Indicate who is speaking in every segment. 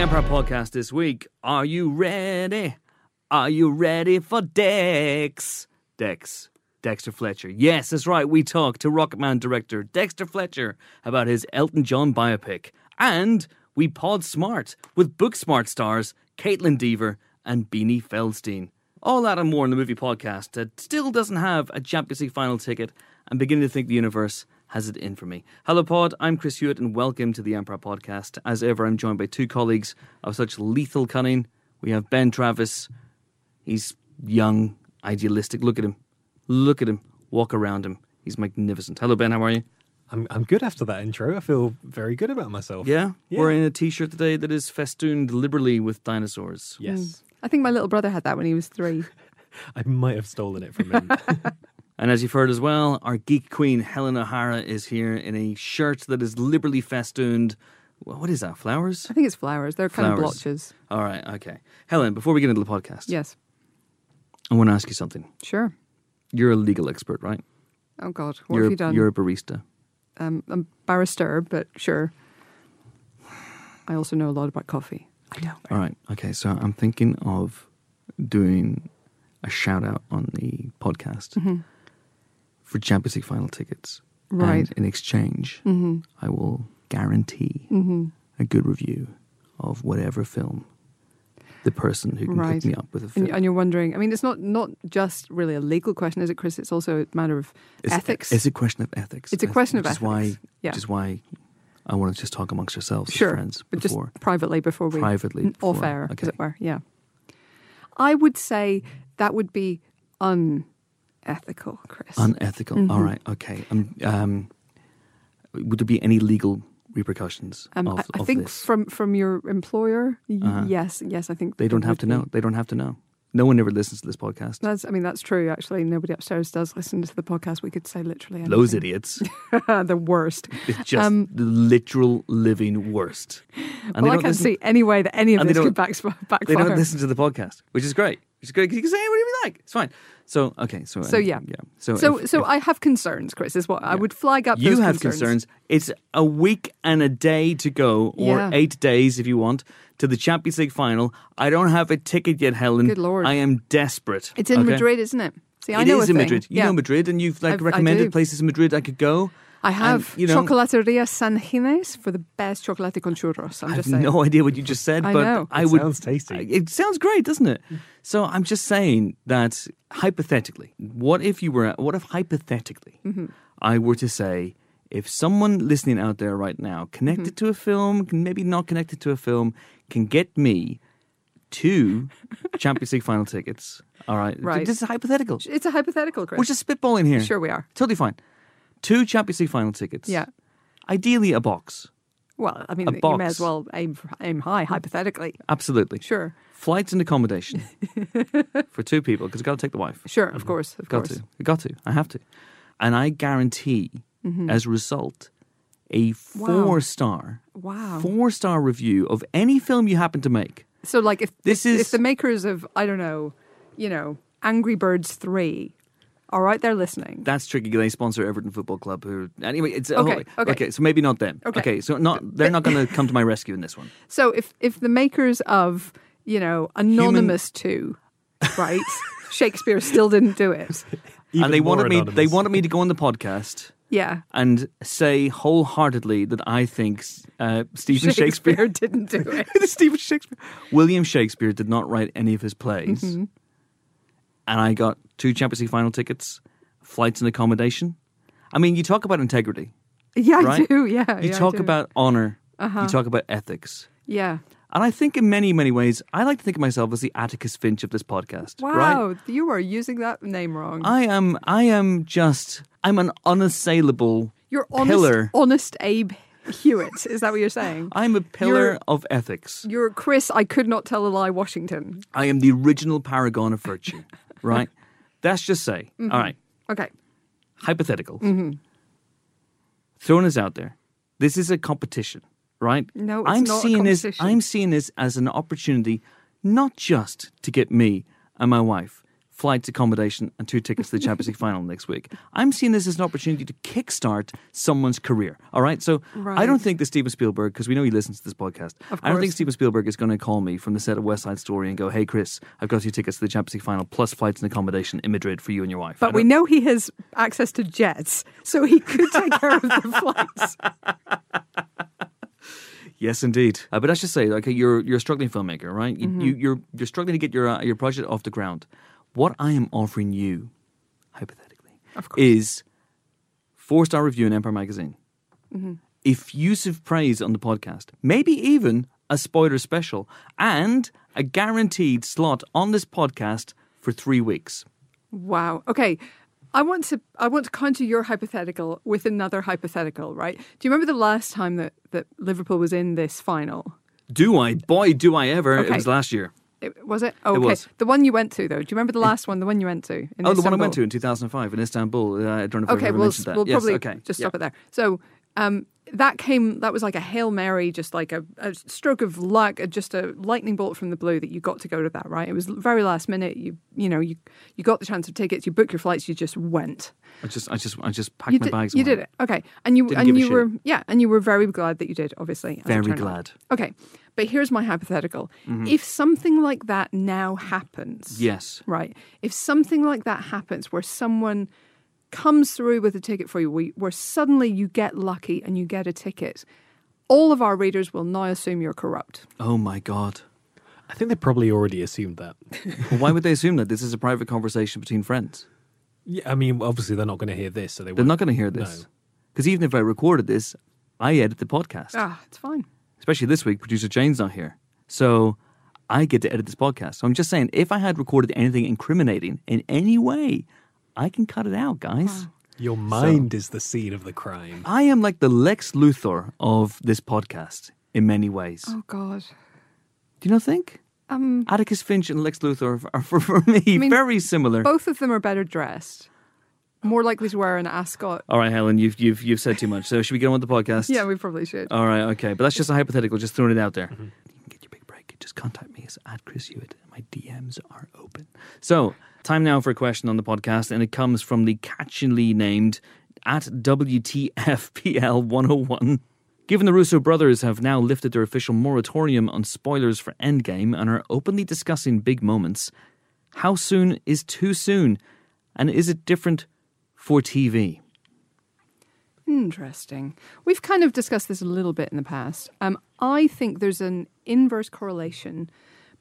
Speaker 1: Empire podcast this week. Are you ready? Are you ready for Dex? Dex. Dexter Fletcher. Yes, that's right. We talked to Rocketman director Dexter Fletcher about his Elton John biopic. And we pod smart with Booksmart stars Kaitlyn Dever and Beanie Feldstein. All that and more in the movie podcast that still doesn't have a Champions League final ticket and beginning to think the universe has it in for me. Hello, Pod. I'm Chris Hewitt, and welcome to the Empire Podcast. As ever, I'm joined by two colleagues of such lethal cunning. We have Ben Travis. He's young, idealistic. Look at him. Look at him. Walk around him. He's magnificent. Hello, Ben. How are you?
Speaker 2: I'm I'm good after that intro. I feel very good about myself.
Speaker 1: Yeah?
Speaker 2: Yeah.
Speaker 1: Wearing a t shirt today that is festooned liberally with dinosaurs.
Speaker 2: Yes. Hmm.
Speaker 3: I think my little brother had that when he was three.
Speaker 2: I might have stolen it from him.
Speaker 1: And as you've heard as well, our geek queen Helen O'Hara is here in a shirt that is liberally festooned. What is that? Flowers?
Speaker 3: I think it's flowers. They're kind of blotches.
Speaker 1: All right, okay. Helen, before we get into the podcast,
Speaker 3: Yes,
Speaker 1: I want to ask you something.
Speaker 3: sure.
Speaker 1: You're a legal expert, right?
Speaker 3: Oh God, what
Speaker 1: you're,
Speaker 3: have you done?
Speaker 1: You're a barista.
Speaker 3: um, I'm a barrister, but sure. I also know a lot about coffee. I know.
Speaker 1: All right, okay. So I'm thinking of doing a shout out on the podcast for Champions League final tickets.
Speaker 3: Mm-hmm. Right.
Speaker 1: And in exchange,
Speaker 3: Mm-hmm.
Speaker 1: I will guarantee a good review of whatever film the person who can
Speaker 3: Right.
Speaker 1: hook me up with a film.
Speaker 3: And, you're wondering. I mean, it's not not just really a legal question, is it, Chris? It's also a matter of
Speaker 1: It's-
Speaker 3: ethics.
Speaker 1: It's a question of ethics.
Speaker 3: It's a question of
Speaker 1: is why,
Speaker 3: ethics. Yeah.
Speaker 1: Which is why I want to just talk amongst ourselves
Speaker 3: sure,
Speaker 1: friends
Speaker 3: but just
Speaker 1: before.
Speaker 3: privately before we
Speaker 1: Privately
Speaker 3: n- off
Speaker 1: before,
Speaker 3: air,
Speaker 1: okay.
Speaker 3: as it were. Yeah. I would say that would be unethical, Chris.
Speaker 1: Unethical.
Speaker 3: Mm-hmm.
Speaker 1: All right. Okay. Um, um, would there be any legal repercussions
Speaker 3: Um,
Speaker 1: of,
Speaker 3: I, I
Speaker 1: of
Speaker 3: think
Speaker 1: this?
Speaker 3: from from your employer, y-
Speaker 1: Uh-huh.
Speaker 3: yes, yes, I think
Speaker 1: they don't have to know. They don't have to know. No one ever listens to this podcast.
Speaker 3: That's, I mean, that's true. Actually, nobody upstairs does listen to the podcast. We could say literally anything.
Speaker 1: Those idiots.
Speaker 3: the worst.
Speaker 1: It's just
Speaker 3: Um,
Speaker 1: the literal living worst. And
Speaker 3: well, I can't
Speaker 1: listen,
Speaker 3: see any way that any of this could back,
Speaker 1: They don't listen to the podcast, which is great. Which is great because you can say whatever you like. It's fine. So okay. So
Speaker 3: So,
Speaker 1: uh,
Speaker 3: yeah.
Speaker 1: yeah. So
Speaker 3: so,
Speaker 1: if-
Speaker 3: so
Speaker 1: if
Speaker 3: I have concerns, Chris. Is what I would flag up.
Speaker 1: you have
Speaker 3: concerns.
Speaker 1: concerns. It's a week and a day to go, or
Speaker 3: Yeah.
Speaker 1: eight days if you want, to the Champions League final. I don't have a ticket yet, Helen.
Speaker 3: Good Lord.
Speaker 1: I am desperate.
Speaker 3: It's in
Speaker 1: okay?
Speaker 3: Madrid, isn't it? See, I
Speaker 1: It
Speaker 3: know
Speaker 1: is
Speaker 3: a
Speaker 1: in
Speaker 3: thing.
Speaker 1: Madrid. You
Speaker 3: yeah.
Speaker 1: know Madrid, and you've like
Speaker 3: I've-
Speaker 1: recommended places in Madrid I could go.
Speaker 3: I have
Speaker 1: And, you know-
Speaker 3: Chocolateria San Gines for the best chocolate con churros. I'm
Speaker 1: I have
Speaker 3: just saying.
Speaker 1: no idea what you just said,
Speaker 3: I
Speaker 1: but
Speaker 3: know.
Speaker 1: I
Speaker 2: It
Speaker 1: would.
Speaker 2: sounds tasty.
Speaker 1: I- It sounds great, doesn't it? So I'm just saying that hypothetically, what if you were? What if hypothetically,
Speaker 3: Mm-hmm.
Speaker 1: I were to say, if someone listening out there right now, connected
Speaker 3: Mm-hmm.
Speaker 1: to a film, maybe not connected to a film, can get me two Champions League final tickets. All right,
Speaker 3: Right.
Speaker 1: This is hypothetical.
Speaker 3: It's a hypothetical, Chris.
Speaker 1: We're just spitballing here.
Speaker 3: Sure, we are.
Speaker 1: Totally fine. Two Champions League final tickets.
Speaker 3: Yeah.
Speaker 1: Ideally, a box.
Speaker 3: Well, I mean,
Speaker 1: A
Speaker 3: you may as well aim aim high, hypothetically.
Speaker 1: Absolutely.
Speaker 3: Sure,
Speaker 1: Flights and accommodation for two people because I've got to take the wife.
Speaker 3: sure, of course, of
Speaker 1: Got
Speaker 3: course.
Speaker 1: to. I got to. I have to. And I guarantee, Mm-hmm. as a result, a
Speaker 3: Wow.
Speaker 1: four star,
Speaker 3: Wow.
Speaker 1: four star review of any film you happen to make.
Speaker 3: So, like, if
Speaker 1: This
Speaker 3: if,
Speaker 1: is-
Speaker 3: if the makers of I don't know, you know, Angry Birds three, all right, they're listening.
Speaker 1: That's tricky. They sponsor Everton Football Club. Who anyway? It's
Speaker 3: Okay,
Speaker 1: oh,
Speaker 3: okay.
Speaker 1: So maybe not them.
Speaker 3: Okay.
Speaker 1: So not they're not going to come to my rescue in this one.
Speaker 3: So, if if the makers of you know Anonymous two, right, Shakespeare still didn't do it.
Speaker 2: Even
Speaker 1: and they wanted me. They wanted me to go on the podcast
Speaker 3: Yeah,
Speaker 1: and say wholeheartedly that I think uh, Stephen
Speaker 3: Shakespeare,
Speaker 1: Shakespeare
Speaker 3: didn't do it.
Speaker 1: Stephen Shakespeare. William Shakespeare did not write any of his plays.
Speaker 3: Mm-hmm.
Speaker 1: And I got two Champions League final tickets, flights and accommodation. I mean, you talk about integrity.
Speaker 3: Yeah, I do. Yeah,
Speaker 1: You
Speaker 3: yeah,
Speaker 1: talk.
Speaker 3: Uh-huh.
Speaker 1: about honor. You talk about ethics.
Speaker 3: yeah.
Speaker 1: And I think in many, many ways, I like to think of myself as the Atticus Finch of this podcast. Right?
Speaker 3: Wow, you are using that name wrong.
Speaker 1: I am I am just I'm an unassailable
Speaker 3: You're honest,
Speaker 1: pillar.
Speaker 3: honest Abe Hewitt. Is that what you're saying?
Speaker 1: I'm a pillar
Speaker 3: You're-
Speaker 1: of ethics.
Speaker 3: You're Chris. I could not tell a lie. Washington.
Speaker 1: I am the original paragon of virtue. right? Let's just say.
Speaker 3: Mm-hmm.
Speaker 1: All right.
Speaker 3: Okay.
Speaker 1: hypothetical. Throwing this out there. This is a competition, right?
Speaker 3: No, it's
Speaker 1: I'm
Speaker 3: not a
Speaker 1: seeing this. I'm seeing this as an opportunity, not just to get me and my wife flights, accommodation, and two tickets to the Champions League final next week. I'm seeing this as an opportunity to kickstart someone's career. All right. So I don't think that Steven Spielberg, because we know he listens to this podcast, I don't think. Steven Spielberg is going to call me from the set of West Side Story and go, "Hey, Chris, I've got two tickets to the Champions League final plus flights and accommodation in Madrid for you and your wife."
Speaker 3: But we know he has access to jets, so he could take care of the flights.
Speaker 1: Yes, indeed. Uh, but let's just say, okay, you're you're a struggling filmmaker, right? You,
Speaker 3: Mm-hmm.
Speaker 1: you, you're you're struggling to get your uh, your project off the ground. What I am offering you, hypothetically,
Speaker 3: Of course.
Speaker 1: is four star review in Empire Magazine,
Speaker 3: Mm-hmm.
Speaker 1: effusive praise on the podcast, maybe even a spoiler special, and a guaranteed slot on this podcast for three weeks.
Speaker 3: Wow. Okay. I want to I want to counter your hypothetical with another hypothetical, right? Do you remember the last time that, that Liverpool was in this final?
Speaker 1: Do I? Boy, do I ever! It was last year.
Speaker 3: It, was it? Oh,
Speaker 1: It
Speaker 3: okay.
Speaker 1: was.
Speaker 3: The one you went to, though. Do you remember the last one? The one you went to? In
Speaker 1: Oh, the one I went to in 2005 in Istanbul. Uh, I don't know if
Speaker 3: Okay,
Speaker 1: ever
Speaker 3: we'll,
Speaker 1: mentioned that.
Speaker 3: we'll
Speaker 1: yes,
Speaker 3: probably
Speaker 1: okay.
Speaker 3: just
Speaker 1: Yeah.
Speaker 3: stop it there. So um, that came, that was like a Hail Mary, just like a, a stroke of luck, uh, just a lightning bolt from the blue that you got to go to that, right? It was very last minute. You you know, you, you got the chance of tickets, you booked your flights, you just went.
Speaker 1: I just, I just, I just packed
Speaker 3: You
Speaker 1: my
Speaker 3: did,
Speaker 1: bags.
Speaker 3: you
Speaker 1: and
Speaker 3: did it. Okay. And you,
Speaker 1: Didn't
Speaker 3: and you
Speaker 1: shit.
Speaker 3: were, yeah, and you were very glad that you did, obviously.
Speaker 1: Very glad.
Speaker 3: Okay. But here's my hypothetical.
Speaker 1: Mm-hmm.
Speaker 3: If something like that now happens,
Speaker 1: Yes.
Speaker 3: Right. If something like that happens where someone comes through with a ticket for you, where- where suddenly you get lucky and you get a ticket, all of our readers will now assume you're corrupt.
Speaker 1: Oh my god.
Speaker 2: I think they probably already assumed that.
Speaker 1: Well, why would they assume that this is a private conversation between friends?
Speaker 2: Yeah, I mean, obviously they're not going to hear this, so they
Speaker 1: They're
Speaker 2: won't-
Speaker 1: going to hear this
Speaker 2: No.
Speaker 1: because even if I recorded this, I edit the podcast.
Speaker 3: Ah, it's fine.
Speaker 1: Especially this week, producer Jane's not here, so I get to edit this podcast. So I'm just saying, if I had recorded anything incriminating in any way, I can cut it out, guys.
Speaker 2: Your mind is the scene of the crime.
Speaker 1: I am like the Lex Luthor of this podcast in many ways.
Speaker 3: Oh God.
Speaker 1: Do you not think?
Speaker 3: Um,
Speaker 1: Atticus Finch and Lex Luthor are, for, for me,
Speaker 3: mean,
Speaker 1: very similar.
Speaker 3: both of them are better dressed, more likely to wear an ascot.
Speaker 1: All right, Helen, you've you've you've said too much. So should we get on with the podcast?
Speaker 3: Yeah, we probably should.
Speaker 1: All right, okay, but that's just a hypothetical. Just throwing it out there. You can get your big break. Just contact me. It's at Chris Hewitt. My DMs are open. So time now for a question on the podcast, and it comes from the catchingly named at WTFPL 101. Given the Russo brothers have now lifted their official moratorium on spoilers for Endgame and are openly discussing big moments, how soon is too soon? And is it different for TV?
Speaker 3: Interesting. We've kind of discussed this a little bit in the past. Um, I think there's an inverse correlation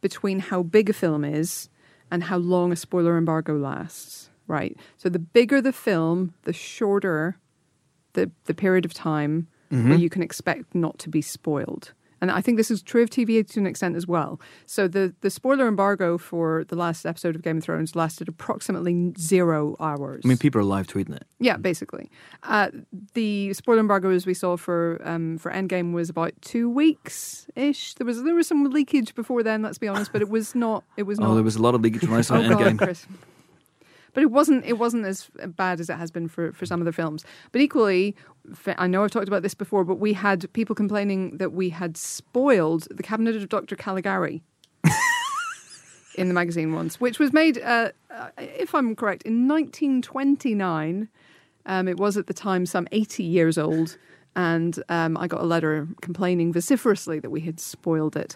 Speaker 3: between how big a film is and how long a spoiler embargo lasts, right? So the bigger the film, the shorter the, the period of time where mm-hmm. you can expect not to be spoiled. And I think this is true of TV to an extent as well. So the, the spoiler embargo for the last episode of Game of Thrones lasted approximately zero hours.
Speaker 1: I mean, people are live tweeting it.
Speaker 3: Yeah, basically. Uh, the spoiler embargo, as we saw for um, for Endgame, was about two weeks ish. There was there was some leakage before then. Let's be honest, but it was not. It was not.
Speaker 1: Oh, there was a lot of leakage when I saw
Speaker 3: oh God,
Speaker 1: Endgame.
Speaker 3: Chris. But it wasn't. It wasn't as bad as it has been for, for some of the films. But equally, I know I've talked about this before. But we had people complaining that we had spoiled the Cabinet of Dr. Caligari in the magazine once, which was made, uh, uh, if I'm correct, in 1929. Um, it was at the time some 80 years old, and um, I got a letter complaining vociferously that we had spoiled it.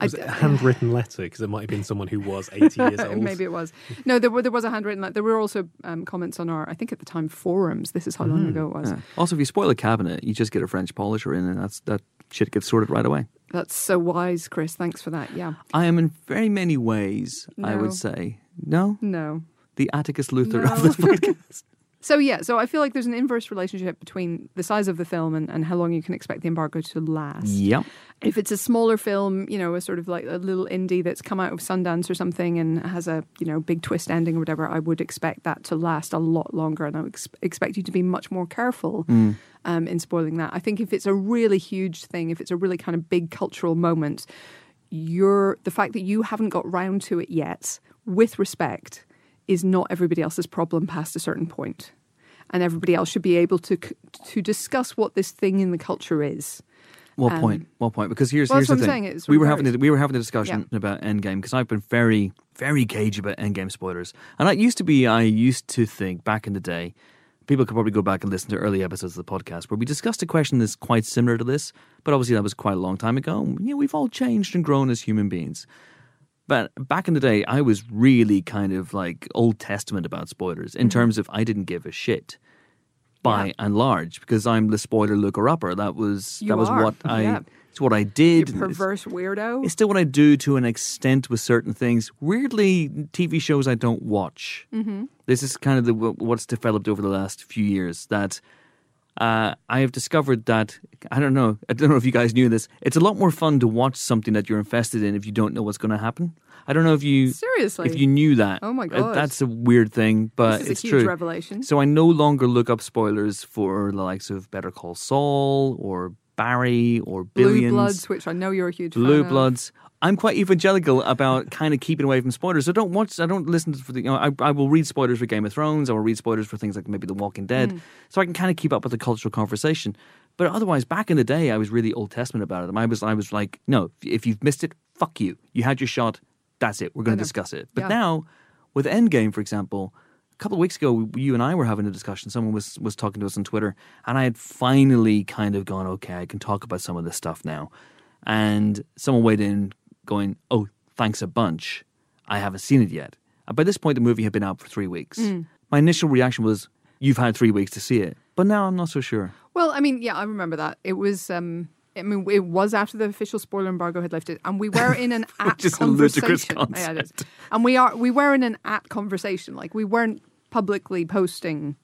Speaker 3: I
Speaker 2: Was
Speaker 3: d-
Speaker 2: it a handwritten letter? Because it might have been someone who was 80 years old.
Speaker 3: Maybe it was. No, there were there was a handwritten. letter. There were also um, comments on our, I think at the time, forums. This is how long ago it was.
Speaker 1: Yeah. Also, if you spoil a cabinet, you just get a French polisher in, and that's that shit gets sorted right away.
Speaker 3: That's so wise, Chris. Thanks for that. Yeah.
Speaker 1: I am in very many ways, I would say, no,
Speaker 3: No.
Speaker 1: the Atticus Luther
Speaker 3: No.
Speaker 1: of this podcast.
Speaker 3: So yeah, so I feel like there's an inverse relationship between the size of the film and, and how long you can expect the embargo to last.
Speaker 1: yep.
Speaker 3: If it's a smaller film, you know, a sort of like a little indie that's come out of Sundance or something and has a you know big twist ending or whatever, I would expect that to last a lot longer, and I would ex- expect you to be much more careful um, in spoiling that. I think if it's a really huge thing, if it's a really kind of big cultural moment, you're the fact that you haven't got round to it yet, with respect, is not everybody else's problem past a certain point, and everybody else should be able to to discuss what this thing in the culture is.
Speaker 1: What
Speaker 3: Um,
Speaker 1: point? What point? Because here's
Speaker 3: well,
Speaker 1: here's the thing. we were having a, we were having a discussion about Endgame because I've been very very cagey about Endgame spoilers, and I used to be. I used to think back in the day. People could probably go back and listen to early episodes of the podcast where we discussed a question that's quite similar to this, but obviously that was quite a long time ago. And, You know, we've all changed and grown as human beings. But back in the day, I was really kind of like Old Testament about spoilers
Speaker 3: Mm-hmm.
Speaker 1: in terms of I didn't give a shit by
Speaker 3: Yeah.
Speaker 1: and large because I'm the spoiler looker upper. That was
Speaker 3: You
Speaker 1: that was
Speaker 3: are,
Speaker 1: what I
Speaker 3: yeah.
Speaker 1: it's what I
Speaker 3: You
Speaker 1: did. It's-
Speaker 3: perverse weirdo.
Speaker 1: It's still what I do to an extent with certain things. Weirdly, TV shows I don't watch. Mm-hmm. This is kind of the, what's developed over the last few years. That uh, I have discovered that I don't know. I don't know if you guys knew this. It's a lot more fun to watch something that you're invested in if you don't know what's going to happen. I don't know if you
Speaker 3: Seriously?
Speaker 1: if you knew that.
Speaker 3: Oh my
Speaker 1: Uh,
Speaker 3: God.
Speaker 1: that's a weird thing, but
Speaker 3: This is a
Speaker 1: it's
Speaker 3: huge
Speaker 1: true.
Speaker 3: revelation.
Speaker 1: So I no longer look up spoilers for the likes of Better Call Saul or Barry or
Speaker 3: Blue Bloods, which I know you're a huge
Speaker 1: Blue
Speaker 3: fan of.
Speaker 1: I'm quite evangelical about kind of keeping away from spoilers. I don't watch. I don't listen to. The, you know, I, I will read spoilers for Game of Thrones. I will read spoilers for things like maybe The Walking Dead,
Speaker 3: Mm.
Speaker 1: so I can kind of keep up with the cultural conversation. But otherwise, back in the day, I was really Old Testament about it. I was. I was like, no, if you've missed it, fuck you. You had your shot. That's it. We're going to discuss it. But
Speaker 3: Yeah.
Speaker 1: now, with Endgame, for example, a couple of weeks ago, you and I were having a discussion. Someone was was talking to us on Twitter, and I had finally kind of gone, okay, I can talk about some of this stuff now. And someone weighed in, going, "Oh, thanks a bunch. I haven't seen it yet." And by this point, the movie had been out for three weeks.
Speaker 3: Mm.
Speaker 1: My initial reaction was, "You've had three weeks to see it," but now I'm not so sure.
Speaker 3: Well, I mean, yeah, I remember that. It was. Um, I mean, it was after the official spoiler embargo had lifted, and we were in an at
Speaker 1: Which is a
Speaker 3: conversation.
Speaker 1: ludicrous
Speaker 3: Yeah, it is. And we are we were in an at conversation. Like we weren't publicly posting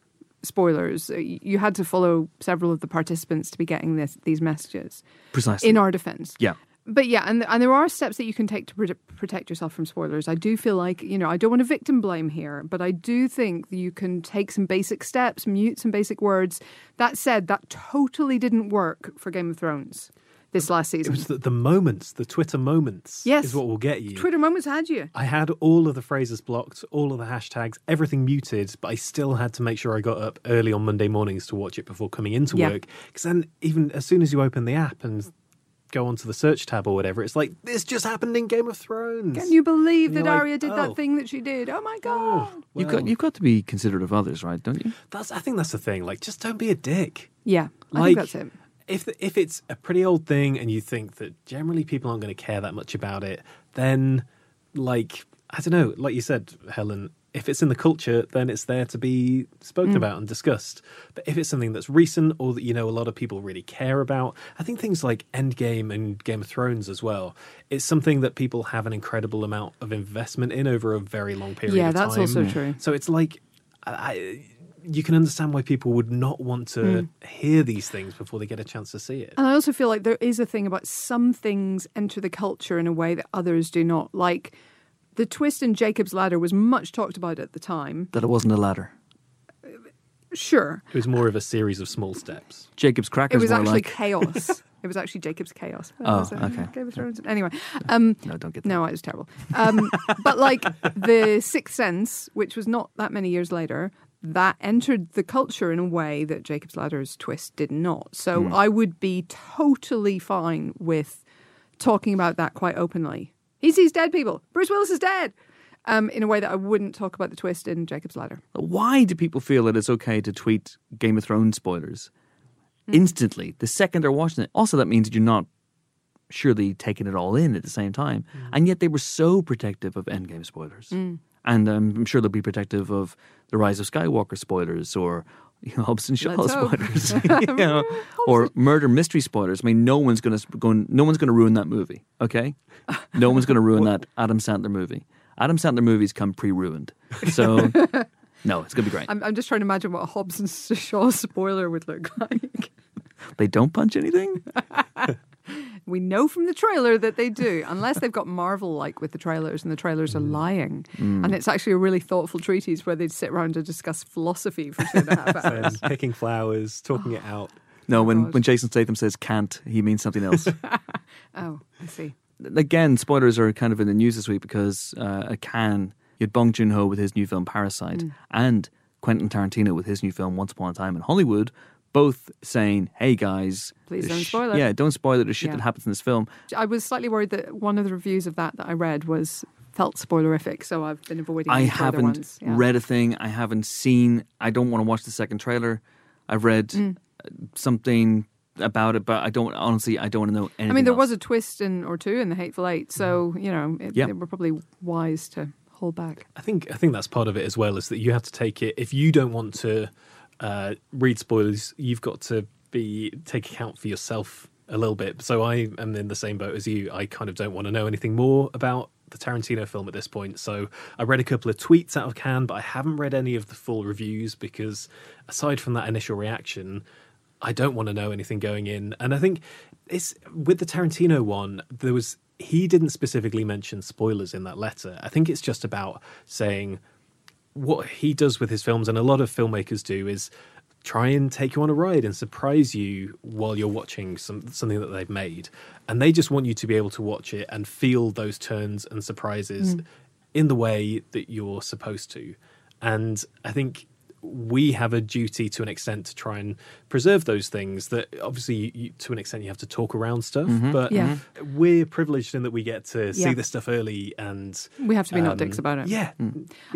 Speaker 3: spoilers. Uh, You had to follow several of the participants to be getting this these messages.
Speaker 1: Precisely.
Speaker 3: In our defense,
Speaker 1: yeah.
Speaker 3: But yeah, and and there are steps that you can take to prote- protect yourself from spoilers. I do feel like you know I don't want to victim blame here, but I do think that you can take some basic steps, mute some basic words. That said, that totally didn't work for Game of Thrones this last season.
Speaker 2: It was the, the moments, the Twitter moments,
Speaker 3: Yes.
Speaker 2: is what will get you.
Speaker 3: Twitter moments had you.
Speaker 2: I had all of the phrases blocked, all of the hashtags, everything muted, but I still had to make sure I got up early on Monday mornings to watch it before coming into
Speaker 3: Yeah.
Speaker 2: work. Because then, even as soon as you open the app and go onto the search tab or whatever, it's like, this just happened in Game of Thrones.
Speaker 3: Can you believe that
Speaker 2: like,
Speaker 3: Arya did
Speaker 2: oh.
Speaker 3: that thing that she did? Oh my oh, god!
Speaker 1: You've got you've got to be considerate of others, right? Don't you?
Speaker 2: That's, I think that's the thing. Like, just don't be a dick.
Speaker 3: Yeah, I
Speaker 2: Like,
Speaker 3: think that's it.
Speaker 2: if if it's a pretty old thing and you think that generally people aren't going to care that much about it, then like I don't know, like you said, Helen, if it's in the culture, then it's there to be spoken
Speaker 3: Mm.
Speaker 2: about and discussed. But if it's something that's recent or that you know a lot of people really care about, I think things like Endgame and Game of Thrones as well, it's something that people have an incredible amount of investment in over a very long period
Speaker 3: Yeah,
Speaker 2: of time.
Speaker 3: that's also true.
Speaker 2: So it's like I you can understand why people would not want to
Speaker 3: Mm.
Speaker 2: hear these things before they get a chance to see it.
Speaker 3: And I also feel like there is a thing about some things enter the culture in a way that others do not. Like the twist in Jacob's Ladder was much talked about at the time.
Speaker 1: That it wasn't a ladder.
Speaker 3: Sure,
Speaker 2: It was more of a series of small steps.
Speaker 1: Jacob's Crackers.
Speaker 3: it was
Speaker 1: were
Speaker 3: actually
Speaker 1: like.
Speaker 3: chaos. it was actually Jacob's chaos.
Speaker 1: Oh,
Speaker 3: Was it?
Speaker 1: okay.
Speaker 3: Game of Thrones. Anyway, um,
Speaker 1: No, don't get that.
Speaker 3: no, it was terrible. Um, but like the Sixth Sense, which was not that many years later, that entered the culture in a way that Jacob's Ladder's twist did not. So
Speaker 1: Hmm.
Speaker 3: I would be totally fine with talking about that quite openly. He sees dead people. Bruce Willis is dead. Um, in a way that I wouldn't talk about the twist in Jacob's Ladder.
Speaker 1: Why do people feel that it's okay to tweet Game of Thrones spoilers instantly the second they're watching it? Also, that means that you're not surely taking it all in at the same time. And yet they were so protective of Endgame spoilers. And um, I'm sure they'll be protective of the Rise of Skywalker spoilers or you know, Hobbs and Shaw
Speaker 3: Let's
Speaker 1: spoilers, you know, or murder mystery spoilers. I mean, no one's going to go. No one's going to ruin that movie. Okay, no one's going to ruin that Adam Sandler movie. Adam Sandler movies come pre-ruined, so no, it's going to be great.
Speaker 3: I'm, I'm just trying to imagine what a Hobbs and Shaw spoiler would look like.
Speaker 1: They don't punch anything.
Speaker 3: We know from the trailer that they do, unless they've got Marvel like with the trailers, and the trailers are mm. lying. Mm. And it's actually a really thoughtful treatise where they'd sit around and discuss philosophy for two and a half hours.
Speaker 2: And picking flowers, talking it oh, out.
Speaker 1: No, oh when,
Speaker 3: God.
Speaker 1: when Jason Statham says can't, he means something else.
Speaker 3: oh, I see.
Speaker 1: Again, spoilers are kind of in the news this week because uh, a can, you had Bong Joon Ho with his new film Parasite mm. and Quentin Tarantino with his new film Once Upon a Time in Hollywood both saying, "Hey guys,
Speaker 3: Please don't spoil it."
Speaker 1: Yeah, don't spoil it. The shit
Speaker 3: Yeah.
Speaker 1: that happens in this film.
Speaker 3: I was slightly worried that one of the reviews of that that I read was felt spoilerific, so I've been avoiding.
Speaker 1: I haven't
Speaker 3: ones. Yeah.
Speaker 1: read a thing. I haven't seen. I don't want to watch the second trailer. I've read
Speaker 3: Mm.
Speaker 1: uh, something about it, but I don't honestly. I don't want to know anything.
Speaker 3: I mean, there
Speaker 1: else.
Speaker 3: was a twist in or two in the Hateful Eight, so you know it,
Speaker 1: Yeah.
Speaker 3: they were probably wise to hold back.
Speaker 2: I think I think that's part of it as well. Is that you have to take it if you don't want to uh, read spoilers, you've got to be take account for yourself a little bit. So I am in the same boat as you. I kind of don't want to know anything more about the Tarantino film at this point. So I read a couple of tweets out of Cannes, but I haven't read any of the full reviews because aside from that initial reaction, I don't want to know anything going in. And I think it's with the Tarantino one, there was he didn't specifically mention spoilers in that letter. I think it's just about saying what he does with his films, and a lot of filmmakers do, is try and take you on a ride and surprise you while you're watching some something that they've made. And they just want you to be able to watch it and feel those turns and surprises hmm. in the way that you're supposed to. And I think we have a duty to an extent to try and preserve those things that obviously you, to an extent you have to talk around stuff but
Speaker 3: Yeah.
Speaker 2: we're privileged in that we get to see
Speaker 3: Yeah.
Speaker 2: this stuff early and
Speaker 3: We have to be not
Speaker 2: um,
Speaker 3: dicks about it.
Speaker 2: yeah be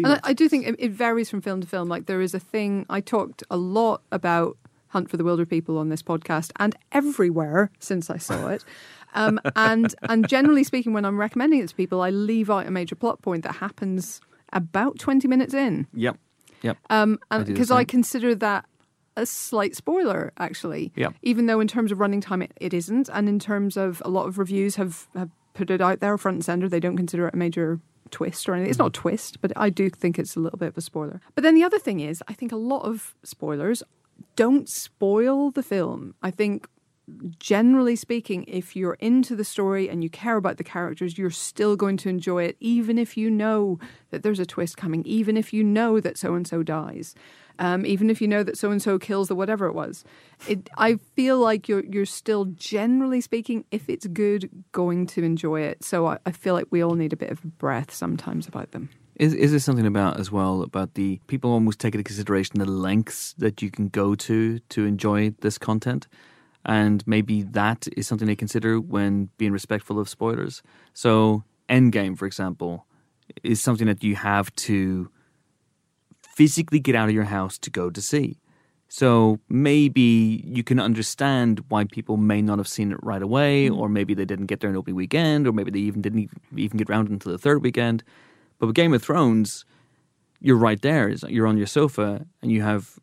Speaker 3: And I, I do think it, it varies from film to film. Like there is a thing I talked a lot about Hunt for the Wilderpeople on this podcast and everywhere since I saw it. Um, and and generally speaking, when I'm recommending it to people, I leave out a major plot point that happens about 20 minutes in.
Speaker 1: Yep. Yep.
Speaker 3: Um,
Speaker 1: I
Speaker 3: and
Speaker 1: do the
Speaker 3: because I
Speaker 1: same.
Speaker 3: consider that a slight spoiler, actually.
Speaker 1: Yeah.
Speaker 3: Even though in terms of running time, it, it isn't, and in terms of a lot of reviews have, have put it out there front and center, they don't consider it a major twist or anything. It's not a twist, but I do think it's a little bit of a spoiler. But then the other thing is, I think a lot of spoilers don't spoil the film. I think generally speaking, if you're into the story and you care about the characters, you're still going to enjoy it, even if you know that there's a twist coming, even if you know that so and so dies, um, even if you know that so and so kills the whatever it was. It, I feel like you're you're still generally speaking, if it's good, going to enjoy it. So I, I feel like we all need a bit of breath sometimes about them.
Speaker 1: Is is there something about as well about the people almost take into consideration the lengths that you can go to to enjoy this content, and maybe that is something they consider when being respectful of spoilers. So Endgame, for example, is something that you have to physically get out of your house to go to see. So maybe you can understand why people may not have seen it right away, mm-hmm. or maybe they didn't get there in opening weekend, or maybe they even didn't even get round until the third weekend. But with Game of Thrones, you're right there. You're on your sofa, and you have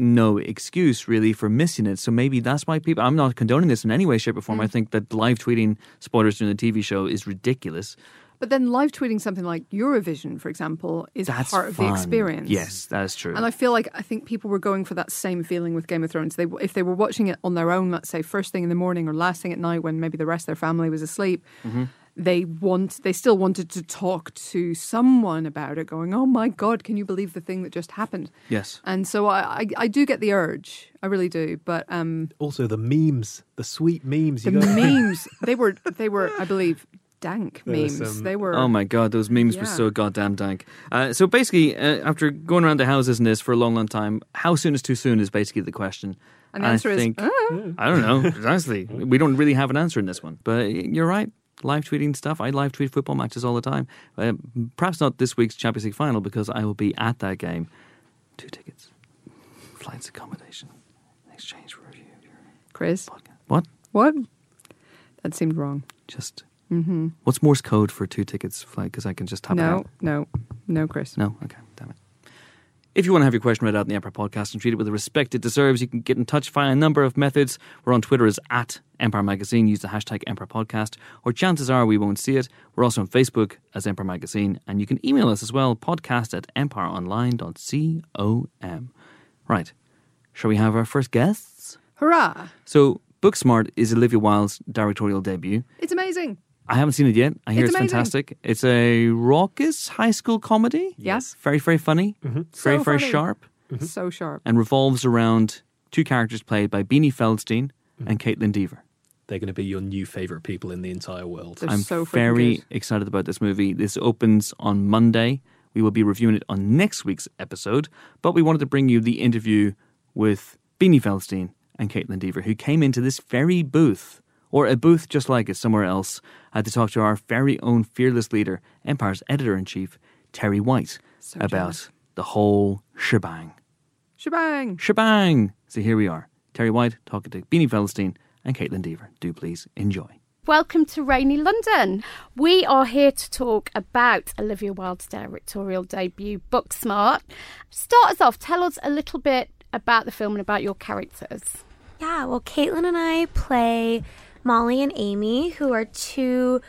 Speaker 1: no excuse really for missing it. So maybe that's why people. I'm not condoning this in any way, shape, or form. I think that live tweeting spoilers during the TV show is ridiculous.
Speaker 3: But then live tweeting something like Eurovision, for example, is
Speaker 1: That's
Speaker 3: part of
Speaker 1: fun.
Speaker 3: the experience.
Speaker 1: Yes, that is true.
Speaker 3: And I feel like I think people were going for that same feeling with Game of Thrones. They, if they were watching it on their own, let's say first thing in the morning or last thing at night, when maybe the rest of their family was asleep,
Speaker 1: Mm-hmm.
Speaker 3: They want they still wanted to talk to someone about it, going, "Oh my God, can you believe the thing that just happened?"
Speaker 1: yes.
Speaker 3: And so I, I, I do get the urge, I really do. But um,
Speaker 2: also the memes the sweet memes
Speaker 3: the
Speaker 2: got
Speaker 3: memes, they were they were, I believe, dank
Speaker 2: There
Speaker 3: memes.
Speaker 2: some-
Speaker 3: they were.
Speaker 1: Oh my god, those memes were so goddamn dank. Uh, so basically, uh, after going around the houses in this for a long, long time, how soon is too soon is basically the question.
Speaker 3: And the answer
Speaker 1: I
Speaker 3: is,
Speaker 1: think,
Speaker 3: "Ah."
Speaker 1: I don't know. Honestly, we don't really have an answer in this one. But you're right. Live tweeting stuff. I live tweet football matches all the time. Uh, perhaps not this week's Champions League final because I will be at that game. Two tickets, flights, accommodation, in exchange for review of your
Speaker 3: Chris,
Speaker 1: podcast. What?
Speaker 3: what? That seemed wrong.
Speaker 1: Just Mm-hmm. what's Morse code for two tickets flight? Because I can just tap it
Speaker 3: No,
Speaker 1: out.
Speaker 3: no, no, no, Chris.
Speaker 1: No? Okay. If you want to have your question read out in the Empire Podcast and treat it with the respect it deserves, you can get in touch via a number of methods. We're on Twitter as at Empire Magazine. Use the hashtag Empire Podcast, or chances are we won't see it. We're also on Facebook as Empire Magazine, and you can email us as well, podcast at empireonline.com. Right. Shall we have our first guests?
Speaker 3: Hurrah!
Speaker 1: So, Booksmart is Olivia Wilde's directorial debut.
Speaker 3: It's amazing.
Speaker 1: I haven't seen it yet. I hear
Speaker 3: It's
Speaker 1: it's, fantastic. It's a raucous high school comedy.
Speaker 3: Yes.
Speaker 1: Very, very funny. Mm-hmm. Very,
Speaker 3: So
Speaker 1: very
Speaker 3: funny.
Speaker 1: sharp. Mm-hmm.
Speaker 3: So sharp.
Speaker 1: And revolves around two characters played by Beanie Feldstein mm-hmm. and Kaitlyn Dever.
Speaker 2: they're going to be your new favorite people in the entire world
Speaker 3: They're
Speaker 1: I'm
Speaker 3: so
Speaker 1: very
Speaker 3: good.
Speaker 1: excited about this movie. This opens on Monday. We will be reviewing it on next week's episode, but we wanted to bring you the interview with Beanie Feldstein and Kaitlyn Dever, who came into this very booth, or a booth just like it somewhere else, I had to talk to our very own fearless leader, Empire's editor in chief, Terri White,
Speaker 3: So
Speaker 1: about
Speaker 3: jealous.
Speaker 1: the whole shebang.
Speaker 3: Shebang!
Speaker 1: Shebang! So here we are. Terri White talking to Beanie Feldstein and Kaitlyn Dever. Do please enjoy.
Speaker 4: Welcome to Rainy London. We are here to talk about Olivia Wilde's directorial debut, Booksmart. Start us off. Tell us a little bit about the film and about your characters.
Speaker 5: Yeah, well, Caitlin and I play Molly and Amy, who are two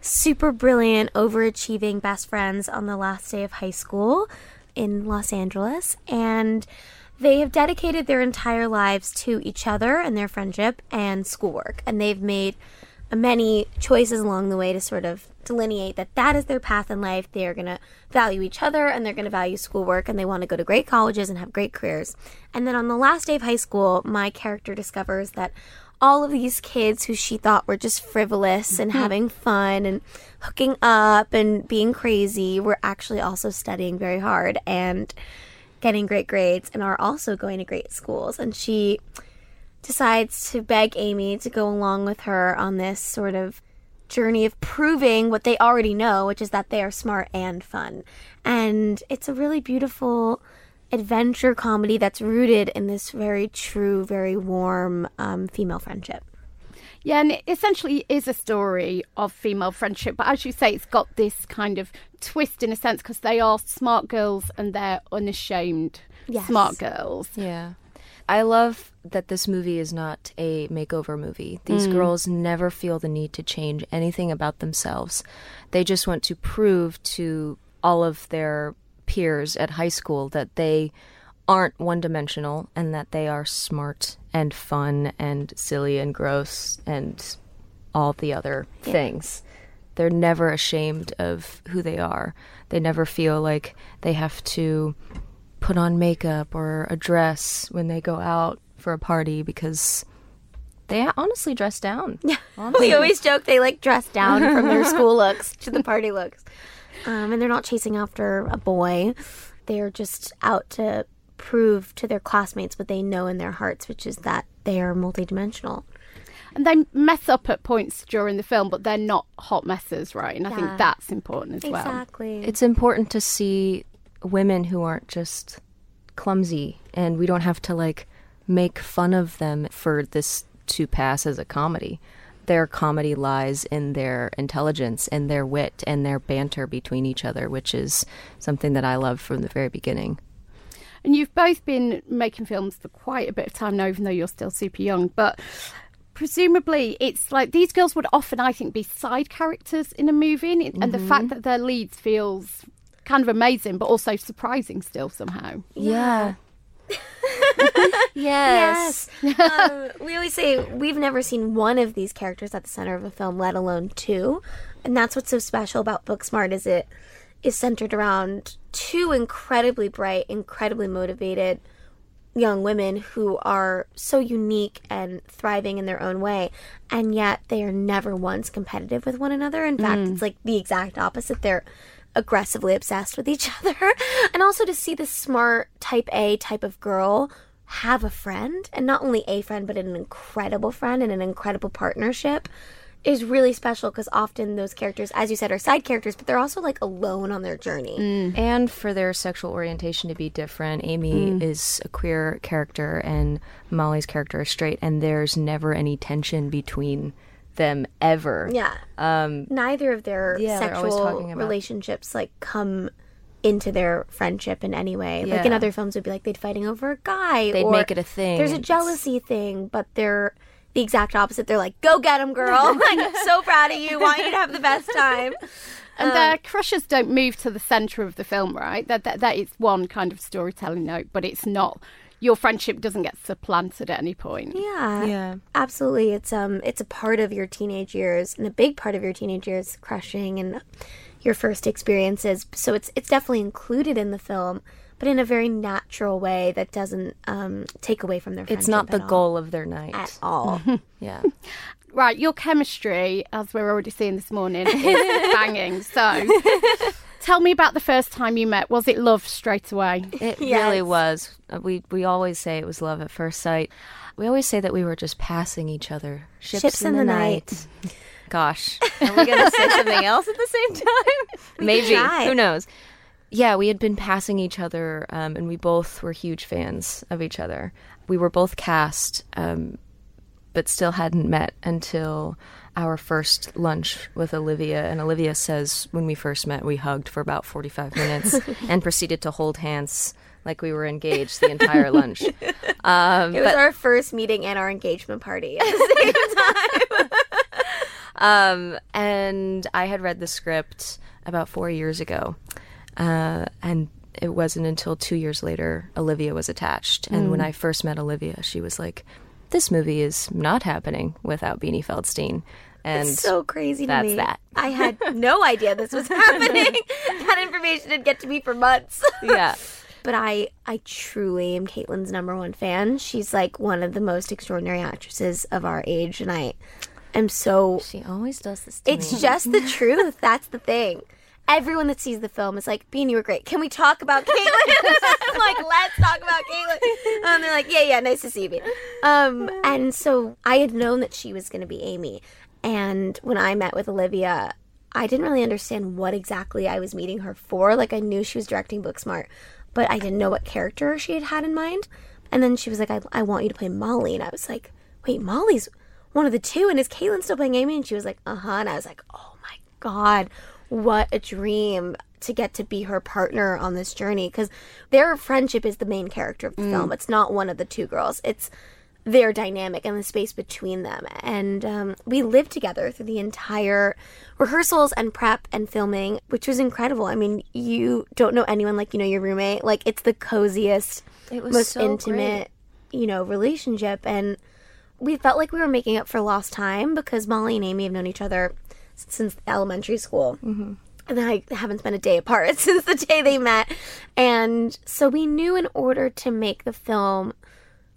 Speaker 5: super brilliant, overachieving best friends on the last day of high school in Los Angeles. And they have dedicated their entire lives to each other and their friendship and schoolwork. And they've made many choices along the way to sort of delineate that that is their path in life. They are going to value each other and they're going to value schoolwork and they want to go to great colleges and have great careers. And then on the last day of high school, my character discovers that all of these kids who she thought were just frivolous and mm-hmm. having fun and hooking up and being crazy were actually also studying very hard and getting great grades and are also going to great schools. And she decides to beg Amy to go along with her on this sort of journey of proving what they already know, which is that they are smart and fun. And it's a really beautiful adventure comedy that's rooted in this very true, very warm um, female friendship.
Speaker 4: Yeah, and it essentially is a story of female friendship, but as you say, it's got this kind of twist in a sense because they are smart girls and they're unashamed
Speaker 5: Yes.
Speaker 4: smart girls.
Speaker 6: Yeah. I love that this movie is not a makeover movie. These girls never feel the need to change anything about themselves. They just want to prove to all of their peers at high school that they aren't one dimensional and that they are smart and fun and silly and gross and all the other things. They're never ashamed of who they are. They never feel like they have to put on makeup or a dress when they go out for a party because they honestly dress down. Yeah.
Speaker 5: we always joke they like dress down from their school looks to the party looks. Um, and they're not chasing after a boy. They're just out to prove to their classmates what they know in their hearts, which is that they are multidimensional.
Speaker 4: And they mess up at points during the film, but they're not hot messes, right? And I think that's important as well.
Speaker 5: Exactly.
Speaker 6: It's important to see women who aren't just clumsy and we don't have to like make fun of them for this to pass as a comedy. Their comedy lies in their intelligence and their wit and their banter between each other, which is something that I love from the very beginning.
Speaker 4: And you've both been making films for quite a bit of time now, even though you're still super young. But presumably, it's like these girls would often, I think, be side characters in a movie, and, it- and the fact mm-hmm. that they're leads feels kind of amazing, but also surprising still somehow.
Speaker 6: Yeah.
Speaker 5: Yes. um, we always say we've never seen one of these characters at the center of a film, let alone two. And that's what's so special about Booksmart is it is centered around two incredibly bright, incredibly motivated young women who are so unique and thriving in their own way and yet they are never once competitive with one another in fact it's like the exact opposite they're aggressively obsessed with each other and also to see this smart type a type of girl have a friend and not only a friend but an incredible friend and an incredible partnership is really special because often those characters as you said are side characters but they're also like alone on their journey. Mm.
Speaker 6: And for their sexual orientation to be different, Amy mm. is a queer character and Molly's character is straight, and there's never any tension between them ever.
Speaker 5: Yeah. Um, Neither of their
Speaker 6: Yeah,
Speaker 5: sexual
Speaker 6: about-
Speaker 5: relationships like come into their friendship in any way. Like in other films, would be like they'd fighting over a guy.
Speaker 6: They'd
Speaker 5: or
Speaker 6: make it a thing.
Speaker 5: There's a jealousy thing, but they're the exact opposite. They're like, "Go get him, girl! like, I'm so proud of you. Want you to have the best time."
Speaker 4: And their crushes don't move to the centre of the film, right? That, that that is one kind of storytelling note, but it's not. Your friendship doesn't get supplanted at any point.
Speaker 5: Yeah,
Speaker 6: Yeah.
Speaker 5: absolutely. It's um, it's a part of your teenage years, and a big part of your teenage years, crushing and your first experiences. So it's it's definitely included in the film, but in a very natural way that doesn't um, take away from their.
Speaker 6: It's not the
Speaker 5: friendship at all.
Speaker 6: goal of their night.
Speaker 5: at all.
Speaker 6: Yeah.
Speaker 4: Right, your chemistry, as we're already seeing this morning, is banging. So Tell me about the first time you met. Was it love straight away?
Speaker 6: It
Speaker 5: Yes.
Speaker 6: really was. Uh, We we always say it was love at first sight. We always say that we were just passing each other. Ships, in, the, night. Gosh, are we gonna say something else at the same time? Maybe. Who knows? Yeah, we had been passing each other, um, and we both were huge fans of each other. We were both cast, um, but still hadn't met until our first lunch with Olivia. And Olivia says when we first met, we hugged for about 45 minutes and proceeded to hold hands like we were engaged the entire lunch. Um,
Speaker 5: It was our first meeting and our engagement party at the same time.
Speaker 6: um, and I had read the script about four years ago. Uh, and it wasn't until two years later Olivia was attached. And when I first met Olivia, she was like, This movie is not happening without Beanie Feldstein. And
Speaker 5: It's so crazy to
Speaker 6: that's
Speaker 5: me.
Speaker 6: that.
Speaker 5: I had no idea this was happening. that information didn't get to me for months.
Speaker 6: yeah.
Speaker 5: but I I truly am Kaitlyn's number one fan. She's like one of the most extraordinary actresses of our age, and I am so.
Speaker 6: She always does this to
Speaker 5: It's
Speaker 6: me.
Speaker 5: just the truth. That's the thing. Everyone that sees the film is like, Bean, you were great. Can we talk about Kaitlyn? I'm like, let's talk about Kaitlyn. And they're like, yeah, yeah, nice to see you, Bean. Um, and so I had known that she was going to be Amy. And when I met with Olivia, I didn't really understand what exactly I was meeting her for. Like, I knew she was directing Booksmart, but I didn't know what character she had had in mind. And then she was like, I, I want you to play Molly. And I was like, wait, Molly's one of the two. And is Kaitlyn still playing Amy? And she was like, uh huh. And I was like, oh my God, what a dream to get to be her partner on this journey. Because their friendship is the main character of the film. It's not one of the two girls. It's their dynamic and the space between them. And um, we lived together through the entire rehearsals and prep and filming, which was incredible. I mean, you don't know anyone like you know your roommate. Like it's the coziest,
Speaker 6: It was
Speaker 5: most
Speaker 6: so
Speaker 5: intimate, you know, relationship. And we felt like we were making up for lost time because Molly and Amy have known each other since elementary school. Mm-hmm. And I haven't spent a day apart since the day they met. And so we knew in order to make the film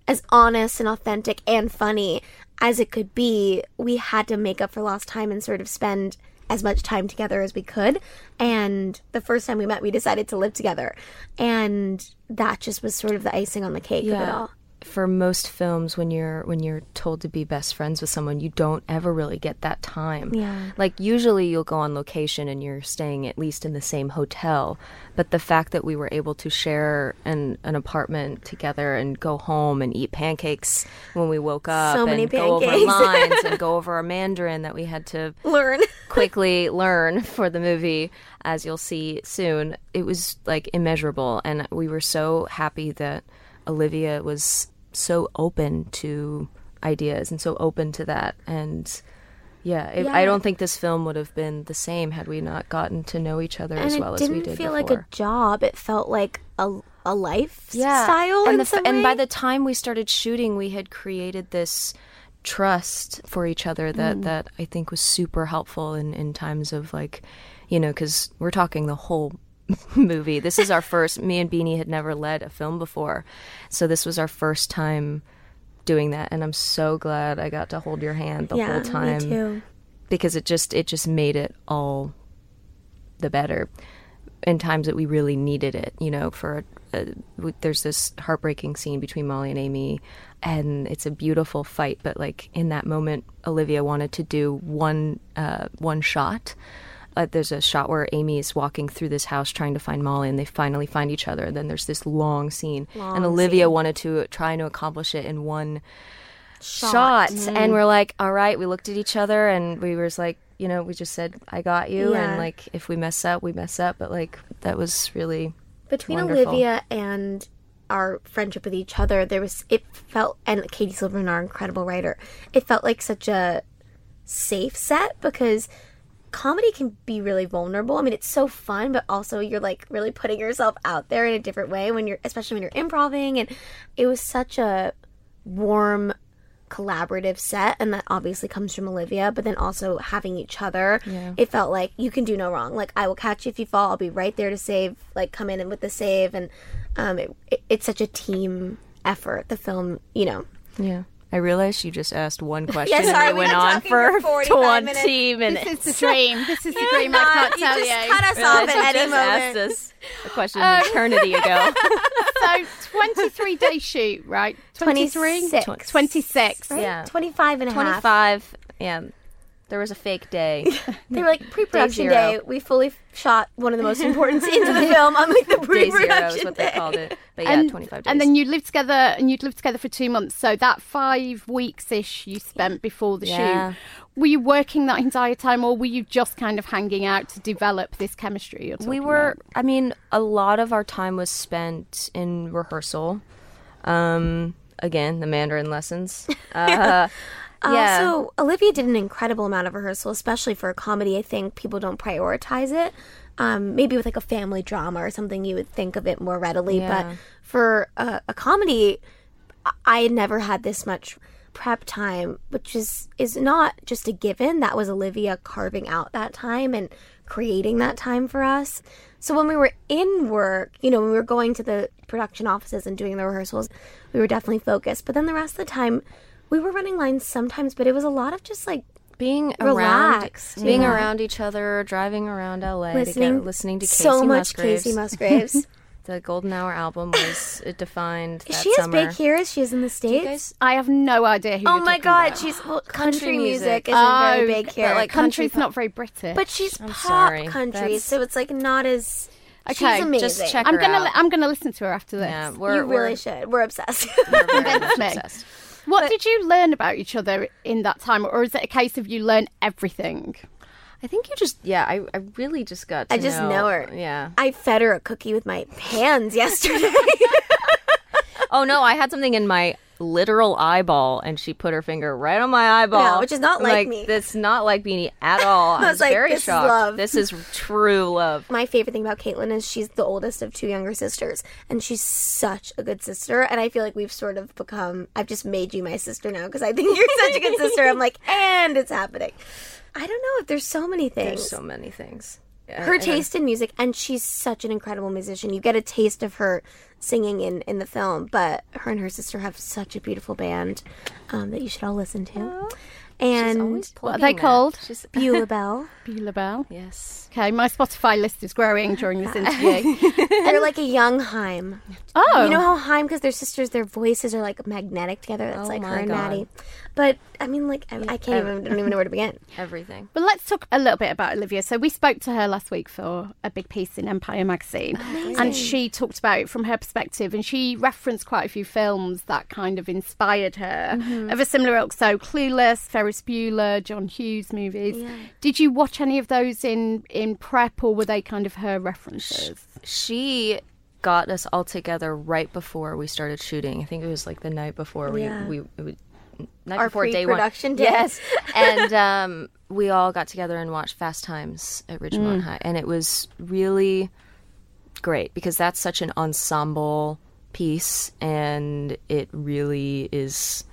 Speaker 5: as honest and authentic and funny as it could be, we had to make up for lost time and sort of spend as much time together as we could. And the first time we met, we decided to live together. And that just was sort of the icing on the cake of it all.
Speaker 6: For most films, when you're when you're told to be best friends with someone, you don't ever really get that time.
Speaker 5: Yeah.
Speaker 6: Like usually, you'll go on location and you're staying at least in the same hotel. But the fact that we were able to share an an apartment together and go home and eat pancakes when we woke up,
Speaker 5: So many
Speaker 6: and go over lines and go over our Mandarin that we had to
Speaker 5: Learn.
Speaker 6: quickly learn for the movie, as you'll see soon. It was like immeasurable, and we were so happy that Olivia was so open to ideas and so open to that. And yeah, it, I don't think this film would have been the same had we not gotten to know each other
Speaker 5: and
Speaker 6: as well as we
Speaker 5: didn't
Speaker 6: we did
Speaker 5: feel
Speaker 6: before.
Speaker 5: like a job. It felt like a, a lifestyle.
Speaker 6: yeah. and, the, and by the time we started shooting, we had created this trust for each other that mm. that I think was super helpful in in times of like, you know, because we're talking the whole movie. This is our first. Me and Beanie had never led a film before, so this was our first time doing that, and I'm so glad I got to hold your hand the
Speaker 5: yeah,
Speaker 6: whole time
Speaker 5: me too.
Speaker 6: because it just it just made it all the better in times that we really needed it you know for a, a, w- there's this heartbreaking scene between molly and amy and it's a beautiful fight but like in that moment olivia wanted to do one uh, one shot uh, there's a shot where Amy is walking through this house trying to find Molly, and they finally find each other. And Then there's this long scene, long and Olivia wanted to try to accomplish it in one shot. And we're like, all right, we looked at each other and we were like, you know, we just said, I got you.
Speaker 5: Yeah.
Speaker 6: And like, if we mess up, we mess up. But like, that was really,
Speaker 5: between
Speaker 6: Wonderful.
Speaker 5: Olivia and our friendship with each other, there was it felt and Katie Silberman, our incredible writer, it felt like such a safe set because comedy can be really vulnerable. I mean, it's so fun, but also you're like really putting yourself out there in a different way when you're, especially when you're improvising. And it was such a warm, collaborative set, and that obviously comes from Olivia. But then also having each other, it felt like you can do no wrong. Like I will catch you if you fall. I'll be right there to save. Like come in and with the save, and um, it, it, it's such a team effort. The film, you know,
Speaker 6: yeah. I realized you just asked one question
Speaker 5: Yeah, sorry,
Speaker 6: and it
Speaker 5: we've
Speaker 6: went on for,
Speaker 5: for
Speaker 6: 20 minutes.
Speaker 4: This is the dream. This is the dream. I can't
Speaker 5: you
Speaker 4: tell
Speaker 5: just
Speaker 4: you.
Speaker 5: cut us
Speaker 6: Realized
Speaker 5: off
Speaker 6: you
Speaker 5: at any
Speaker 6: just asked
Speaker 5: moment.
Speaker 6: us a question an eternity ago.
Speaker 4: so 23 day shoot, right? 23?
Speaker 5: 26.
Speaker 4: 26.
Speaker 5: Right?
Speaker 6: Yeah.
Speaker 5: 25 and a half.
Speaker 6: 25. Yeah. There was a fake day.
Speaker 5: They were like pre-production
Speaker 6: zero.
Speaker 5: day. We fully shot one of the most important scenes of the film on like the
Speaker 6: day
Speaker 5: pre-production
Speaker 6: zero is what they
Speaker 5: day.
Speaker 6: called it. But yeah,
Speaker 4: and,
Speaker 6: 25 days.
Speaker 4: and then you lived together and you'd lived together for two months. So that five weeks ish you spent before the
Speaker 6: Yeah.
Speaker 4: shoot. Were you working that entire time or were you just kind of hanging out to develop this chemistry?
Speaker 6: We were
Speaker 4: about?
Speaker 6: i mean a lot of our time was spent in rehearsal um again the mandarin lessons uh yeah
Speaker 5: Also, Olivia did an incredible amount of rehearsal, especially for a comedy. I think people don't prioritize it. Um, maybe with like a family drama or something, you would think of it more readily.
Speaker 6: Yeah.
Speaker 5: But for a, a comedy, I- I had never had this much prep time, which is is not just a given. That was Olivia carving out that time and creating that time for us. So when we were in work, you know, when we were going to the production offices and doing the rehearsals, we were definitely focused. But then the rest of the time, we were running lines sometimes, but it was a lot of just like
Speaker 6: being
Speaker 5: Relaxed,
Speaker 6: around being
Speaker 5: yeah.
Speaker 6: around each other driving around la
Speaker 5: listening,
Speaker 6: together listening to Kacey
Speaker 5: so much
Speaker 6: Musgraves.
Speaker 5: Kacey Musgraves.
Speaker 6: the golden hour album was it defined that
Speaker 5: Is she as big here as she is in the states?
Speaker 6: guys-
Speaker 4: I have no idea who
Speaker 5: oh
Speaker 4: you're
Speaker 5: my god,
Speaker 4: about.
Speaker 5: she's well, country,
Speaker 6: Country
Speaker 5: music
Speaker 6: music.
Speaker 5: isn't very
Speaker 4: Oh,
Speaker 5: big
Speaker 4: but,
Speaker 5: here.
Speaker 6: like,
Speaker 4: country's
Speaker 6: country
Speaker 4: not very British.
Speaker 5: but she's
Speaker 6: I'm
Speaker 5: pop
Speaker 6: sorry.
Speaker 5: country,
Speaker 6: That's-
Speaker 5: so it's like not as.
Speaker 4: Okay,
Speaker 5: she's amazing.
Speaker 6: just check
Speaker 4: I'm gonna
Speaker 6: out.
Speaker 4: li- I'm gonna listen to her after this.
Speaker 6: yeah we're,
Speaker 5: you
Speaker 6: we're,
Speaker 5: really should. We're obsessed.
Speaker 6: we're very much
Speaker 4: Convince me.
Speaker 6: obsessed
Speaker 4: What did you learn about each other in that time, or is it a case of you learn everything?
Speaker 6: I think you just yeah I, I really just got to
Speaker 5: I just know her.
Speaker 6: yeah
Speaker 5: I fed her a cookie with my hands yesterday.
Speaker 6: Oh no, I had something in my literal eyeball, and she put her finger right on my eyeball,
Speaker 5: Yeah, which is not like me.
Speaker 6: That's not like Beanie at all. I was
Speaker 5: like,
Speaker 6: very
Speaker 5: this is
Speaker 6: shocked.
Speaker 5: love.
Speaker 6: This is true love.
Speaker 5: my favorite thing about Kaitlyn is she's the oldest of two younger sisters, and she's such a good sister. And I feel like we've sort of become. I've just made you my sister now because I think you're such a good sister. I'm like, and it's happening. I don't know if there's so many things.
Speaker 6: There's so many things. Yeah,
Speaker 5: her taste in music, and she's such an incredible musician. You get a taste of her singing in in the film, but her and her sister have such a beautiful band um, that you should all listen to.
Speaker 6: She's
Speaker 5: And
Speaker 6: always
Speaker 4: What are
Speaker 6: plugging
Speaker 4: they
Speaker 6: that.
Speaker 4: called?
Speaker 6: She's-
Speaker 5: Beulahbelle.
Speaker 4: Beulah Bell.
Speaker 6: yes.
Speaker 4: Okay, my Spotify list is growing during this interview.
Speaker 5: They're like a young Haim.
Speaker 4: oh,
Speaker 5: You know how Haim, because they're sisters, their voices are like magnetic together. That's
Speaker 6: Oh
Speaker 5: like
Speaker 6: my
Speaker 5: her and
Speaker 6: God.
Speaker 5: Maddie. But I mean, like I, I can't even don't even know where to begin.
Speaker 6: Everything.
Speaker 4: But let's talk a little bit about Olivia. So we spoke to her last week for a big piece in Empire magazine, and she talked about it from her perspective, and she referenced quite a few films that kind of inspired her mm-hmm. of a similar ilk. So Clueless, Ferris Bueller, John Hughes movies. Did you watch any of those in in prep, or were they kind of her references?
Speaker 6: She got us all together right before we started shooting. I think it was like the night before we
Speaker 5: Yeah.
Speaker 6: we. it was, Night
Speaker 5: Our
Speaker 6: before day one.
Speaker 5: pre-production day.
Speaker 6: Yes, and um, we all got together and watched Fast Times at Ridgemont High, and it was really great because that's such an ensemble piece, and it really is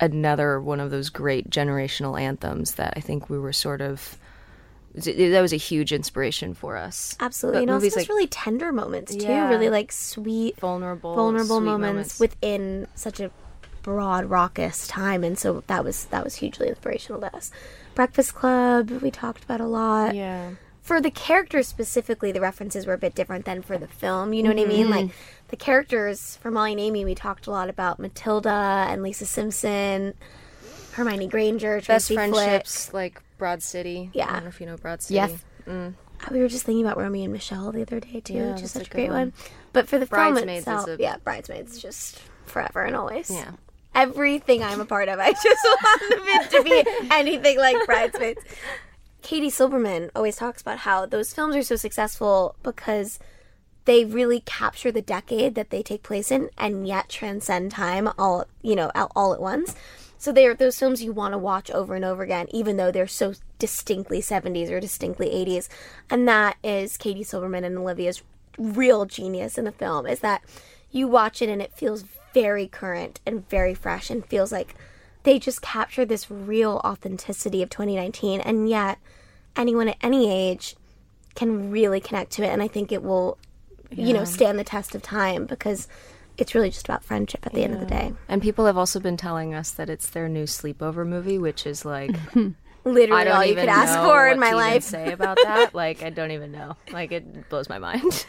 Speaker 6: another one of those great generational anthems that I think we were sort of. That was a huge inspiration for us.
Speaker 5: Absolutely,
Speaker 6: But
Speaker 5: and also just
Speaker 6: like
Speaker 5: really tender moments too.
Speaker 6: Yeah.
Speaker 5: Really like sweet,
Speaker 6: vulnerable,
Speaker 5: vulnerable
Speaker 6: sweet
Speaker 5: moments, within such a broad, raucous time, and so that was that was hugely inspirational to us. Breakfast Club, we talked about a lot.
Speaker 6: yeah.
Speaker 5: for the characters specifically, the references were a bit different than for the film. You know what I mean? Like the characters for Molly and Amy, we talked a lot about Matilda and Lisa Simpson, Hermione Granger,
Speaker 6: Best
Speaker 5: Tracy Flick.
Speaker 6: friendships like Broad City.
Speaker 5: Yeah.
Speaker 6: I don't know if you know Broad City.
Speaker 4: Yes.
Speaker 5: Uh, We were just thinking about Romy and Michele the other day too,
Speaker 6: Yeah,
Speaker 5: which is such
Speaker 6: a
Speaker 5: great one.
Speaker 6: one.
Speaker 5: But for the film
Speaker 6: Bridesmaids is
Speaker 5: itself,
Speaker 6: a-
Speaker 5: yeah, Bridesmaids just forever and always.
Speaker 6: Yeah.
Speaker 5: Everything I'm a part of, I just want it to be anything like Bridesmaids. Katie Silberman always talks about how those films are so successful because they really capture the decade that they take place in and yet transcend time all you know all, at once. So they're those films you want to watch over and over again even though they're so distinctly 70s or distinctly 80s and that is katie silberman and olivia's real genius in the film is that you watch it and it feels very current and very fresh and feels like they just capture this real authenticity of 2019 and yet anyone at any age can really connect to it. And i think it will you know stand the test of time because it's really just about friendship at the end of the day.
Speaker 6: And people have also been telling us that it's their new sleepover movie, which is like
Speaker 5: Literally
Speaker 6: I don't
Speaker 5: all you could ask for in my
Speaker 6: to even
Speaker 5: life.
Speaker 6: say about that. Like I don't even know. Like it blows my mind.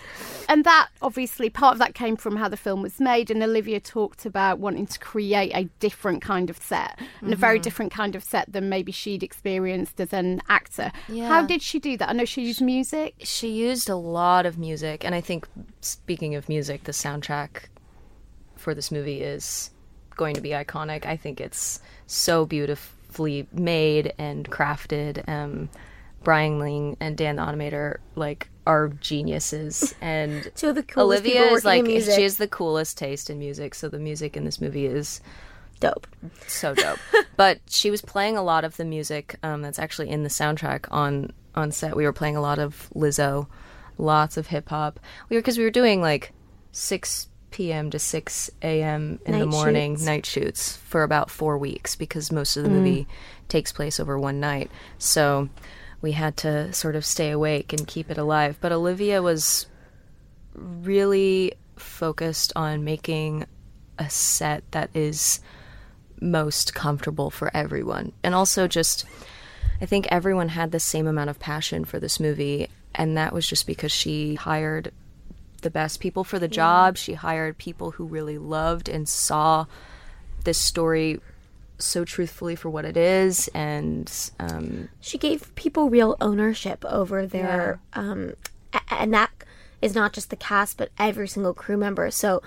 Speaker 4: And that obviously part of that came from how the film was made. And Olivia talked about wanting to create a different kind of set and a very mm-hmm. different kind of set than maybe she'd experienced as an actor.
Speaker 6: Yeah.
Speaker 4: How did she do that? I know she used music.
Speaker 6: she used a lot of music, and I think speaking of music, the soundtrack for this movie is going to be iconic. I think it's so beautifully made and crafted. Um, Brian Ling and Dan the Automator like are geniuses, and
Speaker 5: Two of the coolest
Speaker 6: Olivia
Speaker 5: people
Speaker 6: is
Speaker 5: working in
Speaker 6: like
Speaker 5: music.
Speaker 6: she has the coolest taste in music. So the music in this movie is
Speaker 5: Dope.
Speaker 6: so dope. but she was playing a lot of the music um, that's actually in the soundtrack on on set. We were playing a lot of Lizzo, lots of hip hop. We were because we were doing like six p.m. to six a.m. in the morning
Speaker 5: shoots.
Speaker 6: night shoots for about four weeks because most of the mm. movie takes place over one night. So we had to sort of stay awake and keep it alive. But Olivia was really focused on making a set that is most comfortable for everyone. And also just I think everyone had the same amount of passion for this movie and that was just because she hired the best people for the job. She hired people who really loved and saw this story so truthfully for what it is and um,
Speaker 5: She gave people real ownership over their um and that is not just the cast but every single crew member. So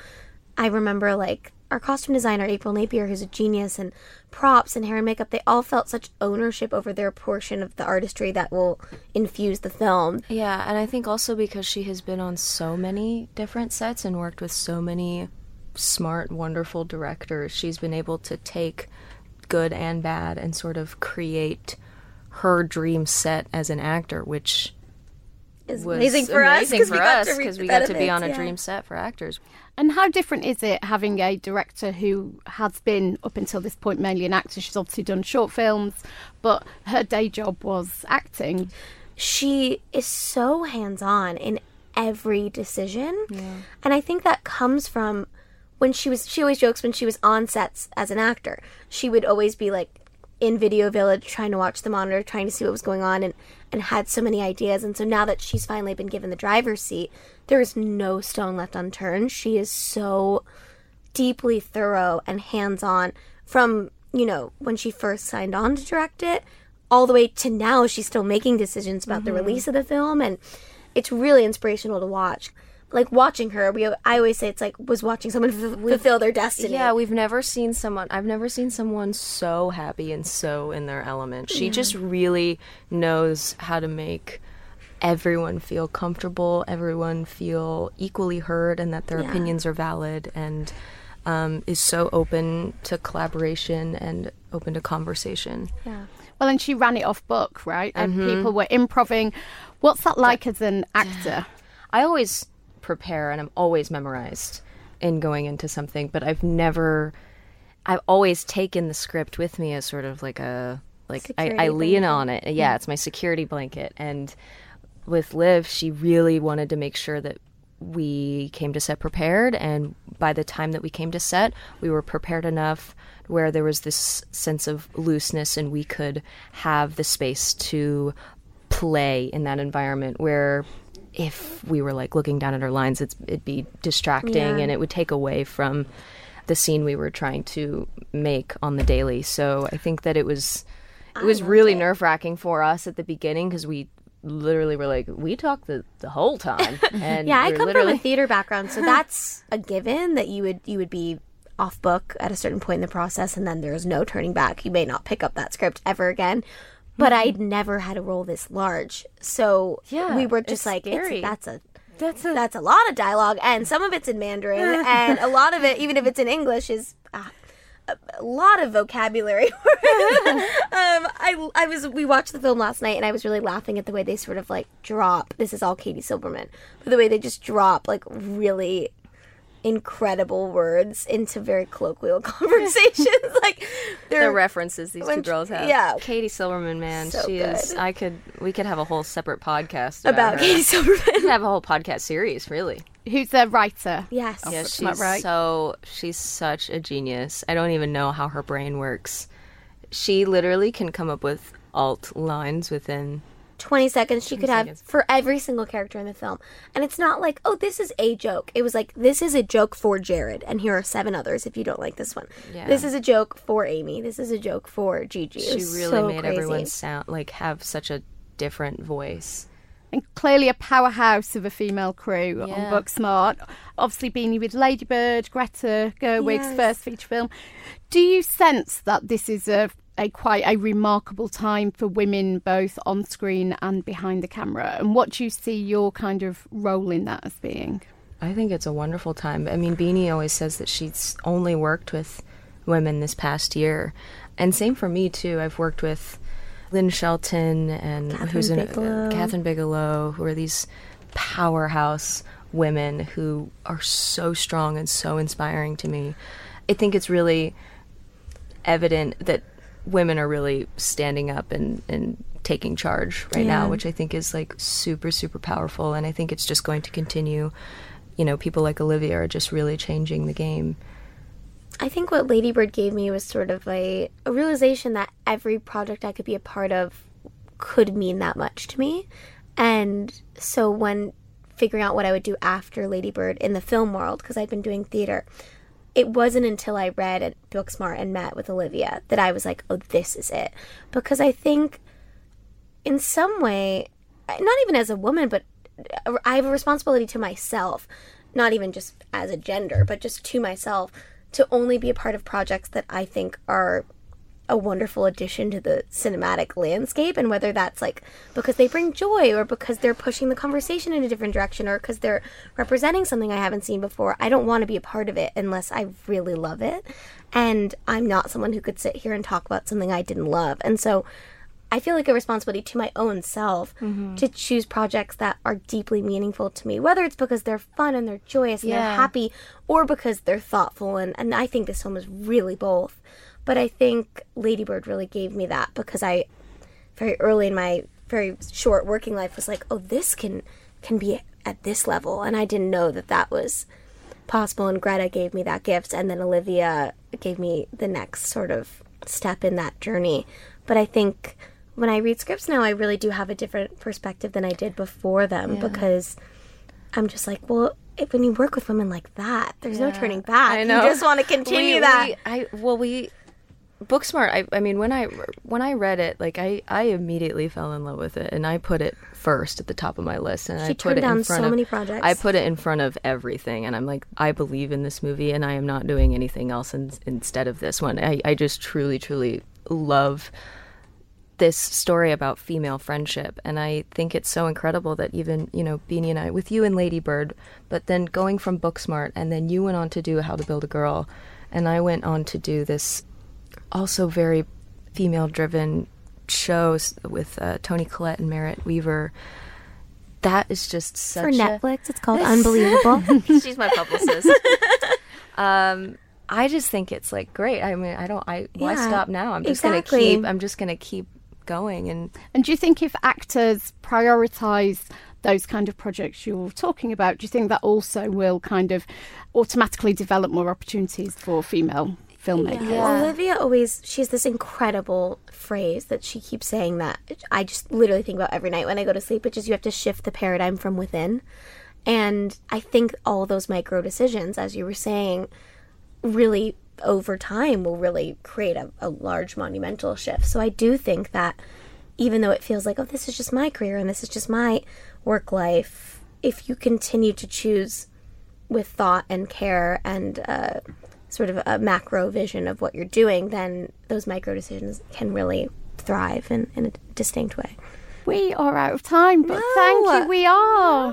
Speaker 5: I remember like our costume designer April Napier who's a genius and props and hair and makeup they all felt such ownership over their portion of the artistry that will infuse the film.
Speaker 6: Yeah, and I think also because she has been on so many different sets and worked with so many smart, wonderful directors, she's been able to take good and bad and sort of create her dream set as an actor, which
Speaker 5: Is
Speaker 6: was
Speaker 5: amazing for us because
Speaker 6: for
Speaker 5: we got to reap
Speaker 6: 'cause
Speaker 5: the
Speaker 6: we got to be on a
Speaker 5: yeah.
Speaker 6: dream set for actors.
Speaker 4: And how different is it having a director who has been, up until this point, mainly an actor? She's obviously done short films, but her day job was acting.
Speaker 5: she is so hands on in every decision. And I think that comes from when she was she always jokes when she was on sets as an actor. She would always be like in Video Village trying to watch the monitor, trying to see what was going on and and had so many ideas. And so now that she's finally been given the driver's seat, there is no stone left unturned. She is so deeply thorough and hands on from, you know, when she first signed on to direct it, all the way to now she's still making decisions about the mm-hmm. release of the film and it's really inspirational to watch. Like watching her, we I always say it's like was watching someone f- fulfill their destiny.
Speaker 6: Yeah, we've never seen someone. I've never seen someone so happy and so in their element. She just really knows how to make everyone feel comfortable, everyone feel equally heard, and that their
Speaker 5: Yeah.
Speaker 6: opinions are valid, and um, is so open to collaboration and open to conversation.
Speaker 5: yeah.
Speaker 4: Well, and she ran it off book, right? And people were improving. What's that like as an actor?
Speaker 6: I always prepare and I'm always memorized in going into something, but I've never I've always taken the script with me as sort of like a like I, I lean on it. Yeah, it's my security blanket. And with Liv, she really wanted to make sure that we came to set prepared and by the time that we came to set we were prepared enough where there was this sense of looseness and we could have the space to play in that environment where if we were like looking down at our lines it's, it'd be distracting
Speaker 5: Yeah.
Speaker 6: and it would take away from the scene we were trying to make on the daily so i think that it was it was really nerve-wracking for us at the beginning because we literally were like we talked the, the whole time and
Speaker 5: Yeah, I come
Speaker 6: literally
Speaker 5: from a theater background, so that's a given that you would you would be off book at a certain point in the process, and then there's no turning back. You may not pick up that script ever again. But I'd never had a role this large, so
Speaker 6: Yeah,
Speaker 5: we were
Speaker 6: it's
Speaker 5: just like,
Speaker 6: scary.
Speaker 5: it's, "That's a
Speaker 6: that's a
Speaker 5: that's a lot of dialogue, and some of it's in Mandarin, and a lot of it, even if it's in English, is uh, a, a lot of vocabulary. um, I I was we watched the film last night, and I was really laughing at the way they sort of like drop. This is all Katie Silberman, but the way they just drop like really incredible words into very colloquial conversations. like
Speaker 6: the references these two girls have
Speaker 5: yeah.
Speaker 6: katie silberman man
Speaker 5: So
Speaker 6: she is i could we could have a whole separate podcast about,
Speaker 5: about
Speaker 6: her.
Speaker 5: Katie
Speaker 6: we
Speaker 5: Silberman.
Speaker 6: could have a whole podcast series really
Speaker 4: who's the writer.
Speaker 5: Yes.
Speaker 6: Yeah,
Speaker 4: that's not
Speaker 6: she's
Speaker 4: right.
Speaker 6: so she's such a genius. I don't even know how her brain works. She literally can come up with alt lines within
Speaker 5: 20 seconds she could have for every single character in the film. And it's not like, oh, this is a joke. It was like, this is a joke for Jared, and here are seven others if you don't like this one.
Speaker 6: Yeah.
Speaker 5: This is a joke for Amy. This is a joke for Gigi.
Speaker 6: She really
Speaker 5: so
Speaker 6: made
Speaker 5: crazy.
Speaker 6: everyone sound like have such a different voice.
Speaker 4: and clearly a powerhouse of a female crew
Speaker 6: Yeah.
Speaker 4: on Booksmart. Obviously, Beanie with Ladybird, Greta Gerwig's
Speaker 5: Yes.
Speaker 4: first feature film. Do you sense that this is a, a quite a remarkable time for women, both on screen and behind the camera? And what do you see your kind of role in that as being?
Speaker 6: I think it's a wonderful time. I mean, Beanie always says that she's only worked with women this past year, and same for me too. I've worked with Lynn Shelton and
Speaker 5: Kathryn
Speaker 6: who's in uh,
Speaker 5: Bigelow.
Speaker 6: Kathryn Bigelow, who are these powerhouse women who are so strong and so inspiring to me. I think it's really evident that women are really standing up and, and taking charge right
Speaker 5: Yeah.
Speaker 6: now, which I think is like super, super powerful. And I think it's just going to continue. You know, people like Olivia are just really changing the game.
Speaker 5: I think what Ladybird gave me was sort of a, a realization that every project I could be a part of could mean that much to me. And so when figuring out what I would do after Ladybird in the film world, because I'd been doing theater, it wasn't until I read Booksmart and met with Olivia that I was like, oh, this is it. Because I think in some way, not even as a woman, but I have a responsibility to myself, not even just as a gender, but just to myself, to only be a part of projects that I think are a wonderful addition to the cinematic landscape. And whether that's like because they bring joy or because they're pushing the conversation in a different direction or because they're representing something I haven't seen before, I don't want to be a part of it unless I really love it. And I'm not someone who could sit here and talk about something I didn't love. And so I feel like a responsibility to my own self mm-hmm. to choose projects that are deeply meaningful to me, whether it's because they're fun and they're joyous and
Speaker 6: Yeah.
Speaker 5: they're happy, or because they're thoughtful. And, and I think this film is really both. But I think Ladybird really gave me that because I, very early in my very short working life, was like, oh, this can can be at this level, and I didn't know that that was possible. And Greta gave me that gift, and then Olivia gave me the next sort of step in that journey. But I think when I read scripts now, I really do have a different perspective than I did before them because I'm just like, well, if, when you work with women like that, there's no turning back.
Speaker 6: I know.
Speaker 5: You just want to continue
Speaker 6: We-
Speaker 5: that.
Speaker 6: we- I well, we Booksmart. I, I mean, when I when I read it, like I, I immediately fell in love with it, and I put it first at the top of my list. And I put it in front
Speaker 5: so
Speaker 6: of
Speaker 5: many projects.
Speaker 6: I put it in front of everything, and I'm like, I believe in this movie, and I am not doing anything else in, instead of this one. I, I just truly, truly love this story about female friendship and i think it's so incredible that even you know beanie and i with you and ladybird but then going from booksmart and then you went on to do how to build a girl and i went on to do this also very female driven shows with uh, toni collette and merritt wever that is just such
Speaker 5: For
Speaker 6: a
Speaker 5: Netflix, it's called Unbelievable.
Speaker 6: she's my publicist. um, I just think it's like great. I mean, I don't. I why stop now? I'm just
Speaker 5: exactly.
Speaker 6: gonna keep. I'm just gonna keep going and
Speaker 4: And do you think if actors prioritise those kind of projects you're talking about, do you think that also will kind of automatically develop more opportunities for female filmmakers?
Speaker 5: Olivia always she has this incredible phrase that she keeps saying that I just literally think about every night when I go to sleep, which is you have to shift the paradigm from within. And I think all those micro decisions, as you were saying, really over time will really create a, a large monumental shift. So I do think that even though it feels like, oh, this is just my career and this is just my work life, if you continue to choose with thought and care and uh, sort of a macro vision of what you're doing, then those micro decisions can really thrive in, in a distinct way.
Speaker 4: We are out of time, but thank you. We are.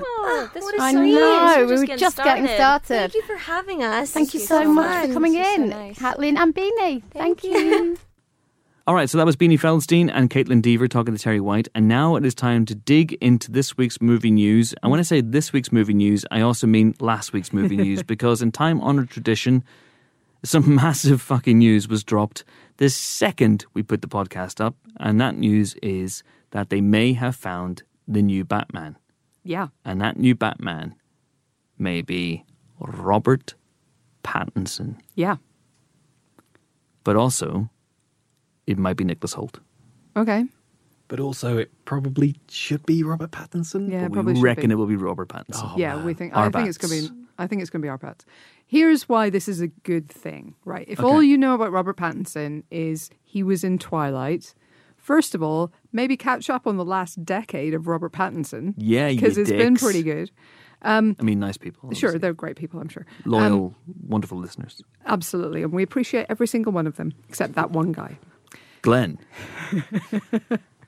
Speaker 6: Ah, this
Speaker 5: what
Speaker 6: was
Speaker 5: a
Speaker 4: I
Speaker 6: so
Speaker 5: sweet.
Speaker 4: know.
Speaker 6: We're
Speaker 4: We were
Speaker 6: getting
Speaker 4: just getting started.
Speaker 5: Thank you for having us.
Speaker 4: Thank you
Speaker 5: This
Speaker 4: so
Speaker 5: was
Speaker 4: much
Speaker 5: fun.
Speaker 4: for coming
Speaker 6: This was so
Speaker 4: in,
Speaker 6: nice.
Speaker 4: Kathleen and Beanie. Thank, you.
Speaker 1: All right, so that was Beanie Feldstein and Kaitlyn Dever talking to Terri White. And now it is time to dig into this week's movie news. And when I say this week's movie news, I also mean last week's movie news because, in time honored tradition, some massive fucking news was dropped the second we put the podcast up. And that news is that they may have found the new Batman.
Speaker 3: Yeah.
Speaker 1: And that new Batman may be Robert Pattinson,
Speaker 3: Yeah.
Speaker 1: but also it might be Nicholas Hoult.
Speaker 3: Okay.
Speaker 2: But also, it probably should be Robert Pattinson.
Speaker 3: Yeah,
Speaker 1: But
Speaker 3: probably
Speaker 1: we reckon
Speaker 3: be.
Speaker 1: it will be Robert Pattinson.
Speaker 2: Oh,
Speaker 3: yeah,
Speaker 2: man.
Speaker 3: we think. I think it's going to be. I think it's going to be our pets. Here's why this is a good thing, right? If
Speaker 1: Okay.
Speaker 3: all you know about Robert Pattinson is he was in Twilight, first of all, maybe catch up on the last decade of Robert Pattinson.
Speaker 1: Yeah,
Speaker 3: because it's been pretty good.
Speaker 1: I mean, nice people.
Speaker 3: Sure, they're great people. I'm sure. Um,
Speaker 1: loyal, wonderful listeners.
Speaker 3: absolutely, and we appreciate every single one of them, except that one guy.
Speaker 1: Glenn,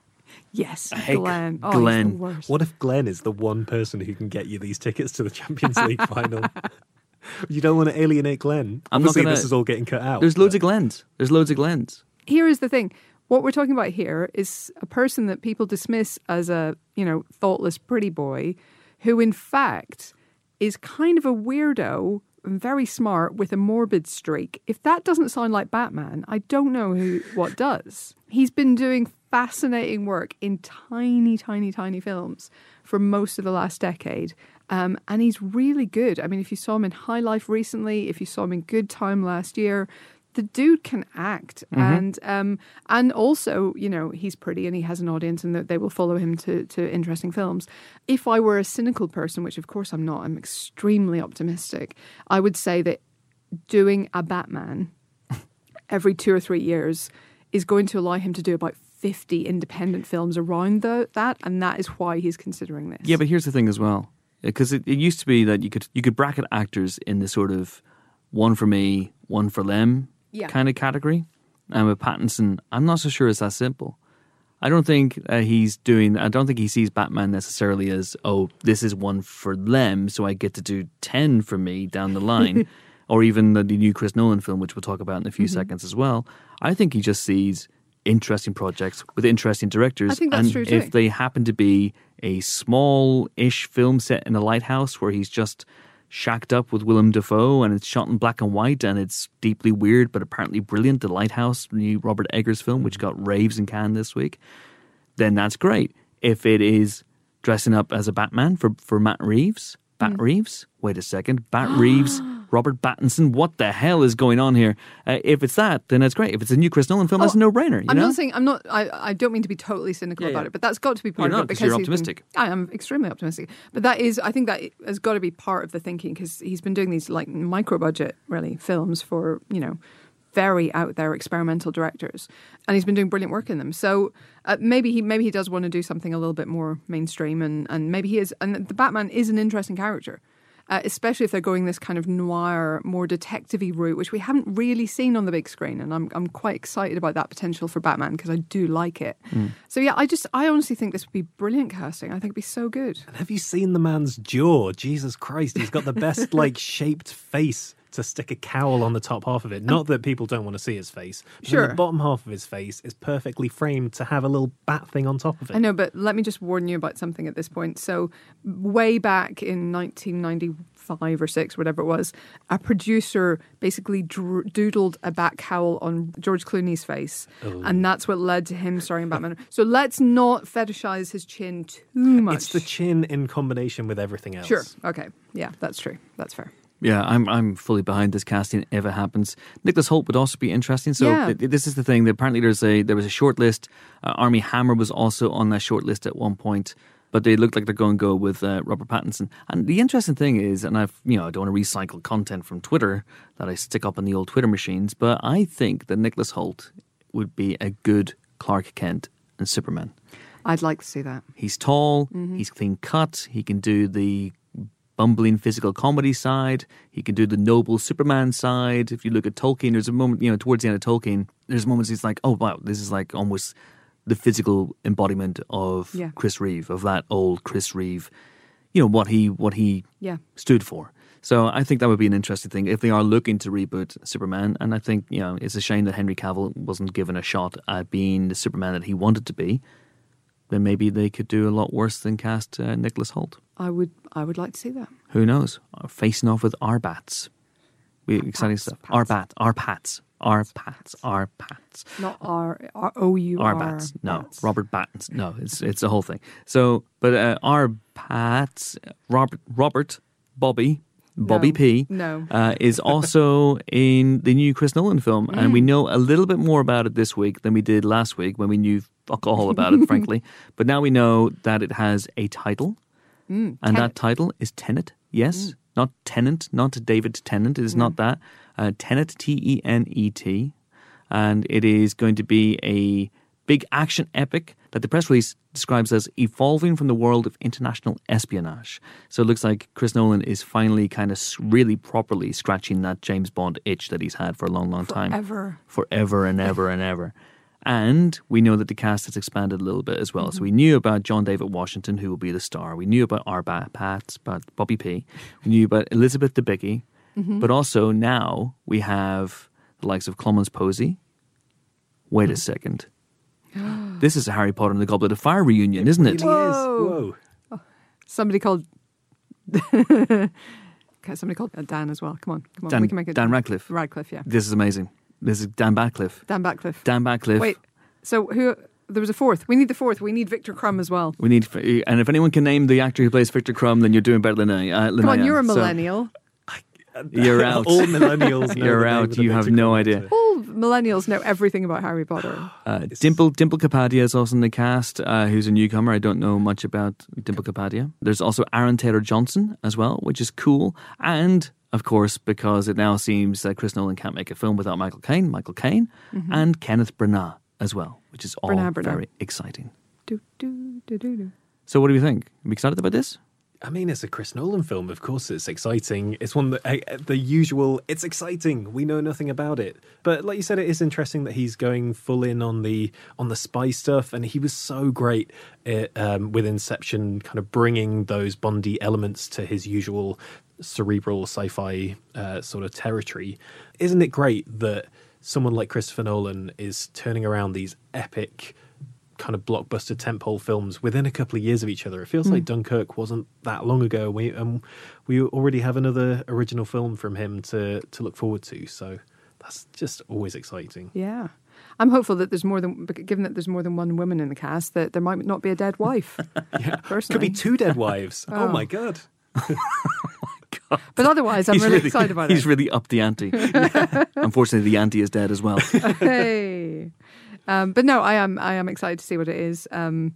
Speaker 3: Yes,
Speaker 1: hate
Speaker 3: Glenn. Oh, he's
Speaker 1: Glenn.
Speaker 3: the worst.
Speaker 2: What if Glenn is the one person who can get you these tickets to the Champions League final? You don't want to alienate Glenn.
Speaker 1: I'm not
Speaker 2: Obviously,
Speaker 1: gonna-
Speaker 2: this is all getting cut out.
Speaker 1: there's loads of Glens. There's loads of Glens.
Speaker 3: here is the thing what we're talking about here is a person that people dismiss as a you know thoughtless pretty boy who in fact is kind of a weirdo and very smart with a morbid streak if that doesn't sound like batman i don't know who what does he's been doing fascinating work in tiny tiny tiny films for most of the last decade. Um, and he's really good. I mean if you saw him in high life recently if you saw him in good time last year the dude can act. And um and also you know he's pretty and he has an audience and that they will follow him to to interesting films. If i were a cynical person which of course i'm not i'm extremely optimistic i would say that doing a batman every two or three years is going to allow him to do about 50 independent films around the, that and that is why he's considering this
Speaker 1: Yeah, but here's the thing as well, because it, it used to be that you could you could bracket actors in the sort of one for me, one for them
Speaker 3: Yeah.
Speaker 1: kind of category. And with Pattinson, I'm not so sure it's that simple. I don't think uh, he's doing. I don't think he sees Batman necessarily as oh, this is one for them, so I get to do ten for me down the line, or even the, the new Chris Nolan film, which we'll talk about in a few
Speaker 3: Mm-hmm.
Speaker 1: seconds as well. I think he just sees interesting projects with interesting directors,
Speaker 3: I think that's
Speaker 1: and
Speaker 3: true too.
Speaker 1: if they happen to be a small-ish film set in a lighthouse where he's just shacked up with Willem Dafoe and it's shot in black and white and it's deeply weird but apparently brilliant. The Lighthouse, the new Robert Eggers film, which got raves in Cannes this week, then that's great. If it is dressing up as a Batman for, for Matt Reeves, Bat
Speaker 3: Hmm.
Speaker 1: Reeves, wait a second, Bat Reeves, Robert Pattinson, what the hell is going on here? Uh, if it's that, then that's great. If it's a new Chris Nolan film, that's a no-brainer. You
Speaker 3: Oh, I'm
Speaker 1: know?
Speaker 3: not saying I'm not. I, I don't mean to be totally cynical
Speaker 1: Yeah,
Speaker 3: about
Speaker 1: yeah.
Speaker 3: it, but that's got to be part
Speaker 1: You're
Speaker 3: of
Speaker 1: not,
Speaker 3: it
Speaker 1: 'cause
Speaker 3: because
Speaker 1: you're
Speaker 3: he's been-
Speaker 1: optimistic.
Speaker 3: I am extremely optimistic, but that is, I think that has got to be part of the thinking because he's been doing these like micro budget really films for you know very out there experimental directors, and he's been doing brilliant work in them. So uh, maybe he maybe he does want to do something a little bit more mainstream, and and maybe he is. And the Batman is an interesting character. Uh, especially if they're going this kind of noir, more detective-y route, which we haven't really seen on the big screen, and I'm I'm quite excited about that potential for Batman because I do like it. So yeah, I just I honestly think this would be brilliant casting. I think it'd be so good.
Speaker 2: And have you seen the man's jaw? Jesus Christ, he's got the best like shaped face to stick a cowl on the top half of it. Not that people don't want to see his face. But
Speaker 3: Sure.
Speaker 2: the bottom half of his face is perfectly framed to have a little bat thing on top of it.
Speaker 3: I know, but let me just warn you about something at this point. So, way back in 1995 or six, whatever it was, a producer basically dr- doodled a bat cowl on George Clooney's face, oh. and that's what led to him starring in Batman. so let's not fetishize his chin too much.
Speaker 2: It's the chin in combination with everything else.
Speaker 3: Sure. Okay. Yeah, that's true. That's fair.
Speaker 1: Yeah, I'm I'm fully behind this casting if it happens. Nicholas Hoult would also be interesting. So
Speaker 3: Yeah.
Speaker 1: th- this is the thing. That apparently there's a there was a short list. Uh, Armie Hammer was also on that short list at one point, but they look like they're going to go with uh, Robert Pattinson. And the interesting thing is, and I've you know I don't want to recycle content from Twitter that I stick up on the old Twitter machines, but I think that Nicholas Hoult would be a good Clark Kent and Superman.
Speaker 3: I'd like to see that.
Speaker 1: He's tall,
Speaker 3: Mm-hmm.
Speaker 1: he's clean cut, he can do the bumbling physical comedy side, he can do the noble Superman side. If you look at Tolkien, there's a moment, you know, towards the end of Tolkien, there's moments he's like, oh wow, this is like almost the physical embodiment of
Speaker 3: Yeah.
Speaker 1: Chris Reeve, of that old Chris Reeve, you know, what he what he
Speaker 3: Yeah.
Speaker 1: stood for. So I think that would be an interesting thing if they are looking to reboot Superman. And I think you know it's a shame that Henry Cavill wasn't given a shot at being the Superman that he wanted to be. Then maybe they could do a lot worse than cast uh, Nicholas Hoult.
Speaker 3: I would. I would like to see that.
Speaker 1: Who knows? Uh, Facing off with our bats. We, exciting
Speaker 3: Pats,
Speaker 1: stuff.
Speaker 3: Pats.
Speaker 1: Our bat, our pats, our pats, our pats.
Speaker 3: Not R R O U
Speaker 1: Our
Speaker 3: R.
Speaker 1: bats. No,
Speaker 3: bats.
Speaker 1: Robert Battens. No, it's it's a whole thing. So, but uh, our bats, Robert Robert Bobby, Bobby
Speaker 3: No.
Speaker 1: P,
Speaker 3: No.
Speaker 1: uh, is also in the new Chris Nolan film, and
Speaker 3: Mm.
Speaker 1: we know a little bit more about it this week than we did last week when we knew fuck all about it, frankly. But now we know that it has a title, mm, and that title is Tenet. Yes, mm. not Tenant, not David Tennant. It is not mm. that. Uh, Tenet, T E N E T, and it is going to be a big action epic that the press release describes as evolving from the world of international espionage. So it looks like Chris Nolan is finally kind of really properly scratching that James Bond itch that he's had for a long, long time.
Speaker 3: Forever.
Speaker 1: Forever and ever and ever. And we know that the cast has expanded a little bit as well. So we mm-hmm. knew about John David Washington, who will be the star. We knew about our ba- Pats, about Bobby P. We knew about Elizabeth Debicki. Mm-hmm. But also now we have the likes of Clémence Poésy. Wait a mm. second. this is a Harry Potter and the Goblet of Fire reunion, isn't it?
Speaker 2: Really is.
Speaker 3: Whoa.
Speaker 2: Whoa.
Speaker 3: Oh, somebody called. okay, somebody called Dan as well. Come on, come on.
Speaker 1: Dan,
Speaker 3: we can make it.
Speaker 1: Dan Radcliffe.
Speaker 3: Radcliffe, yeah.
Speaker 1: This is amazing. This is Dan Batcliffe.
Speaker 3: Dan Batcliffe.
Speaker 1: Dan Batcliffe.
Speaker 3: Wait. So who? There was a fourth. We need the fourth. We need Viktor Krum as well.
Speaker 1: We need, and if anyone can name the actor who plays Viktor Krum, then you're doing better than I. Uh,
Speaker 3: Come on, you're a millennial.
Speaker 1: You're out.
Speaker 2: All millennials. know
Speaker 1: You're out. You have no idea.
Speaker 2: actor.
Speaker 3: All millennials know everything about Harry Potter.
Speaker 1: Uh, Dimple Dimple Kapadia is also in the cast, uh, who's a newcomer. I don't know much about Dimple Kapadia. There's also Aaron Taylor Johnson as well, which is cool. And of course, because it now seems that Chris Nolan can't make a film without Michael Caine, Michael Caine, and Kenneth Branagh as well, which is all
Speaker 3: Branagh, Branagh.
Speaker 1: very exciting.
Speaker 3: Do, do, do, do, do.
Speaker 1: So, what do you think? Are you excited about this?
Speaker 2: I mean, it's a Chris Nolan film. Of course, it's exciting. It's one that uh, the usual. It's exciting. We know nothing about it, but like you said, it is interesting that he's going full in on the on the spy stuff, and he was so great at, um, with Inception, kind of bringing those Bondy elements to his usual cerebral sci-fi uh, sort of territory. Isn't it great that someone like Christopher Nolan is turning around these epic? kind of blockbuster tentpole films within a couple of years of each other. It feels like Dunkirk wasn't that long ago. We um, we already have another original film from him to to look forward to. So that's just always exciting.
Speaker 3: Yeah. I'm hopeful that there's more than, given that there's more than one woman in the cast, that there might not be a dead wife.
Speaker 2: Yeah,
Speaker 3: Personally.
Speaker 2: could be two dead wives. oh.
Speaker 3: Oh.
Speaker 2: my god!
Speaker 3: But otherwise, I'm
Speaker 1: He's
Speaker 3: really, excited about
Speaker 1: He's
Speaker 3: it.
Speaker 1: He's really up the ante. Unfortunately, the ante is dead as well.
Speaker 3: hey. Um, but no, I am I am excited to see what it is. Um,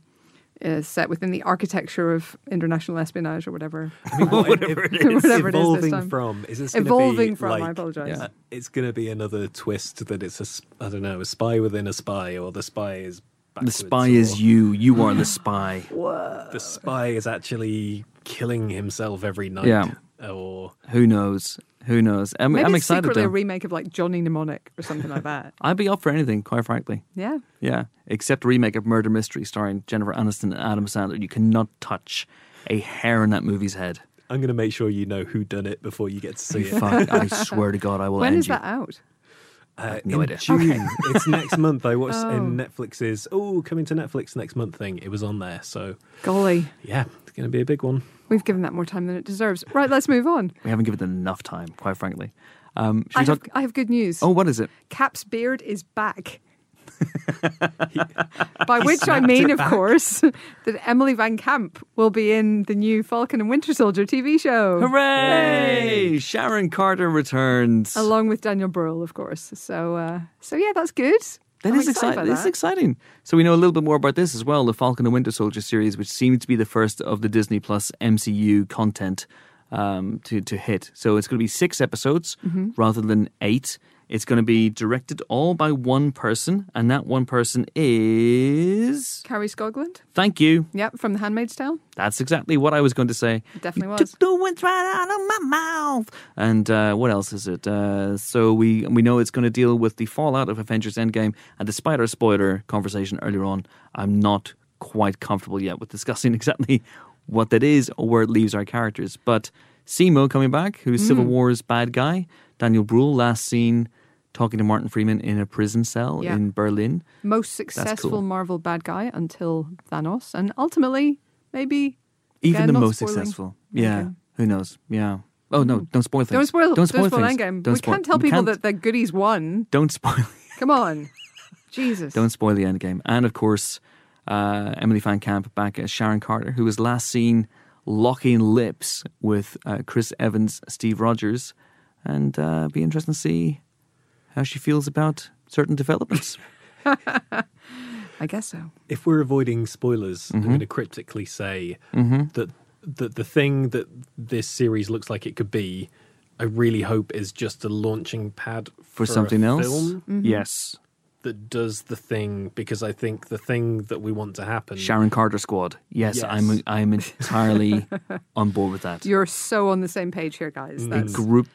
Speaker 3: uh, set within the architecture of international espionage or whatever.
Speaker 2: I mean, what,
Speaker 1: Whatever
Speaker 2: if-
Speaker 1: it
Speaker 2: if-
Speaker 3: is. Whatever it is
Speaker 2: evolving
Speaker 3: time.
Speaker 2: from is this gonna
Speaker 3: Evolving
Speaker 2: be
Speaker 3: from, I apologise.
Speaker 1: Yeah.
Speaker 2: It's going to be another twist that it's a s- I don't know a spy within a spy, or the spy is
Speaker 1: The
Speaker 2: backwards,
Speaker 1: spy is you. You are the spy.
Speaker 2: The spy is actually killing himself every night.
Speaker 1: Yeah.
Speaker 2: Or
Speaker 1: Who knows? Who knows? I'm,
Speaker 3: Maybe
Speaker 1: I'm
Speaker 3: it's
Speaker 1: excited
Speaker 3: secretly
Speaker 1: though.
Speaker 3: a remake of like Johnny Mnemonic or something like that.
Speaker 1: I'd be up for anything, quite frankly.
Speaker 3: Yeah.
Speaker 1: Yeah, except a remake of Murder Mystery starring Jennifer Aniston and Adam Sandler. You cannot touch a hair in that movie's head.
Speaker 2: I'm going to make sure you know who done it before you get to see it.
Speaker 1: Fuck, I swear to God, I will
Speaker 3: When
Speaker 1: end
Speaker 3: is
Speaker 1: you.
Speaker 3: that out?
Speaker 2: Uh,
Speaker 1: no
Speaker 2: in
Speaker 1: idea.
Speaker 2: June. it's next month. I watched
Speaker 3: Oh.
Speaker 2: in Netflix's oh coming to Netflix next month thing. It was on there, so
Speaker 3: Golly,
Speaker 2: yeah, it's going to be a big one.
Speaker 3: we've given that more time than it deserves. Right, let's move on.
Speaker 1: We haven't given it enough time, quite frankly. Um,
Speaker 3: I
Speaker 1: we
Speaker 3: have. I have good news.
Speaker 1: Oh, what is it?
Speaker 3: Cap's beard is back. By which I mean, of
Speaker 2: back.
Speaker 3: course, that Emily Van Camp will be in the new Falcon and Winter Soldier TV show.
Speaker 1: Hooray! Sharon Carter returns.
Speaker 3: Along with Daniel Brühl, of course. So, uh, so yeah, that's good.
Speaker 1: That
Speaker 3: I'm
Speaker 1: is exciting.
Speaker 3: by
Speaker 1: This exciting. So we know a little bit more about this as well. The Falcon and Winter Soldier series, which seems to be the first of the Disney Plus MCU content um, to to hit. So it's going to be six episodes
Speaker 3: Mm-hmm.
Speaker 1: rather than eight. It's going to be directed all by one person, and that one person is.
Speaker 3: Kari Skogland.
Speaker 1: Thank you.
Speaker 3: Yep, from The Handmaid's Tale.
Speaker 1: That's exactly what I was going to say.
Speaker 3: It definitely
Speaker 1: You
Speaker 3: was.
Speaker 1: Took the words right out of my mouth. And uh, what else is it? Uh, so we we know it's going to deal with the fallout of Avengers Endgame. And despite our spoiler conversation earlier on, I'm not quite comfortable yet with discussing exactly what that is or where it leaves our characters. But Zemo coming back, who's Civil
Speaker 3: Mm.
Speaker 1: War's bad guy. Daniel Bruhl, last seen talking to Martin Freeman in a prison cell
Speaker 3: Yeah.
Speaker 1: in Berlin.
Speaker 3: Most successful
Speaker 1: cool.
Speaker 3: Marvel bad guy until Thanos. And ultimately, maybe.
Speaker 1: Even
Speaker 3: Again,
Speaker 1: the most
Speaker 3: spoiling
Speaker 1: successful. Yeah.
Speaker 3: Endgame.
Speaker 1: Who knows? Yeah. Oh, no. Don't spoil things.
Speaker 3: Don't spoil,
Speaker 1: Don't spoil, things.
Speaker 3: Endgame.
Speaker 1: Don't
Speaker 3: we
Speaker 1: spoil-
Speaker 3: can't tell people
Speaker 1: can't-
Speaker 3: that the goodies won.
Speaker 1: Don't spoil.
Speaker 3: Come on. Jesus.
Speaker 1: Don't spoil the end game. And of course, uh, Emily Van Camp back as Sharon Carter, who was last seen locking lips with uh, Chris Evans, Steve Rogers, and uh, be interesting to see how she feels about certain developments.
Speaker 3: I guess so.
Speaker 2: if we're avoiding spoilers,
Speaker 1: Mm-hmm.
Speaker 2: I'm going to cryptically say that the, the thing that this series looks like it could be, I really hope is just a launching pad
Speaker 1: For
Speaker 2: a
Speaker 1: something else?
Speaker 2: film
Speaker 1: Yes.
Speaker 2: that does the thing because I think the thing that we want to happen.
Speaker 1: Sharon Carter squad. Yes,
Speaker 2: Yes.
Speaker 1: I'm I'm entirely on board with that.
Speaker 3: You're so on the same page here, guys.
Speaker 1: a group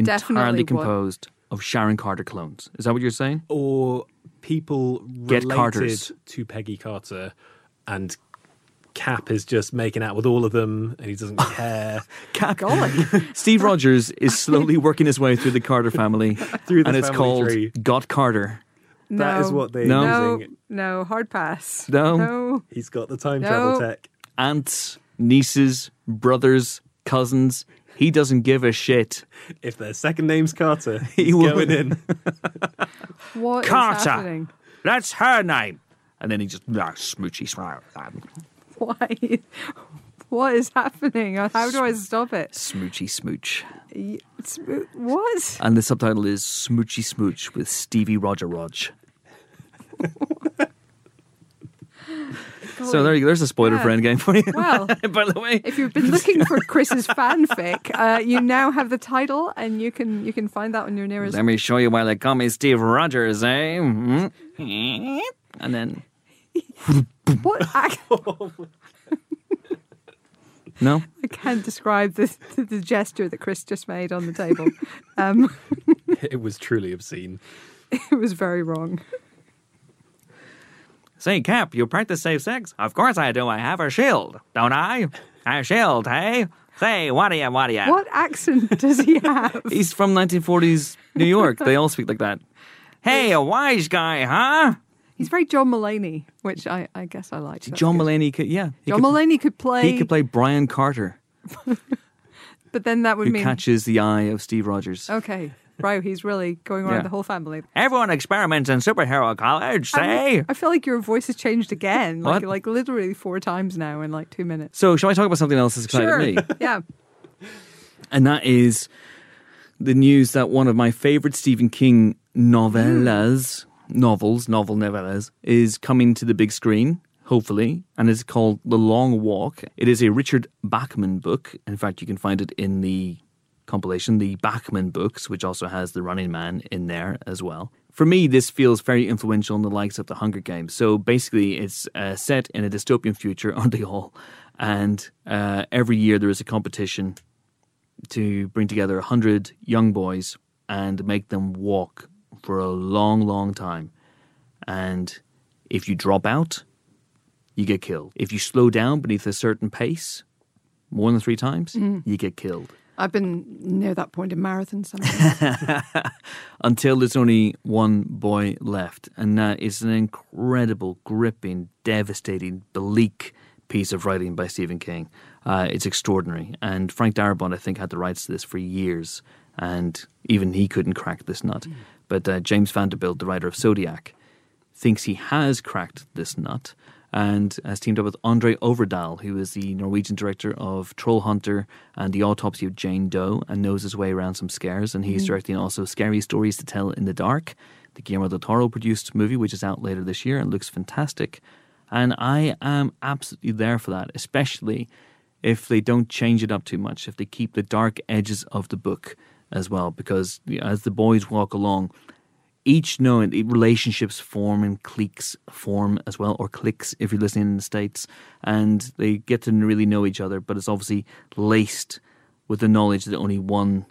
Speaker 1: entirely
Speaker 3: Definitely what-
Speaker 1: composed of Sharon Carter clones. Is that what you're saying?
Speaker 2: or people
Speaker 1: Get
Speaker 2: related
Speaker 1: Carters.
Speaker 2: to Peggy Carter, and Cap is just making out with all of them, and he doesn't care.
Speaker 3: golly.
Speaker 1: Steve Rogers is slowly working his way through the Carter family,
Speaker 2: Through the
Speaker 1: and it's
Speaker 2: family
Speaker 1: called
Speaker 2: tree.
Speaker 1: Got Carter.
Speaker 2: That is what they
Speaker 1: No.
Speaker 3: No,
Speaker 2: using.
Speaker 3: no, hard pass.
Speaker 1: No.
Speaker 3: no.
Speaker 2: He's got the time
Speaker 3: No.
Speaker 2: travel tech.
Speaker 1: Aunts, nieces, brothers, cousins. He doesn't give a shit.
Speaker 2: If their second name's Carter,
Speaker 1: He
Speaker 2: he's
Speaker 1: will.
Speaker 2: going in.
Speaker 3: What is
Speaker 1: Carter.
Speaker 3: happening?
Speaker 1: That's her name. And then he just ah, smoochy smile.
Speaker 3: Why? What is happening? How do I stop it?
Speaker 1: Smoochy smooch.
Speaker 3: It's, what?
Speaker 1: And the subtitle is Smoochy Smooch with Stevie Roger Rog. so there you go. There's a spoiler
Speaker 3: Yeah.
Speaker 1: for Endgame for you.
Speaker 3: Well,
Speaker 1: By the way,
Speaker 3: if you've been looking for Chris's fanfic, uh, you now have the title, and you can you can find that on your nearest.
Speaker 1: let me show you why they call me Steve Rogers, eh? Mhm. And then
Speaker 3: What? I,
Speaker 1: no,
Speaker 3: I can't describe the, the gesture that Chris just made on the table. Um,
Speaker 2: it was truly obscene.
Speaker 3: it was very wrong.
Speaker 1: Say Cap, you practice safe sex? Of course I do. I have a shield, don't I? A shield, hey? Say, what do you, what do you?
Speaker 3: What accent does he have?
Speaker 1: He's from 1940s New York. They all speak like that. Hey, a wise guy, huh?
Speaker 3: He's very John Mulaney, which I, I guess I like.
Speaker 1: John
Speaker 3: good.
Speaker 1: Mulaney could, yeah.
Speaker 3: John
Speaker 1: could,
Speaker 3: Mulaney could play,
Speaker 1: He could play Brian Carter,
Speaker 3: but then that would
Speaker 1: who
Speaker 3: mean
Speaker 1: catches the eye of Steve Rogers.
Speaker 3: okay, right? He's really going around
Speaker 1: Yeah.
Speaker 3: the whole family.
Speaker 1: Everyone experiments in superhero college, say.
Speaker 3: I feel like your voice has changed again, like like literally four times now in like two minutes.
Speaker 1: So, shall I talk about something else that's excited
Speaker 3: Sure,
Speaker 1: me?
Speaker 3: yeah.
Speaker 1: And that is the news that one of my favorite Stephen King novellas, novels, novel novellas, is coming to the big screen, hopefully, and it's called The Long Walk. It is a Richard Bachman book. In fact, you can find it in the compilation, the Bachman books, which also has The Running Man in there as well. For me, this feels very influential in the likes of The Hunger Games. So basically, it's uh, set in a dystopian future, aren't they all? And uh, every year there is a competition to bring together 100 young boys and make them walk for a long, long time. And if you drop out, you get killed. If you slow down beneath a certain pace, more than three times, you get killed.
Speaker 3: I've been near that point in marathons. sometimes.
Speaker 1: Until there's only one boy left. And that is an incredible, gripping, devastating, bleak piece of writing by Stephen King. Uh, it's extraordinary. And Frank Darabont, I think, had the rights to this for years. And even he couldn't crack this nut. But uh, James Vanderbilt, the writer of Zodiac, thinks he has cracked this nut and has teamed up with André Øvredal, who is the Norwegian director of Troll Hunter and The Autopsy of Jane Doe, and knows his way around some scares. And he's mm-hmm. directing also Scary Stories to Tell in the Dark, the Guillermo del Toro produced movie, which is out later this year and looks fantastic. And I am absolutely there for that, especially if they don't change it up too much, if they keep the dark edges of the book as well, because as the boys walk along, each knowing relationships form and cliques form as well, or cliques if you're listening in the States, and they get to really know each other, but it's obviously laced with the knowledge that only one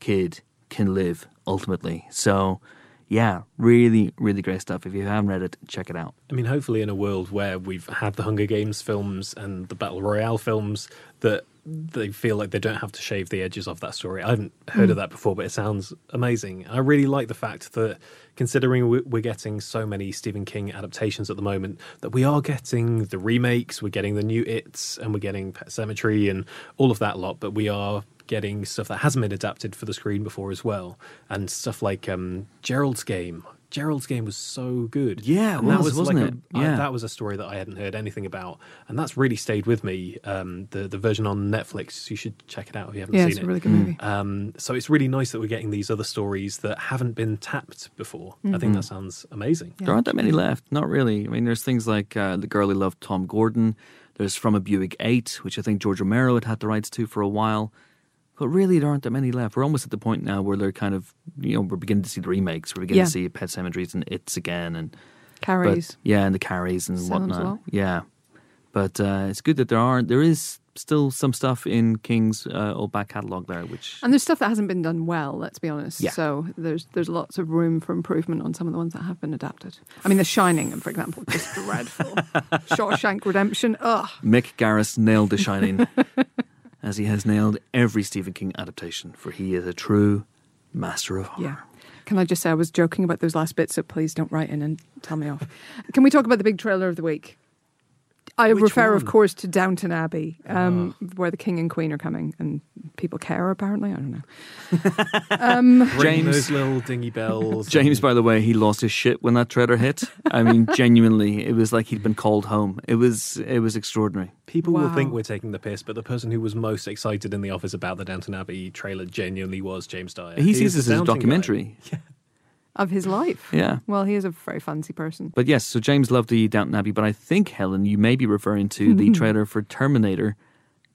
Speaker 1: kid can live ultimately. So, yeah, really, really great stuff. If you haven't read it, check it out.
Speaker 2: I mean, hopefully, in a world where we've had the Hunger Games films and the Battle Royale films, that they feel like they don't have to shave the edges off that story. I haven't heard of that before, but it sounds amazing. I really like the fact that, considering we- we're getting so many Stephen King adaptations at the moment, that we are getting the remakes, we're getting the new It's, and we're getting Pet Sematary and all of that lot, but we are getting stuff that hasn't been adapted for the screen before as well, and stuff like um, Gerald's Game Gerald's game was so good.
Speaker 1: Yeah, it
Speaker 2: And that
Speaker 1: was,
Speaker 2: was
Speaker 1: wasn't
Speaker 2: like
Speaker 1: it?
Speaker 2: A, I-
Speaker 1: Yeah.
Speaker 2: that was a story that I hadn't heard anything about, and that's really stayed with me. Um, the the version on Netflix, you should check it out if you haven't
Speaker 3: Yeah,
Speaker 2: seen
Speaker 3: it's
Speaker 2: it.
Speaker 3: a really good movie.
Speaker 2: Um, so it's really nice that we're getting these other stories that haven't been tapped before. I
Speaker 3: Mm-hmm.
Speaker 2: think that sounds amazing.
Speaker 1: There aren't that many left. Not really. I mean, there's things like uh, The Girl Who Loved Tom Gordon. There's From a Buick 8, which I think George Romero had had the rights to for a while. But really, there aren't that many left. We're almost at the point now where they're kind of, you know, we're beginning to see the remakes. We're beginning
Speaker 3: Yeah.
Speaker 1: to see Pet Cemeteries and It's again. and
Speaker 3: Carries.
Speaker 1: But, yeah, and the carries and
Speaker 3: Sounds
Speaker 1: whatnot.
Speaker 3: well.
Speaker 1: Yeah. But uh, it's good that there are, there is still some stuff in King's uh, old back catalogue there, which.
Speaker 3: And there's stuff that hasn't been done well, let's be honest.
Speaker 1: Yeah.
Speaker 3: So there's there's lots of room for improvement on some of the ones that have been adapted. I mean, The Shining, for example, just dreadful. Shawshank Redemption, ugh.
Speaker 1: Mick Garris nailed The Shining, as he has nailed every Stephen King adaptation, for he is a true master of horror.
Speaker 3: Yeah. Can I just say I was joking about those last bits, so please don't write in and tell me off. Can we talk about the big trailer of the week? I
Speaker 2: Which
Speaker 3: refer, of course, to Downton Abbey, um, where the king and queen are coming, and people care. Apparently, I don't know.
Speaker 2: Ring
Speaker 1: James-
Speaker 2: those little dingy bells.
Speaker 1: James,
Speaker 2: and-
Speaker 1: by the way, he lost his shit when that trailer hit. I mean, genuinely, it was like he'd been called home. It was it was extraordinary.
Speaker 2: People will think we're taking the piss, but the person who was most excited in the office about the Downton Abbey trailer genuinely was James Dyer.
Speaker 1: He
Speaker 2: is
Speaker 1: sees this as a
Speaker 2: documentary. guy.
Speaker 1: Documentary.
Speaker 3: Of his life.
Speaker 1: Yeah.
Speaker 3: Well, he is a very fancy person.
Speaker 1: But yes, so James loved the Downton Abbey, but I think Helen, you may be referring to the trailer for Terminator: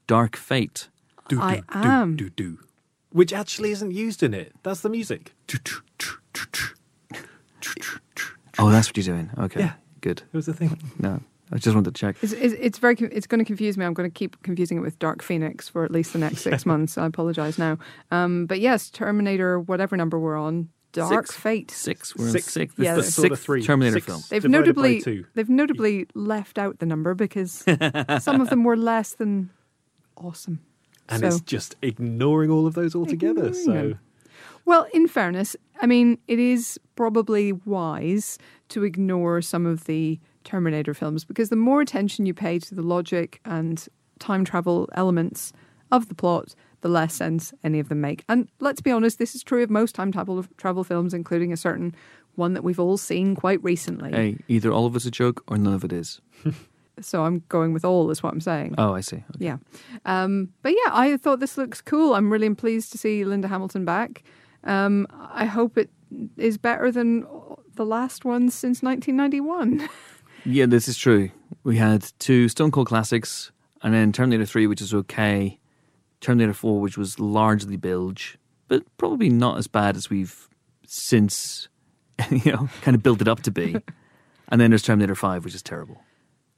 Speaker 1: Dark Fate.
Speaker 2: Do,
Speaker 3: I
Speaker 2: do,
Speaker 3: am.
Speaker 2: Do, do, do. Which actually isn't used in it. That's the music.
Speaker 1: Oh, that's what you're doing. Okay,
Speaker 2: Yeah.
Speaker 1: good.
Speaker 2: It was the thing.
Speaker 1: No, I just wanted to check.
Speaker 3: It's, it's, it's very. It's going to confuse me. I'm going to keep confusing it with Dark Phoenix for at least the next six months. I apologize now. Um, but yes, Terminator, whatever number we're on, Dark
Speaker 1: Six.
Speaker 3: Fate.
Speaker 1: Six. We're
Speaker 2: Six.
Speaker 1: in six. This
Speaker 3: that's
Speaker 1: is the
Speaker 2: sort of three.
Speaker 1: Terminator
Speaker 2: Six.
Speaker 1: film.
Speaker 3: They've notably
Speaker 2: two.
Speaker 3: they've notably left out the number because some of them were less than awesome.
Speaker 2: And
Speaker 3: So-
Speaker 2: it's just ignoring all of those altogether.
Speaker 3: Ignoring
Speaker 2: So
Speaker 3: them. Well, in fairness, I mean, it is probably wise to ignore some of the Terminator films because the more attention you pay to the logic and time travel elements of the plot, the less sense any of them make. And let's be honest, this is true of most time travel travel films, including a certain one that we've all seen quite recently.
Speaker 1: Hey, either all of it's a joke or none of it is.
Speaker 3: So I'm going with all, is what I'm saying.
Speaker 1: Oh, I see. Okay.
Speaker 3: Yeah. Um, but yeah, I thought this looks cool. I'm really pleased to see Linda Hamilton back. Um, I hope it is better than the last one since 1991.
Speaker 1: Yeah, this is true. We had two Stone Cold classics, and then Terminator 3, which is okay. Terminator 4, which was largely bilge, but probably not as bad as we've since, you know, kind of built it up to be. and then there's Terminator 5, which is terrible.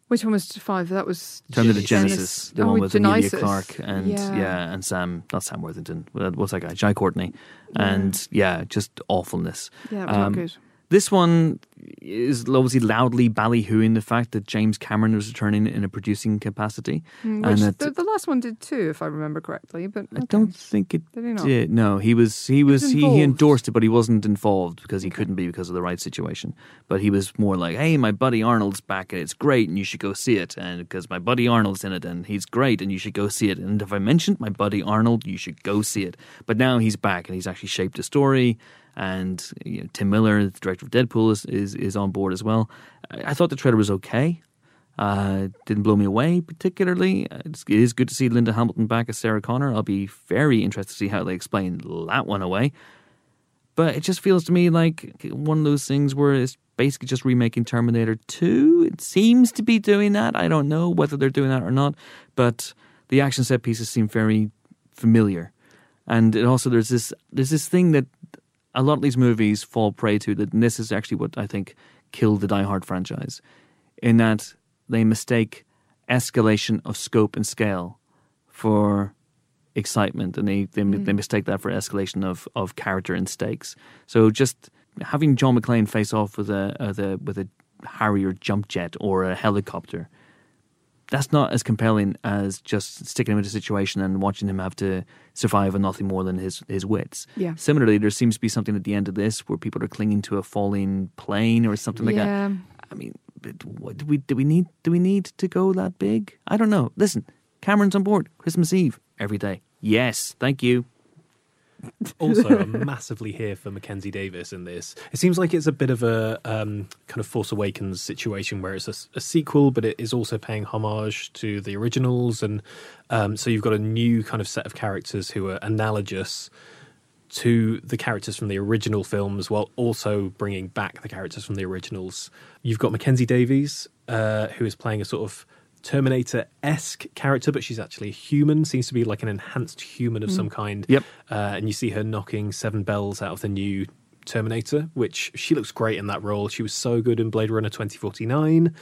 Speaker 3: Which one was five? That was
Speaker 1: Terminator
Speaker 3: Genisys.
Speaker 1: Genesis, the
Speaker 3: Oh,
Speaker 1: one with
Speaker 3: Genesis.
Speaker 1: Clarke and
Speaker 3: Yeah.
Speaker 1: yeah. and Sam, not Sam Worthington. what- What's that guy? Jai Courtney, and yeah, just awfulness.
Speaker 3: Yeah, it was not
Speaker 1: Um,
Speaker 3: good.
Speaker 1: This one is obviously loudly ballyhooing the fact that James Cameron was returning in a producing capacity.
Speaker 3: Mm,
Speaker 1: and that-
Speaker 3: the, the last one did too, if I remember correctly. But
Speaker 1: I don't think it
Speaker 3: Did
Speaker 1: did. No, he was he was, he, he endorsed it, but he wasn't involved because he couldn't be because of the right situation. But he was more like, "Hey, my buddy Arnold's back and it's great, and you should go see it." And because my buddy Arnold's in it and he's great, and you should go see it. And if I mentioned my buddy Arnold, you should go see it. But now he's back and he's actually shaped a story. And you know, Tim Miller, the director of Deadpool, is, is is on board as well. I, thought the trailer was okay. Uh, didn't blow me away particularly. It's, it is good to see Linda Hamilton back as Sarah Connor. I'll be very interested to see how they explain that one away. But it just feels to me like one of those things where it's basically just remaking Terminator 2. It seems to be doing that. I don't know whether they're doing that or not. But the action set pieces seem very familiar. And also there's this there's this thing that a lot of these movies fall prey to that and this is actually what I think killed the Die Hard franchise. In that they mistake escalation of scope and scale for excitement and they, they, mm. they mistake that for escalation of, of character and stakes. So just having John McClane face off with a, uh, with a with a Harrier jump jet or a helicopter that's not as compelling as just sticking him in a situation and watching him have to survive on nothing more than his, his wits.
Speaker 3: Yeah.
Speaker 1: Similarly, there seems to be something at the end of this where people are clinging to a falling plane or something like that.
Speaker 3: yeah.
Speaker 1: I mean, what, do we do we need do we need to go that big? I don't know. Listen, Cameron's on board Christmas Eve every day. Yes, thank you.
Speaker 2: Also I'm massively here for Mackenzie Davis in this. It seems like it's a bit of a um, kind of Force Awakens situation where it's a, a, sequel, but it is also paying homage to the originals, and um, so you've got a new kind of set of characters who are analogous to the characters from the original films while also bringing back the characters from the originals. You've got Mackenzie Davis, uh, who is playing a sort of Terminator esque character, but she's actually a human, seems to be like an enhanced human of some kind.
Speaker 1: Yep.
Speaker 2: Uh, and you see her knocking seven bells out of the new Terminator, which she looks great in that role. She was so good in Blade Runner 2049.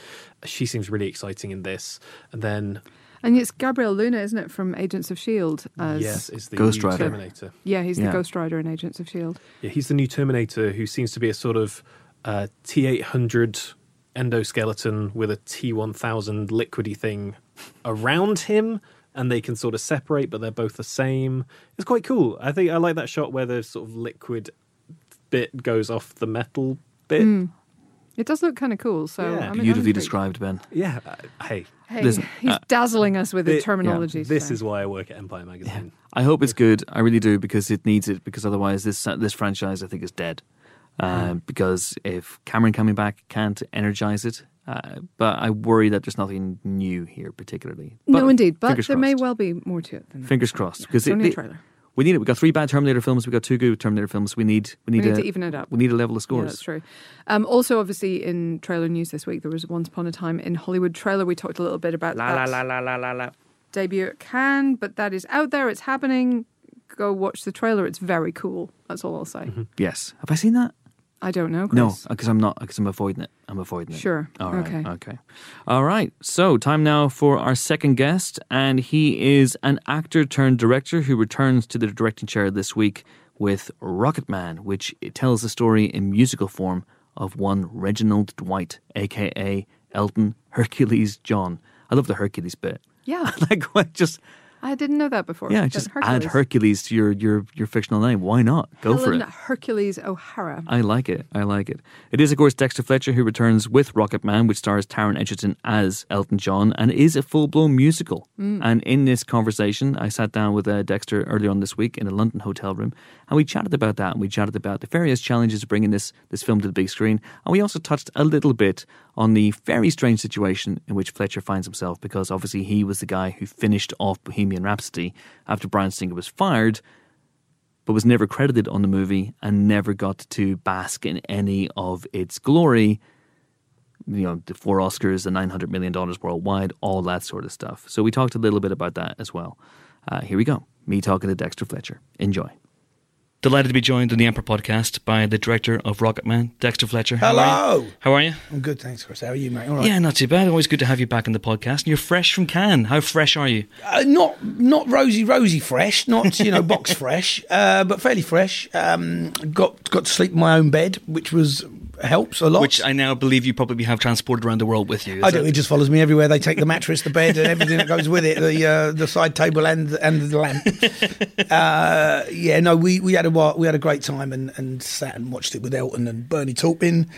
Speaker 2: She seems really exciting in this. And then,
Speaker 3: And it's Gabriel Luna, isn't it, from Agents of Shield? As,
Speaker 2: yes, is the
Speaker 1: Ghost
Speaker 2: new
Speaker 1: Rider.
Speaker 2: Terminator.
Speaker 3: yeah, he's
Speaker 1: Yeah.
Speaker 3: the Ghost Rider in Agents of Shield.
Speaker 2: Yeah, he's the new Terminator who seems to be a sort of uh, T800 endoskeleton with a T1000 liquidy thing around him, and they can sort of separate, but they're both the same. It's quite cool. I think I like that shot where the sort of liquid bit goes off the metal bit.
Speaker 3: Mm. It does look kind of cool. So
Speaker 2: Yeah.
Speaker 3: I'm- I'm
Speaker 1: Beautifully described, Ben.
Speaker 2: Yeah, uh, hey,
Speaker 3: Hey,
Speaker 1: Listen,
Speaker 3: he's
Speaker 1: uh,
Speaker 3: dazzling us with the
Speaker 2: thi-
Speaker 3: terminology.
Speaker 2: this is why I work at Empire Magazine.
Speaker 1: I hope it's good. I really do because it needs it. Because otherwise, this this franchise I think is dead. Um, because if Cameron coming back can't energize it, uh, but I worry that there's nothing new here particularly. But
Speaker 3: no, indeed, but there may well be more to it. Than that.
Speaker 1: Fingers crossed, because
Speaker 3: it's
Speaker 1: it-
Speaker 3: a trailer.
Speaker 1: we need it. We got three bad Terminator films. We got two good Terminator films. We need we
Speaker 3: We
Speaker 1: need,
Speaker 3: need
Speaker 1: a,
Speaker 3: to even it up.
Speaker 1: We need a level of
Speaker 3: Yeah,
Speaker 1: scores.
Speaker 3: that's true. Um, also, obviously, in trailer news this week, there was Once Upon a Time in Hollywood trailer. We talked a little bit about that
Speaker 1: la la la la la.
Speaker 3: debut at Cannes, but that is out there. It's happening. Go watch the trailer. It's very cool. That's all I'll say.
Speaker 1: Yes. Have I seen that?
Speaker 3: I don't know. Chris.
Speaker 1: Uh, no, because I'm not. Because I'm avoiding it. I'm avoiding it.
Speaker 3: Sure.
Speaker 1: All right.
Speaker 3: Okay.
Speaker 1: Okay. All right. So, time now for our second guest, and he is an actor turned director who returns to the directing chair this week with Rocketman, which tells the story in musical form of one Reginald Dwight, aka Elton Hercules John. I love the Hercules bit.
Speaker 3: Yeah,
Speaker 1: like, what? Just
Speaker 3: I didn't know that before.
Speaker 1: yeah, just add Hercules to your your your fictional name. Why not? Go for it.
Speaker 3: Hercules O'Hara.
Speaker 1: I like it. I like it. It is, of course, Dexter Fletcher who returns with Rocketman, which stars Taron Egerton as Elton John and is a full blown musical. And in this conversation, I sat down with uh, Dexter earlier on this week in a London hotel room and we chatted about that and we chatted about the various challenges of bringing this, this film to the big screen. And we also touched a little bit on the very strange situation in which Fletcher finds himself because obviously he was the guy who finished off Bohemian Rhapsody after Bryan Singer was fired but was never credited on the movie and never got to bask in any of its glory. You know, the four Oscars, the $900 million worldwide, all that sort of stuff. So we talked a little bit about that as well. Uh, here we go. Me talking to Dexter Fletcher. Enjoy. Delighted to be joined on the Empire podcast by the director of Rocketman, Dexter Fletcher. How
Speaker 7: Hello.
Speaker 1: you? How are you?
Speaker 7: I'm good, thanks, Chris. How are you, mate? All right.
Speaker 1: Yeah, not too bad. Always good to have you back on the podcast. And you're fresh from Cannes. How fresh are you?
Speaker 7: Uh, not not rosy, rosy fresh, not you know box fresh, uh, but fairly fresh. Um, got got to sleep in my own bed, which was helps a lot.
Speaker 1: Which I now believe you probably have transported around the world with you.
Speaker 7: I do.
Speaker 1: that-
Speaker 7: It just follows me everywhere. They take the mattress, the bed, and everything that goes with it. The uh, the side table and and the lamp. uh, yeah, no, we, we had a we had a great time and, and sat and watched it with Elton and Bernie Taupin,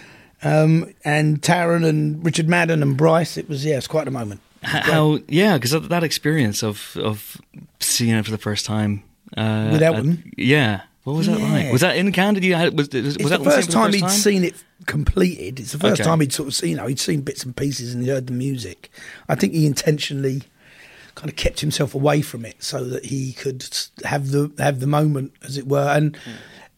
Speaker 7: um, and Taron and Richard Madden and Bryce. It was yeah, it's quite a moment.
Speaker 1: How yeah because that, experience of of seeing it for the first time uh,
Speaker 7: With Elton?
Speaker 1: yeah what was that like was that in Canada you had, was, was, that
Speaker 7: the first
Speaker 1: for the
Speaker 7: time
Speaker 1: first
Speaker 7: he'd
Speaker 1: time?
Speaker 7: seen it completed. It's the first
Speaker 1: Okay.
Speaker 7: time he'd sort of seen, you know, he'd seen bits and pieces and he heard the music. I think he intentionally kind of kept himself away from it so that he could have the have the moment, as it were. And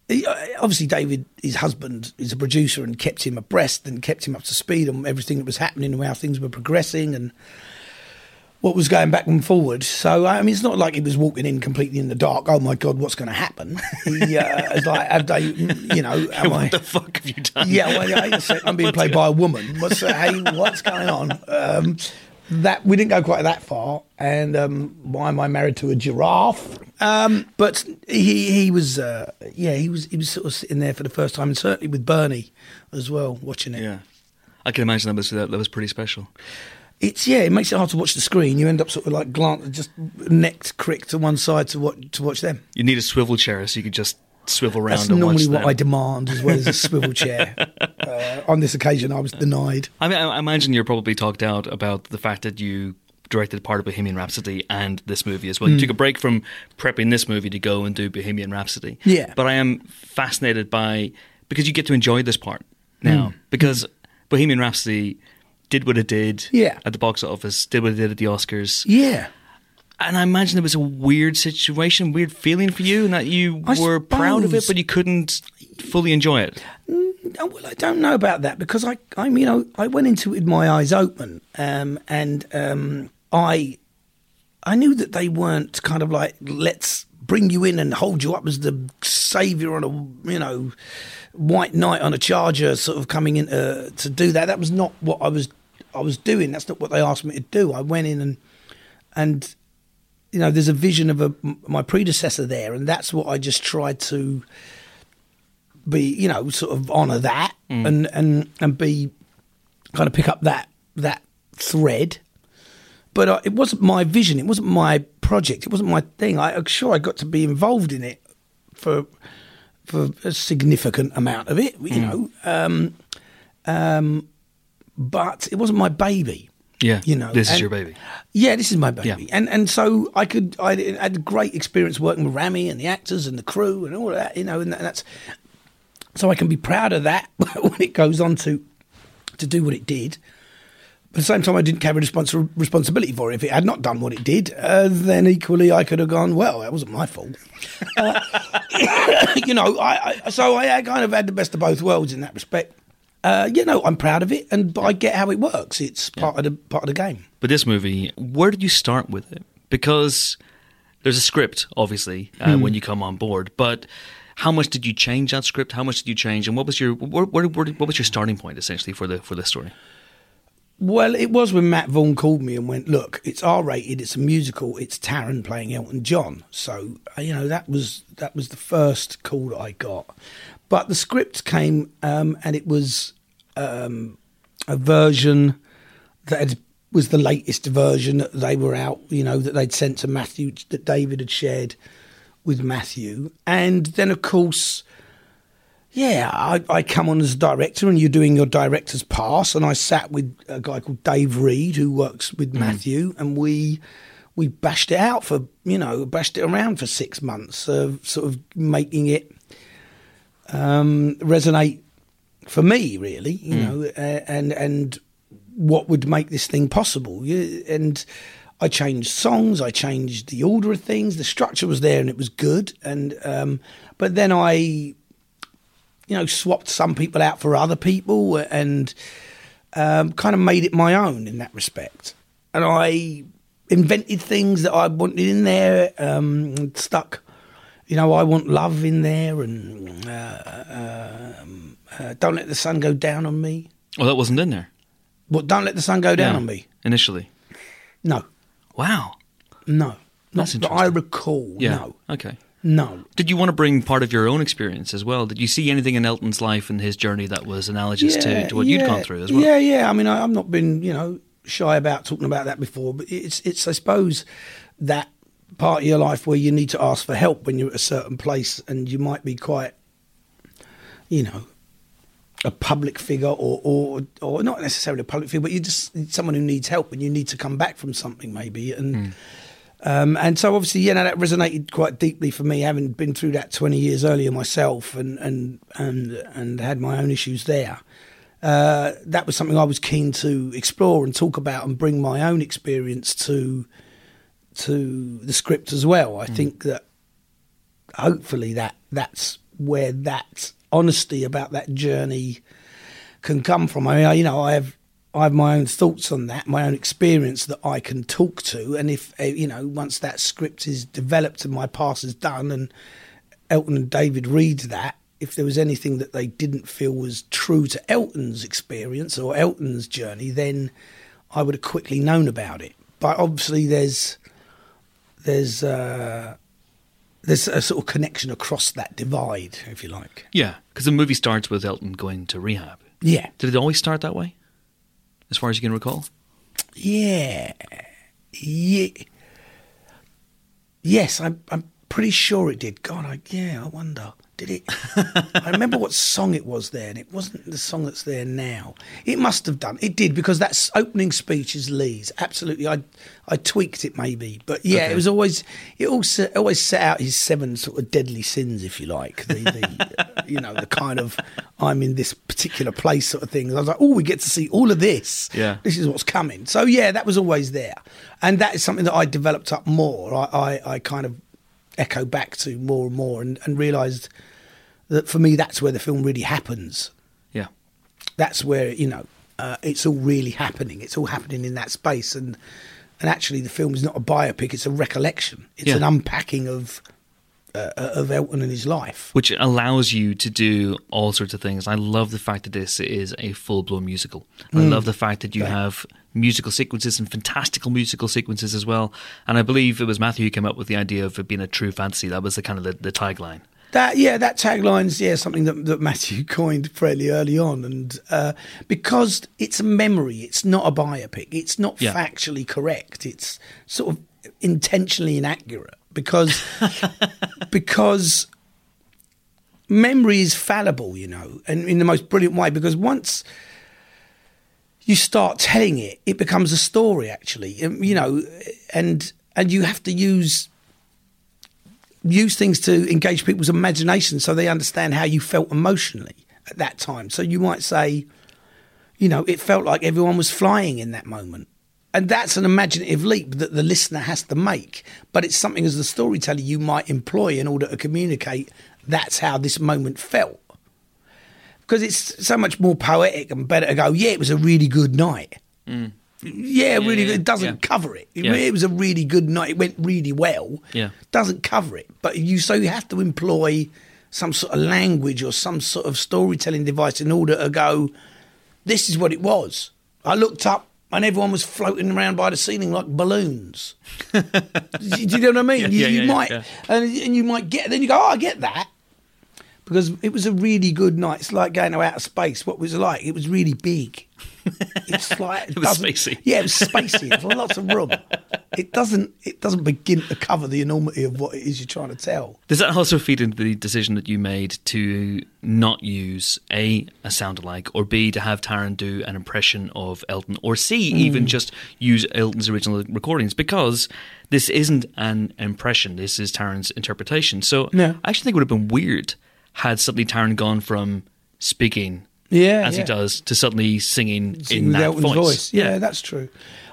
Speaker 7: he, uh, obviously, David, his husband, is a producer and kept him abreast and kept him up to speed on everything that was happening and how things were progressing and what was going back and forward. So I mean, it's not like he was walking in completely in the dark. Oh my God, what's going to happen? He, uh, it's like, have they, you know, am I?
Speaker 1: what the fuck have you done
Speaker 7: Yeah, well, I'm being played by a woman. What's uh, hey, what's going on? Um, that we didn't go quite that far. And um, why am I married to a giraffe? Um, but he he was uh, yeah he was he was sort of sitting there for the first time, and certainly with Bernie as well, watching it.
Speaker 1: yeah I can imagine that was that, that was pretty special
Speaker 7: It's yeah, it makes it hard to watch the screen. You end up sort of like glance, just necked crick to one side to watch to watch them.
Speaker 1: you need a swivel chair so you can just swivel around
Speaker 7: That's
Speaker 1: and
Speaker 7: normally
Speaker 1: watch
Speaker 7: what
Speaker 1: them.
Speaker 7: I demand, as well as a swivel chair. Uh, on this occasion, I was denied.
Speaker 1: I mean I, I imagine you're probably talked out about the fact that you directed part of Bohemian Rhapsody and this movie as well. You took a break from prepping this movie to go and do Bohemian Rhapsody.
Speaker 7: Yeah.
Speaker 1: But I am fascinated by because you get to enjoy this part now because Bohemian Rhapsody did what it did
Speaker 7: Yeah.
Speaker 1: at the box office, did what it did at the Oscars.
Speaker 7: Yeah.
Speaker 1: And I imagine it was a weird situation, weird feeling for you, and that you
Speaker 7: I
Speaker 1: were proud of it, but you couldn't fully enjoy it.
Speaker 7: Oh, well, I don't know about that because I, I mean, I, I went into it with my eyes open, um, and um, I, I knew that they weren't kind of like let's bring you in and hold you up as the savior on a you know white knight on a charger, sort of coming in uh, to do that. That was not what I was I was doing. That's not what they asked me to do. I went in and and you know, there's a vision of a, my predecessor there, and that's what I just tried to be, you know, sort of honour that and and and be kind of pick up that that thread. But uh, it wasn't my vision. It wasn't my project. It wasn't my thing. I I'm sure I got to be involved in it for for a significant amount of it, you know. Um, um, but it wasn't my baby.
Speaker 1: Yeah,
Speaker 7: You know,
Speaker 1: this is your baby.
Speaker 7: Yeah, this is my baby,
Speaker 1: Yeah.
Speaker 7: and and so I could I had a great experience working with Rami and the actors and the crew and all of that, you know, and that's so I can be proud of that when it goes on to to do what it did. But at the same time, I didn't carry respons- responsibility for it. If it had not done what it did, uh, then equally I could have gone, well, that wasn't my fault. Uh, you know, I, I so I kind of had the best of both worlds in that respect. Uh, you know, I'm proud of it, and I get how it works. It's part of the part of the game.
Speaker 1: But this movie, where did you start with it? Because there's a script, obviously, uh,
Speaker 7: Hmm.
Speaker 1: when you come on board. But how much did you change that script? How much did you change? And what was your where, where, where, what was your starting point essentially for the for the story?
Speaker 7: Well, it was when Matt Vaughn called me and went, "Look, it's R rated. It's a musical. It's Taron playing Elton John." So uh, you know that was that was the first call that I got. But the script came, um, and it was um, a version that had, was the latest version that they were out. You know that they'd sent to Matthew that David had shared with Matthew, and then of course. Yeah, I, I come on as a director, and you're doing your director's pass, and I sat with a guy called Dave Reed who works with Matthew, and we we bashed it out for you know bashed it around for six months, uh, sort of making it um, resonate for me, really, you know, uh, and and what would make this thing possible. Yeah, and I changed songs, I changed the order of things. The structure was there, and it was good. And um, but then I, you know, swapped some people out for other people, and um, kind of made it my own in that respect. And I invented things that I wanted in there, um, stuck. You know, I want love in there, and uh, um, uh, don't let the sun go down on me.
Speaker 1: Well, that wasn't in there
Speaker 7: What? Don't let the sun go down
Speaker 1: Yeah,
Speaker 7: on me.
Speaker 1: initially.
Speaker 7: No,
Speaker 1: Wow.
Speaker 7: no,
Speaker 1: That's
Speaker 7: not that I recall.
Speaker 1: Yeah.
Speaker 7: No,
Speaker 1: Okay.
Speaker 7: no.
Speaker 1: Did you want to bring part of your own experience as well? Did you see anything in Elton's life and his journey that was analogous to, to what you'd gone through as well?
Speaker 7: Yeah, yeah. I mean, I, I've not been, you know, shy about talking about that before, but it's, it's, I suppose, that part of your life where you need to ask for help when you're at a certain place, and you might be quite, you know, a public figure, or or or not necessarily a public figure, but you're just someone who needs help, and you need to come back from something maybe, and. Um, and so obviously, you know, that resonated quite deeply for me, having been through that 20 years earlier myself and, and, and, and had my own issues there. Uh, that was something I was keen to explore and talk about and bring my own experience to, to the script as well. I think that hopefully that that's where that honesty about that journey can come from. I mean, I, you know, I have I have my own thoughts on that, my own experience that I can talk to, and if uh, you know, once that script is developed and my pass is done, and Elton and David read that, if there was anything that they didn't feel was true to Elton's experience or Elton's journey, then I would have quickly known about it. But obviously, there's there's uh, there's a sort of connection across that divide, if you like.
Speaker 1: Yeah, because the movie starts with Elton going to rehab.
Speaker 7: Yeah,
Speaker 1: Did it always start that way, as far as you can recall?
Speaker 7: yeah, yeah. Yes, I'm I'm pretty sure it did. God, I, yeah, I wonder. Did it? I remember what song it was there, and it wasn't the song that's there now. It must have done. It did because that opening speech is Lee's. Absolutely, I I tweaked it maybe, but yeah,
Speaker 1: Okay.
Speaker 7: it was always it also always set out his seven sort of deadly sins, if you like. The, the you know the kind of I'm in this particular place sort of thing. And I was like, oh, we get to see all of this.
Speaker 1: Yeah.
Speaker 7: this is what's coming. So yeah, that was always there, and that is something that I developed up more. I I, I kind of echo back to more and more, and, and realised that for me, that's where the film really happens.
Speaker 1: Yeah.
Speaker 7: That's where you know uh, it's all really happening. It's all happening in that space, and and actually, the film is not a biopic; it's a recollection. It's
Speaker 1: Yeah.
Speaker 7: an unpacking of uh, of Elton and his life.
Speaker 1: which allows you to do all sorts of things. I love the fact that this is a full blown musical. I
Speaker 7: Mm.
Speaker 1: love the fact that you have musical sequences and fantastical musical sequences as well. And I believe it was Matthew who came up with the idea of it being a true fantasy. That was the kind of the, the tagline.
Speaker 7: That yeah, that tagline's yeah something that, that Matthew coined fairly early on, and uh, because it's a memory, it's not a biopic. It's not
Speaker 1: Yeah.
Speaker 7: factually correct. It's sort of intentionally inaccurate because because memory is fallible, you know, and in the most brilliant way. Because once you start telling it, it becomes a story. Actually, Um, you know, and and you have to use use things to engage people's imagination so they understand how you felt emotionally at that time. So you might say, you know, it felt like everyone was flying in that moment. And that's an imaginative leap that the listener has to make. But it's something as the storyteller you might employ in order to communicate that's how this moment felt. Because it's so much more poetic and better to go, yeah, it was a really good night. Mm. Yeah, really.
Speaker 1: yeah,
Speaker 7: It doesn't
Speaker 1: yeah.
Speaker 7: cover it. It, it was a really good night. It went really well.
Speaker 1: Yeah.
Speaker 7: doesn't cover it. But you so you have to employ some sort of language or some sort of storytelling device in order to go. This is what it was. I looked up and everyone was floating around by the ceiling like balloons. do, you- know what I mean?
Speaker 1: Yeah,
Speaker 7: you you might. And, and you might get. Then you go, oh, I get that. Because it was a really good night. It's like going to outer space. What was it like? It was really big. It's like
Speaker 1: It was spacey.
Speaker 7: Yeah, it was spacey. It was lots of room. It doesn't. It doesn't begin to cover the enormity of what it is you're trying to tell.
Speaker 1: Does that also feed into the decision that you made to not use A, a sound alike, or B, to have Taron do an impression of Elton, or C,
Speaker 7: Hmm.
Speaker 1: even just use Elton's original recordings? Because this isn't an impression, this is Taron's interpretation. So
Speaker 7: Yeah.
Speaker 1: I actually think it would have been weird had suddenly Taron gone from speaking
Speaker 7: Yeah,
Speaker 1: as he does to suddenly singing
Speaker 7: Sing
Speaker 1: in that
Speaker 7: Elton's
Speaker 1: voice.
Speaker 7: Yeah. that's true.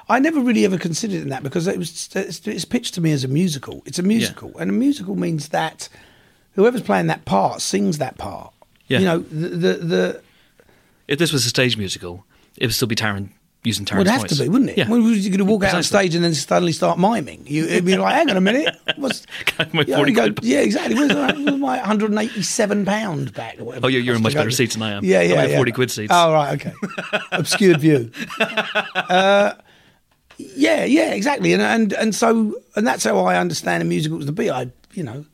Speaker 7: I never really ever considered in that because it was it's, it's pitched to me as a musical. It's a musical, and a musical means that whoever's playing that part sings that part.
Speaker 1: Yeah.
Speaker 7: You know, the the, the
Speaker 1: If this was a stage musical, it would still be Taron using Taron's
Speaker 7: would have
Speaker 1: voice.
Speaker 7: to be, wouldn't it?
Speaker 1: Yeah.
Speaker 7: Well, was you going to walk out on stage and then suddenly start miming? You, it'd be like, hang on a minute, what's
Speaker 1: My 40
Speaker 7: go, yeah, exactly. Where's my, where's my 187 pound back? Or whatever
Speaker 1: Oh, you're- you're in much better seats than I am.
Speaker 7: Yeah,
Speaker 1: I'm
Speaker 7: yeah, yeah.
Speaker 1: 40 quid seats.
Speaker 7: Oh, right, okay. Obscured view. Uh, yeah, yeah, exactly. And and and so and that's how I understand a musical was to be. I, you know,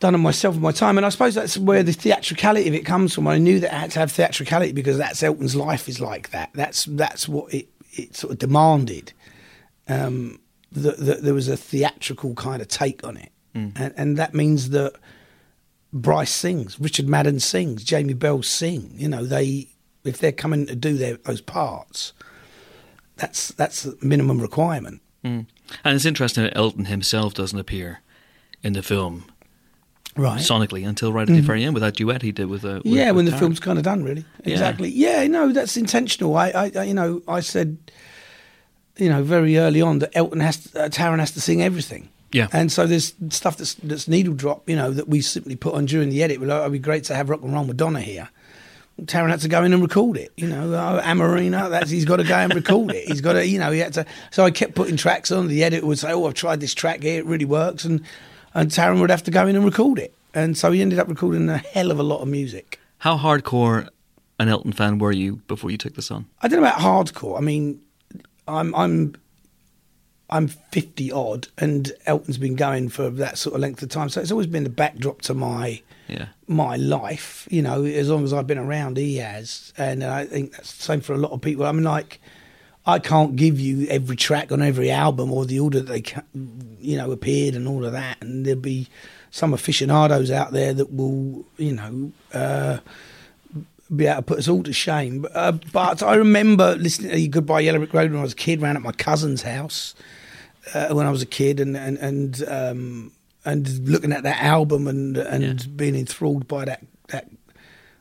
Speaker 7: done it myself in my time, and I suppose that's where the theatricality of it comes from. I knew that I had to have theatricality because that's Elton's life is like that. That's that's what it it sort of demanded. Um, that, that there was a theatrical kind of take on it, and and that means that Bryce sings, Richard Madden sings, Jamie Bell sing. You know, they if they're coming to do their those parts, that's that's the minimum requirement.
Speaker 1: Mm. And it's interesting that Elton himself doesn't appear in the film
Speaker 7: Right.
Speaker 1: sonically until right at the very end with that duet he did with. Uh, with
Speaker 7: yeah,
Speaker 1: with
Speaker 7: when the
Speaker 1: Taron.
Speaker 7: film's kind of done, really.
Speaker 1: Yeah.
Speaker 7: Exactly. Yeah, no, that's intentional. I, I, you know, I said, you know, very early on that Elton has, to, uh, Taron has to sing everything.
Speaker 1: Yeah.
Speaker 7: And so there's stuff that's that's needle drop, you know, that we simply put on during the edit. Well, oh, it'd be great to have Rock and Roll Madonna here. Taron had to go in and record it. You know, oh, Amoreena, that's he's got to go and record it. He's got to, you know, he had to. So I kept putting tracks on. The editor would say, "Oh, I've tried this track here; it really works," and and Taron would have to go in and record it. And so he ended up recording a hell of a lot of music.
Speaker 1: How hardcore an Elton fan were you before you took this on?
Speaker 7: I don't know about hardcore. I mean, I'm I'm I'm fifty odd, and Elton's been going for that sort of length of time. So it's always been the backdrop to my
Speaker 1: Yeah.
Speaker 7: my life. You know, as long as I've been around, he has, and I think that's the same for a lot of people. I mean, like. I can't give you every track on every album or the order that they, you know, appeared and all of that. And there'll be some aficionados out there that will, you know, uh, be able to put us all to shame. But, uh, but I remember listening to Goodbye Yellow Brick Road when I was a kid, round at my cousin's house uh, when I was a kid, and and and um, and looking at that album and and being enthralled by that that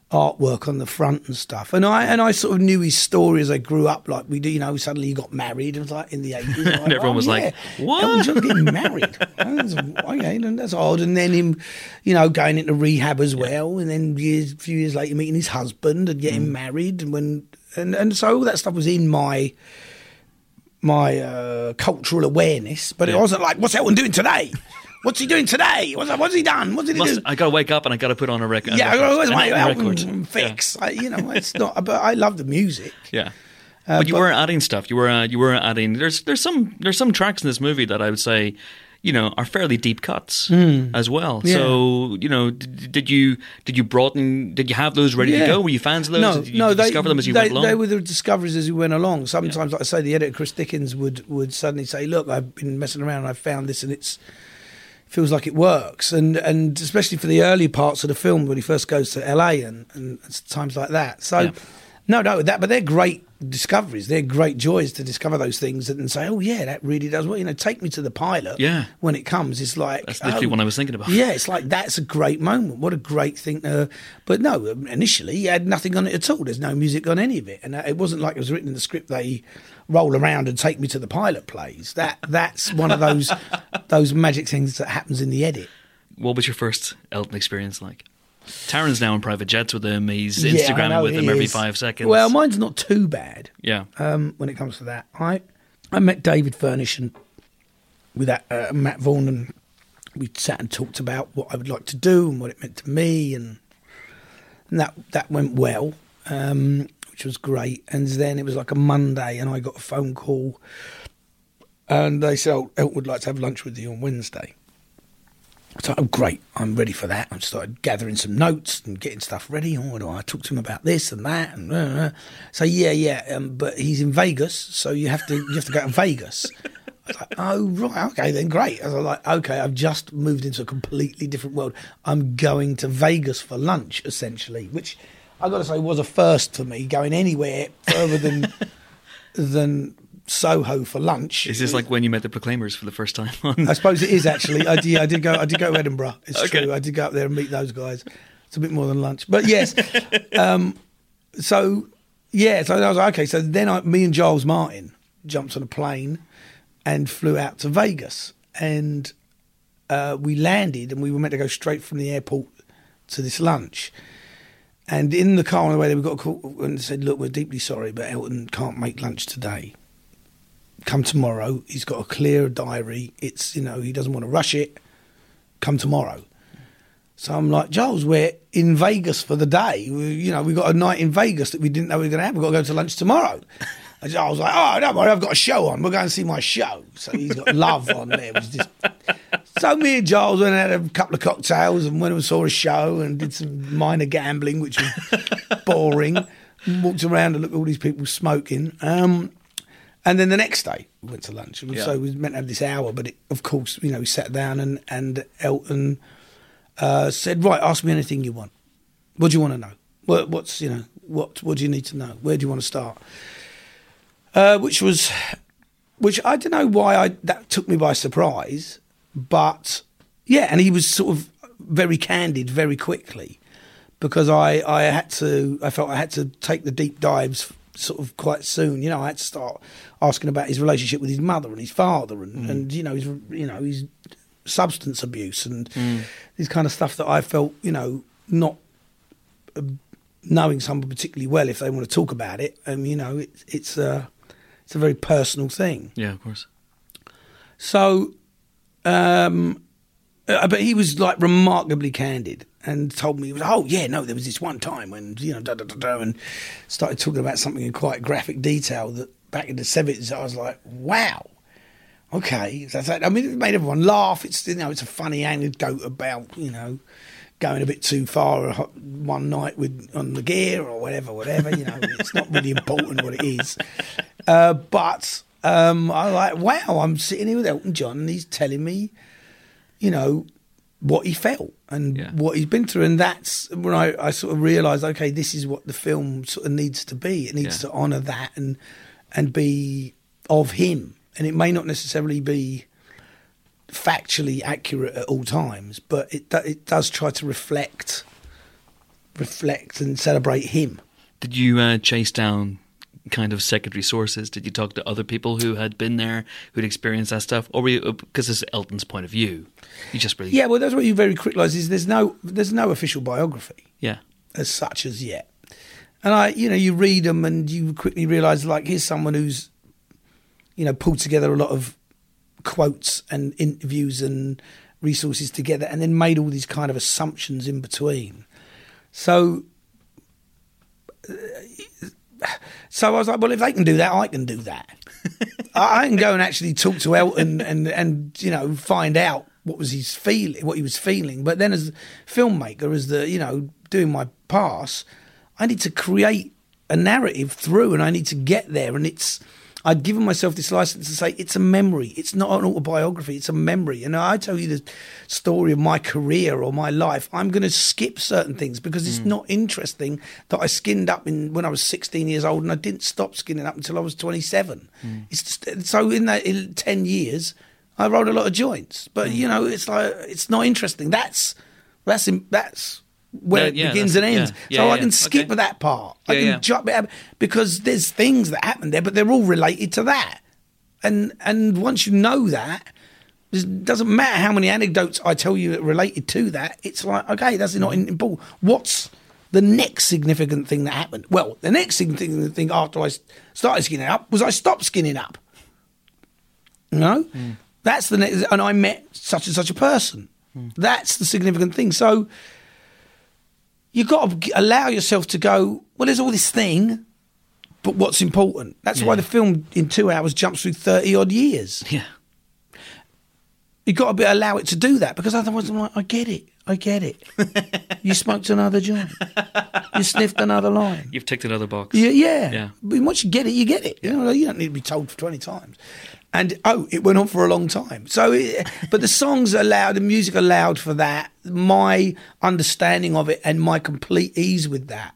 Speaker 7: artwork on the front and stuff. And I and I sort of knew his story as I grew up. Like we do, you know. Suddenly he got married. It was like in the eighties,
Speaker 1: And everyone was like, "What?"
Speaker 7: Elton John getting married? that's, okay, and that's odd. And then him, you know, going into rehab as well. And then years, a few years later, meeting his husband and
Speaker 1: Mm.
Speaker 7: getting married. And when and and so all that stuff was in my my uh, cultural awareness, but it wasn't like, what's Elton doing today? What's he doing today? What's, what's he done? What did he
Speaker 1: Must,
Speaker 7: do?
Speaker 1: I gotta wake up and I gotta put on a record.
Speaker 7: yeah, where's my album
Speaker 1: record.
Speaker 7: fix? I, you know, it's not. But I love the music.
Speaker 1: Yeah. but you
Speaker 7: but-
Speaker 1: were adding stuff. You were uh, you were adding. There's there's some there's some tracks in this movie that I would say, you know, are fairly deep cuts as well.
Speaker 7: Yeah.
Speaker 1: So you know, did, did you did you broaden? Did you have those ready to go? Were you fans of those?
Speaker 7: No,
Speaker 1: did you
Speaker 7: no, they,
Speaker 1: discover them as you
Speaker 7: they,
Speaker 1: went along?
Speaker 7: they were the discoveries as we went along. Sometimes, like I say, the editor Chris Dickens would would suddenly say, "Look, I've been messing around. and I found this, and it's." Feels like it works, and and especially for the early parts of the film when he first goes to LA and, and times like that. So,
Speaker 1: Yeah.
Speaker 7: no, no, that but they're great discoveries. They're great joys to discover those things and say, oh yeah, that really does. Well, you know, take me to the pilot.
Speaker 1: Yeah.
Speaker 7: when it comes, it's like
Speaker 1: That's literally
Speaker 7: oh,
Speaker 1: what I was thinking about.
Speaker 7: yeah, it's like that's a great moment. What a great thing. To, but no, initially he had nothing on it at all. There's no music on any of it, and uh, it wasn't like it was written in the script. They roll around and take me to the pilot plays. That that's one of those those magic things that happens in the edit.
Speaker 1: What was your first Elton experience like? Taron's now in private jets with him. He's
Speaker 7: Yeah,
Speaker 1: Instagramming
Speaker 7: know
Speaker 1: with
Speaker 7: he
Speaker 1: him every
Speaker 7: is.
Speaker 1: five seconds.
Speaker 7: Well, mine's not too bad
Speaker 1: yeah.
Speaker 7: um, when it comes to that. I I met David Furnish and with that uh, Matt Vaughn, and we sat and talked about what I would like to do and what it meant to me, and, and that that went well, um, which was great. And then it was like a Monday, and I got a phone call, and they said, oh, Elton would like to have lunch with you on Wednesday. So, oh, great, I'm ready for that. I started gathering some notes and getting stuff ready. Oh, do I talk to him about this and that? And uh, uh. so, yeah, yeah, um, but he's in Vegas, so you have to you have to go to Vegas. I was like, oh, right, okay, then great. I was like, okay, I've just moved into a completely different world. I'm going to Vegas for lunch, essentially, which I got to say was a first for me, going anywhere further than than Soho for lunch.
Speaker 1: Is this like when you met the Proclaimers for the first time? On
Speaker 7: I suppose it is actually. I did, I did go. I did go to Edinburgh. It's
Speaker 1: Okay.
Speaker 7: true. I did go up there and meet those guys. It's a bit more than lunch, but yes. um, so yeah, so I was like, okay. So then I, me and Giles Martin jumped on a plane and flew out to Vegas, and uh, we landed, and we were meant to go straight from the airport to this lunch. And in the car on the way we got a call and said, "Look, we're deeply sorry, but Elton can't make lunch today." come tomorrow. He's got a clear diary. It's you know he doesn't want to rush it. Come tomorrow. So I'm like Giles, we're in Vegas for the day. We, you know we got a night in Vegas that we didn't know we were going to have. We've got to go to lunch tomorrow. And Giles was like, oh don't worry, I've got a show on. We're going to see my show. So he's got Love on there, which is just. So me and Giles went and had a couple of cocktails and went and saw a show and did some minor gambling, which was boring. Walked around and looked at all these people smoking. Um, and then the next day, we went to lunch. And
Speaker 1: Yeah.
Speaker 7: So we meant to have this hour, but it, of course, you know, we sat down and, and Elton uh, said, Right, ask me anything you want. What do you want to know? What, what's, you know, what, what do you need to know? Where do you want to start? Uh, which was, which I don't know why I, that took me by surprise, but yeah, and he was sort of very candid very quickly because I, I had to I felt I had to take the deep dives sort of quite soon. You know, I had to start asking about his relationship with his mother and his father and, and you know his you know his substance abuse and this kind of stuff that I felt you know not uh, knowing someone particularly well if they want to talk about it. Um, you know, it, it's a it's a very personal thing.
Speaker 1: yeah, of course.
Speaker 7: So, um, uh, but he was like remarkably candid and told me, he was, "Oh yeah, no, there was this one time when you know, da da da da," and started talking about something in quite graphic detail that back in the seventies, I was like, "Wow, okay. So- I mean, it made everyone laugh. It's you know, it's a funny anecdote about you know going a bit too far one night with on the gear or whatever, whatever. You know, it's not really important what it is. Uh, but um, I like wow. I'm sitting here with Elton John, and he's telling me, you know, what he felt and
Speaker 1: Yeah.
Speaker 7: what he's been through, and that's when I, I sort of realised, okay, this is what the film sort of needs to be. It needs
Speaker 1: Yeah.
Speaker 7: to honour that and and be of him, and it may not necessarily be factually accurate at all times, but it it does try to reflect reflect and celebrate him.
Speaker 1: Did you uh, chase down kind of secondary sources? Did you talk to other people who had been there, who'd experienced that stuff, or were you because it's Elton's point of view? You just really
Speaker 7: Yeah, well, that's what you very quick realise is there's no there's no official biography.
Speaker 1: yeah
Speaker 7: as such as yet. And I, you know, you read them and you quickly realise, like, here's someone who's, you know, pulled together a lot of quotes and interviews and resources together and then made all these kind of assumptions in between. So, uh, so I was like, well, if they can do that, I can do that. I I can go and actually talk to Elton and, and you know find out what was his feeling, what he was feeling. But then, as a filmmaker, as the you know doing my pass, I need to create a narrative through, and I need to get there. And it's I'd given myself this license to say it's a memory. It's not an autobiography. It's a memory. And I tell you the story of my career or my life. I'm going to skip certain things because it's hmm. not interesting that I skinned up in when I was 16 years old and I didn't stop skinning up until I was 27. Hmm. It's just, so in that in 10 years, I rolled a lot of joints. But hmm. you know, it's like it's not interesting. That's that's that's where
Speaker 1: Yeah,
Speaker 7: it
Speaker 1: yeah,
Speaker 7: begins and ends.
Speaker 1: yeah,
Speaker 7: so I can skip
Speaker 1: Okay.
Speaker 7: that part. I can jump it out because there's things that happen there, but they're all related to that. And and once you know that, it doesn't matter how many anecdotes I tell you that related to that. It's like okay, that's not
Speaker 1: Mm-hmm.
Speaker 7: important. What's the next significant thing that happened? Well, the next significant thing after I started skinning up was I stopped skinning up. You know,
Speaker 1: Mm.
Speaker 7: that's the next, and I met such and such a person.
Speaker 1: Mm.
Speaker 7: That's the significant thing. So you've got to allow yourself to go. Well, there's all this thing, but what's important? That's why the film in two hours jumps through thirty odd years.
Speaker 1: yeah
Speaker 7: You've got to be, allow it to do that because otherwise, I'm like, I get it, I get it. you smoked another joint, you sniffed another line.
Speaker 1: you've ticked another box
Speaker 7: Yeah, yeah.
Speaker 1: Yeah.
Speaker 7: But once you get it, you get it. You know, you don't need to be told for twenty times. And oh, it went on for a long time. So, it, but the songs allowed, the music allowed for that. My understanding of it and my complete ease with that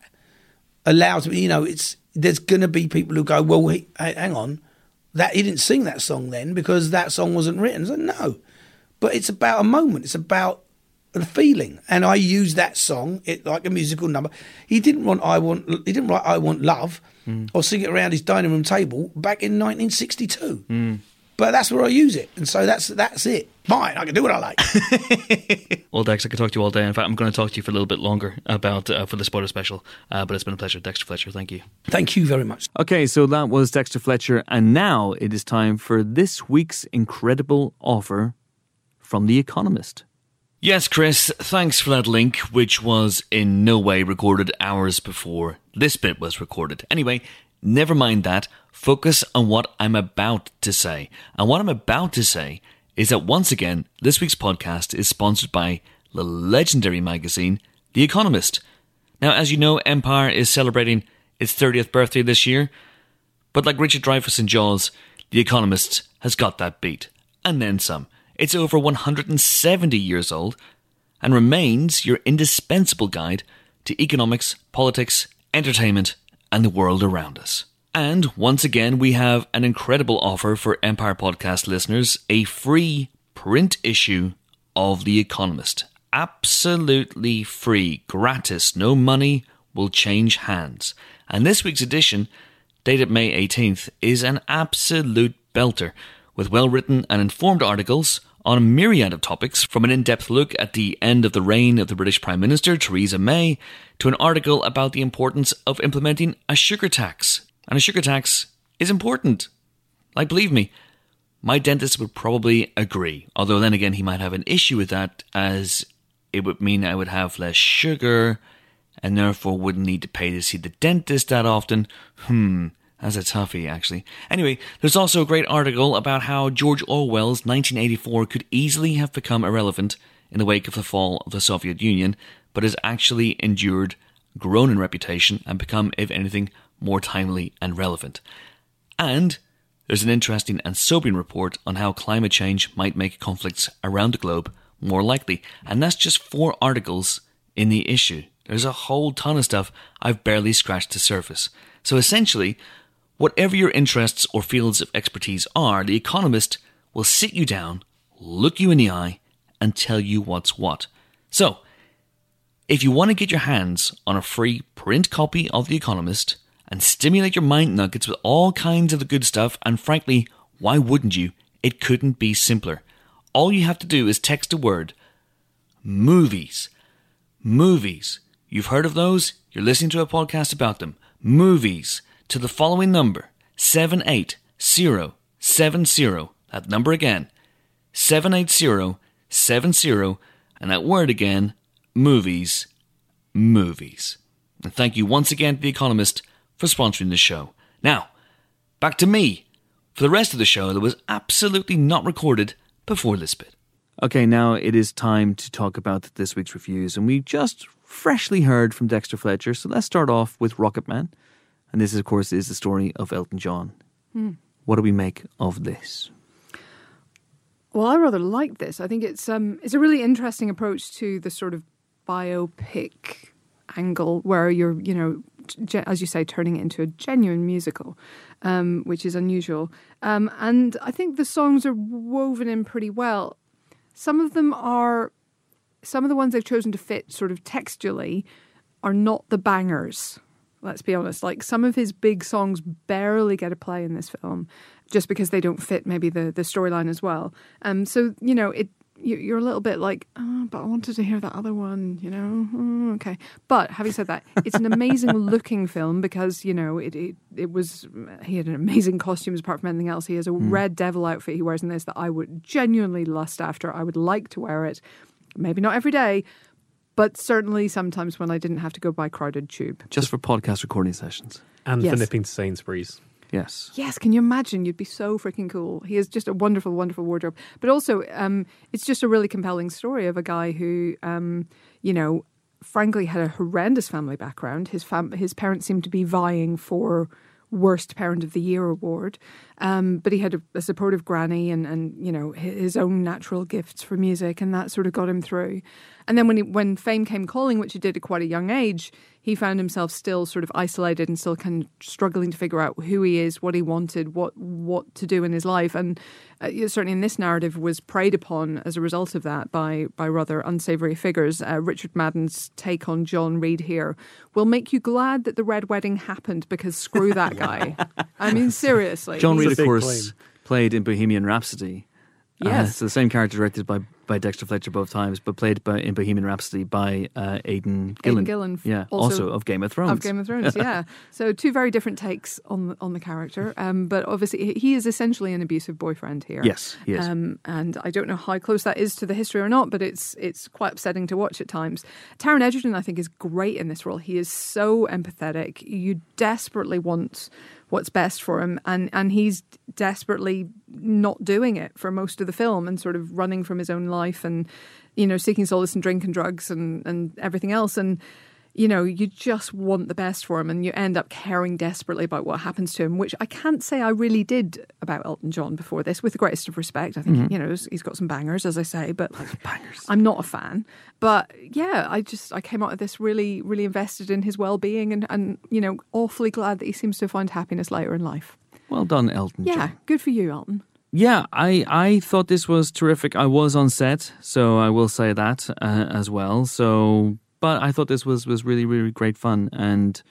Speaker 7: allows me. You know, it's there's going to be people who go, well, hey, hang on, that he didn't sing that song then because that song wasn't written. So no, but it's about a moment. It's about the feeling, and I use that song it like a musical number. He didn't want I want he didn't write I want love mm. or sing it around his dining room table back in 1962. Mm. But that's where I use it, and so that's that's it. Fine, I can do what I like.
Speaker 1: Well, Dex, I could talk to you all day. In fact, I'm going to talk to you for a little bit longer about uh, for the spoiler special. Uh, but it's been a pleasure, Dexter Fletcher. Thank you.
Speaker 7: Thank you very much.
Speaker 1: Okay, so that was Dexter Fletcher, and now it is time for this week's incredible offer from The Economist. Yes, Chris, thanks for that link, which was in no way recorded hours before this bit was recorded. Anyway, never mind that. Focus on what I'm about to say. And what I'm about to say is that once again, this week's podcast is sponsored by the legendary magazine, The Economist. Now, as you know, Empire is celebrating its 30th birthday this year. But like Richard Dreyfuss and Jaws, The Economist has got that beat. And then some. It's over 170 years old and remains your indispensable guide to economics, politics, entertainment, and the world around us. And once again, we have an incredible offer for Empire Podcast listeners a free print issue of The Economist. Absolutely free, gratis, no money, will change hands. And this week's edition, dated May 18th, is an absolute belter, with well written and informed articles on a myriad of topics, from an in depth look at the end of the reign of the British Prime Minister Theresa May to an article about the importance of implementing a sugar tax. And a sugar tax is important. Like, believe me, my dentist would probably agree, although then again, he might have an issue with that, as it would mean I would have less sugar and therefore wouldn't need to pay to see the dentist that often. Hmm, That's a toughie, actually. Anyway, there's also a great article about how George Orwell's 1984 could easily have become irrelevant in the wake of the fall of the Soviet Union, but has actually endured, grown in reputation, and become, if anything, more timely and relevant. And there's an interesting and sobering report on how climate change might make conflicts around the globe more likely. And that's just four articles in the issue. There's a whole ton of stuff I've barely scratched the surface. So essentially, whatever your interests or fields of expertise are, The Economist will sit you down, look you in the eye, and tell you what's what. So, if you want to get your hands on a free print copy of The Economist and stimulate your mind nuggets with all kinds of the good stuff, and frankly, why wouldn't you? It couldn't be simpler. All you have to do is text a word movies. Movies. You've heard of those? You're listening to a podcast about them. Movies to the following number 78070. That number again 78070. And that word again movies. Movies. And thank you once again to The Economist for sponsoring the show. Now, back to me for the rest of the show that was absolutely not recorded before this bit. Okay, now it is time to talk about this week's reviews, and we just freshly heard from Dexter Fletcher. So let's start off with Rocketman, and this, of course, is the story of Elton John. What do we make of this?
Speaker 3: Well, I rather like this. I think it's um, it's a really interesting approach to the sort of biopic angle, where you're, you know, ge- as you say, turning it into a genuine musical, um, which is unusual. Um, and I think the songs are woven in pretty well. Some of them are, some of the ones they've chosen to fit sort of textually are not the bangers. Let's be honest. Like some of his big songs barely get a play in this film, just because they don't fit maybe the the storyline as well. Um, so you know it. You- You're a little bit like, oh, but I wanted to hear that other one, you know. Oh, okay, but having said that, it's an amazing looking film because you know it, it. It was he had an amazing costumes apart from anything else. He has a hmm. red devil outfit he wears in this that I would genuinely lust after. I would like to wear it, maybe not every day, but certainly sometimes when I didn't have to go by crowded tube.
Speaker 1: Just for podcast recording sessions.
Speaker 2: And
Speaker 3: Yes.
Speaker 2: for nipping to Sainsbury's.
Speaker 1: Yes.
Speaker 3: Yes, can you imagine? You'd be so freaking cool. He has just a wonderful, wonderful wardrobe. But also, um, it's just a really compelling story of a guy who, um, you know, frankly had a horrendous family background. His fam- his parents seemed to be vying for worst parent of the year award, um, but he had a, a supportive granny and and you know his own natural gifts for music, and that sort of got him through. And then when he, when fame came calling, which he did at quite a young age, he found himself still sort of isolated and still kind of struggling to figure out who he is, what he wanted, what what to do in his life, and uh, certainly in this narrative was preyed upon as a result of that by by rather unsavory figures. Uh, Richard Madden's take on John Reid here will make you glad that the red wedding happened because screw that guy. I mean, seriously,
Speaker 1: John
Speaker 2: Reid,
Speaker 1: of course,
Speaker 2: claim.
Speaker 1: played in Bohemian Rhapsody. Uh,
Speaker 3: Yes.
Speaker 1: so the same character directed by, by Dexter Fletcher both times, but played by, in Bohemian Rhapsody by uh, Aidan Gillen.
Speaker 3: Aidan Gillen,
Speaker 1: Yeah,
Speaker 3: also
Speaker 1: also, of Game of Thrones.
Speaker 3: Of Game of Thrones, yeah. So two very different takes on the, on the character, um, but obviously he- he is essentially an abusive boyfriend here.
Speaker 1: Yes, he is.
Speaker 3: Um, and I don't know how close that is to the history or not, but it's it's quite upsetting to watch at times. Taron Egerton, I think, is great in this role. He is so empathetic. You desperately want what's best for him, and and he's desperately not doing it for most of the film, and sort of running from his own life, and you know, seeking solace in drink and drugs and and everything else, and you know, you just want the best for him and you end up caring desperately about what happens to him, which I can't say I really did about Elton John before this, with the greatest of respect. I think, you know, he's- got some bangers, as I say, but
Speaker 1: bangers.
Speaker 3: I'm not a fan. But yeah, I just, I came out of this really, really invested in his well being and, and, you know, awfully glad that he seems to find happiness later in life.
Speaker 1: Well done, Elton
Speaker 3: Yeah,
Speaker 1: John.
Speaker 3: good for you, Elton.
Speaker 1: Yeah, I, I thought this was terrific. I was on set, so I will say that uh, as well. So, but I thought this was, was really, really great fun. And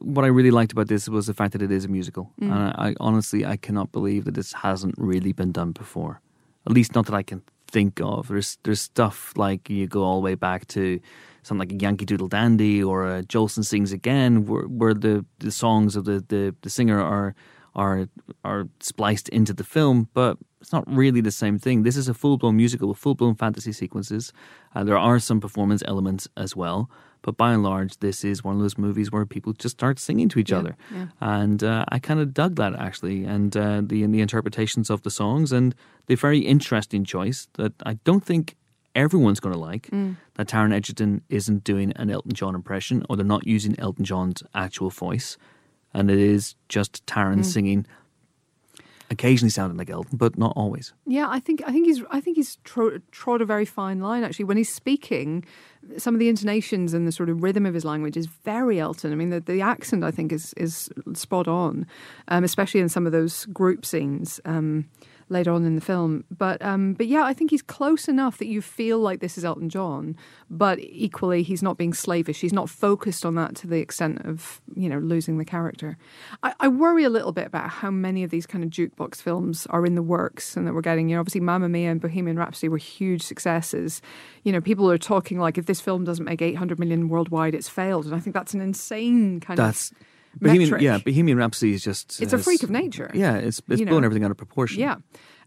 Speaker 1: what I really liked about this was the fact that it is a musical. Mm. And I, I honestly, I cannot believe that this hasn't really been done before. At least not that I can think of. There's there's stuff like you go all the way back to something like a Yankee Doodle Dandy or a Jolson Sings Again, where, where the, the songs of the, the, the singer are are are spliced into the film, but it's not really the same thing. This is a full blown musical with full blown fantasy sequences. Uh, there are some performance elements as well, but by and large, this is one of those movies where people just start singing to each other,
Speaker 3: yeah.
Speaker 1: and uh, I kind of dug that actually, and uh, the the interpretations of the songs and the very interesting choice that I don't think everyone's going to like that Taron Egerton isn't doing an Elton John impression or they're not using Elton John's actual voice and it is just Taron singing occasionally sounding like Elton but not always
Speaker 3: Yeah, I think I think he's I think he's tro- trod a very fine line actually. When he's speaking, some of the intonations and the sort of rhythm of his language is very Elton. I mean, the, the accent I think is is spot on, um, especially in some of those group scenes. Um, later on in the film. But um, but yeah, I think he's close enough that you feel like this is Elton John, but equally he's not being slavish. He's not focused on that to the extent of you know losing the character. I, I worry a little bit about how many of these kind of jukebox films are in the works and that we're getting. You know, obviously Mamma Mia and Bohemian Rhapsody were huge successes. You know, people are talking like if this film doesn't make 800 million worldwide, it's failed, and I think that's an insane kind
Speaker 1: that's
Speaker 3: of
Speaker 1: Bohemian,
Speaker 3: metric.
Speaker 1: yeah Bohemian Rhapsody is just
Speaker 3: It's a freak of nature.
Speaker 1: yeah it's it's
Speaker 3: You know.
Speaker 1: blown everything out of proportion
Speaker 3: Yeah,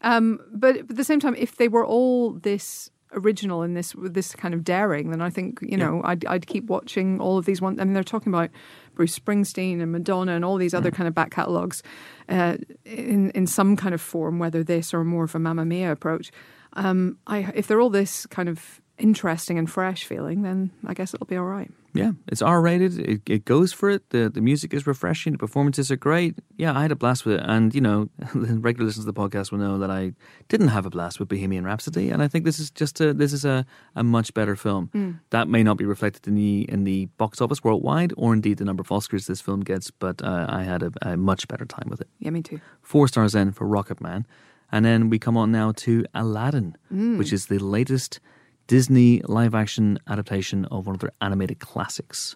Speaker 3: um, but at the same time, if they were all this original and this this kind of daring, then I think you know I'd I'd keep watching all of these ones. I mean, they're talking about Bruce Springsteen and Madonna and all these other kind of back catalogs uh, in in some kind of form, whether this or more of a Mamma Mia approach. Um, I if they're all this kind of interesting and fresh feeling, then I guess it'll be all right.
Speaker 1: Yeah, it's R rated. It, it goes for it. The the music is refreshing. The performances are great. Yeah, I had a blast with it. And you know, the regular listeners to the podcast will know that I didn't have a blast with Bohemian Rhapsody. And I think this is just a this is a, a much better film. That may not be reflected in the in the box office worldwide, or indeed the number of Oscars this film gets. But uh, I had a, a much better time with it.
Speaker 3: Yeah, me too.
Speaker 1: Four stars then for Rocketman. And then we come on now to Aladdin, which is the latest Disney live action adaptation of one of their animated classics.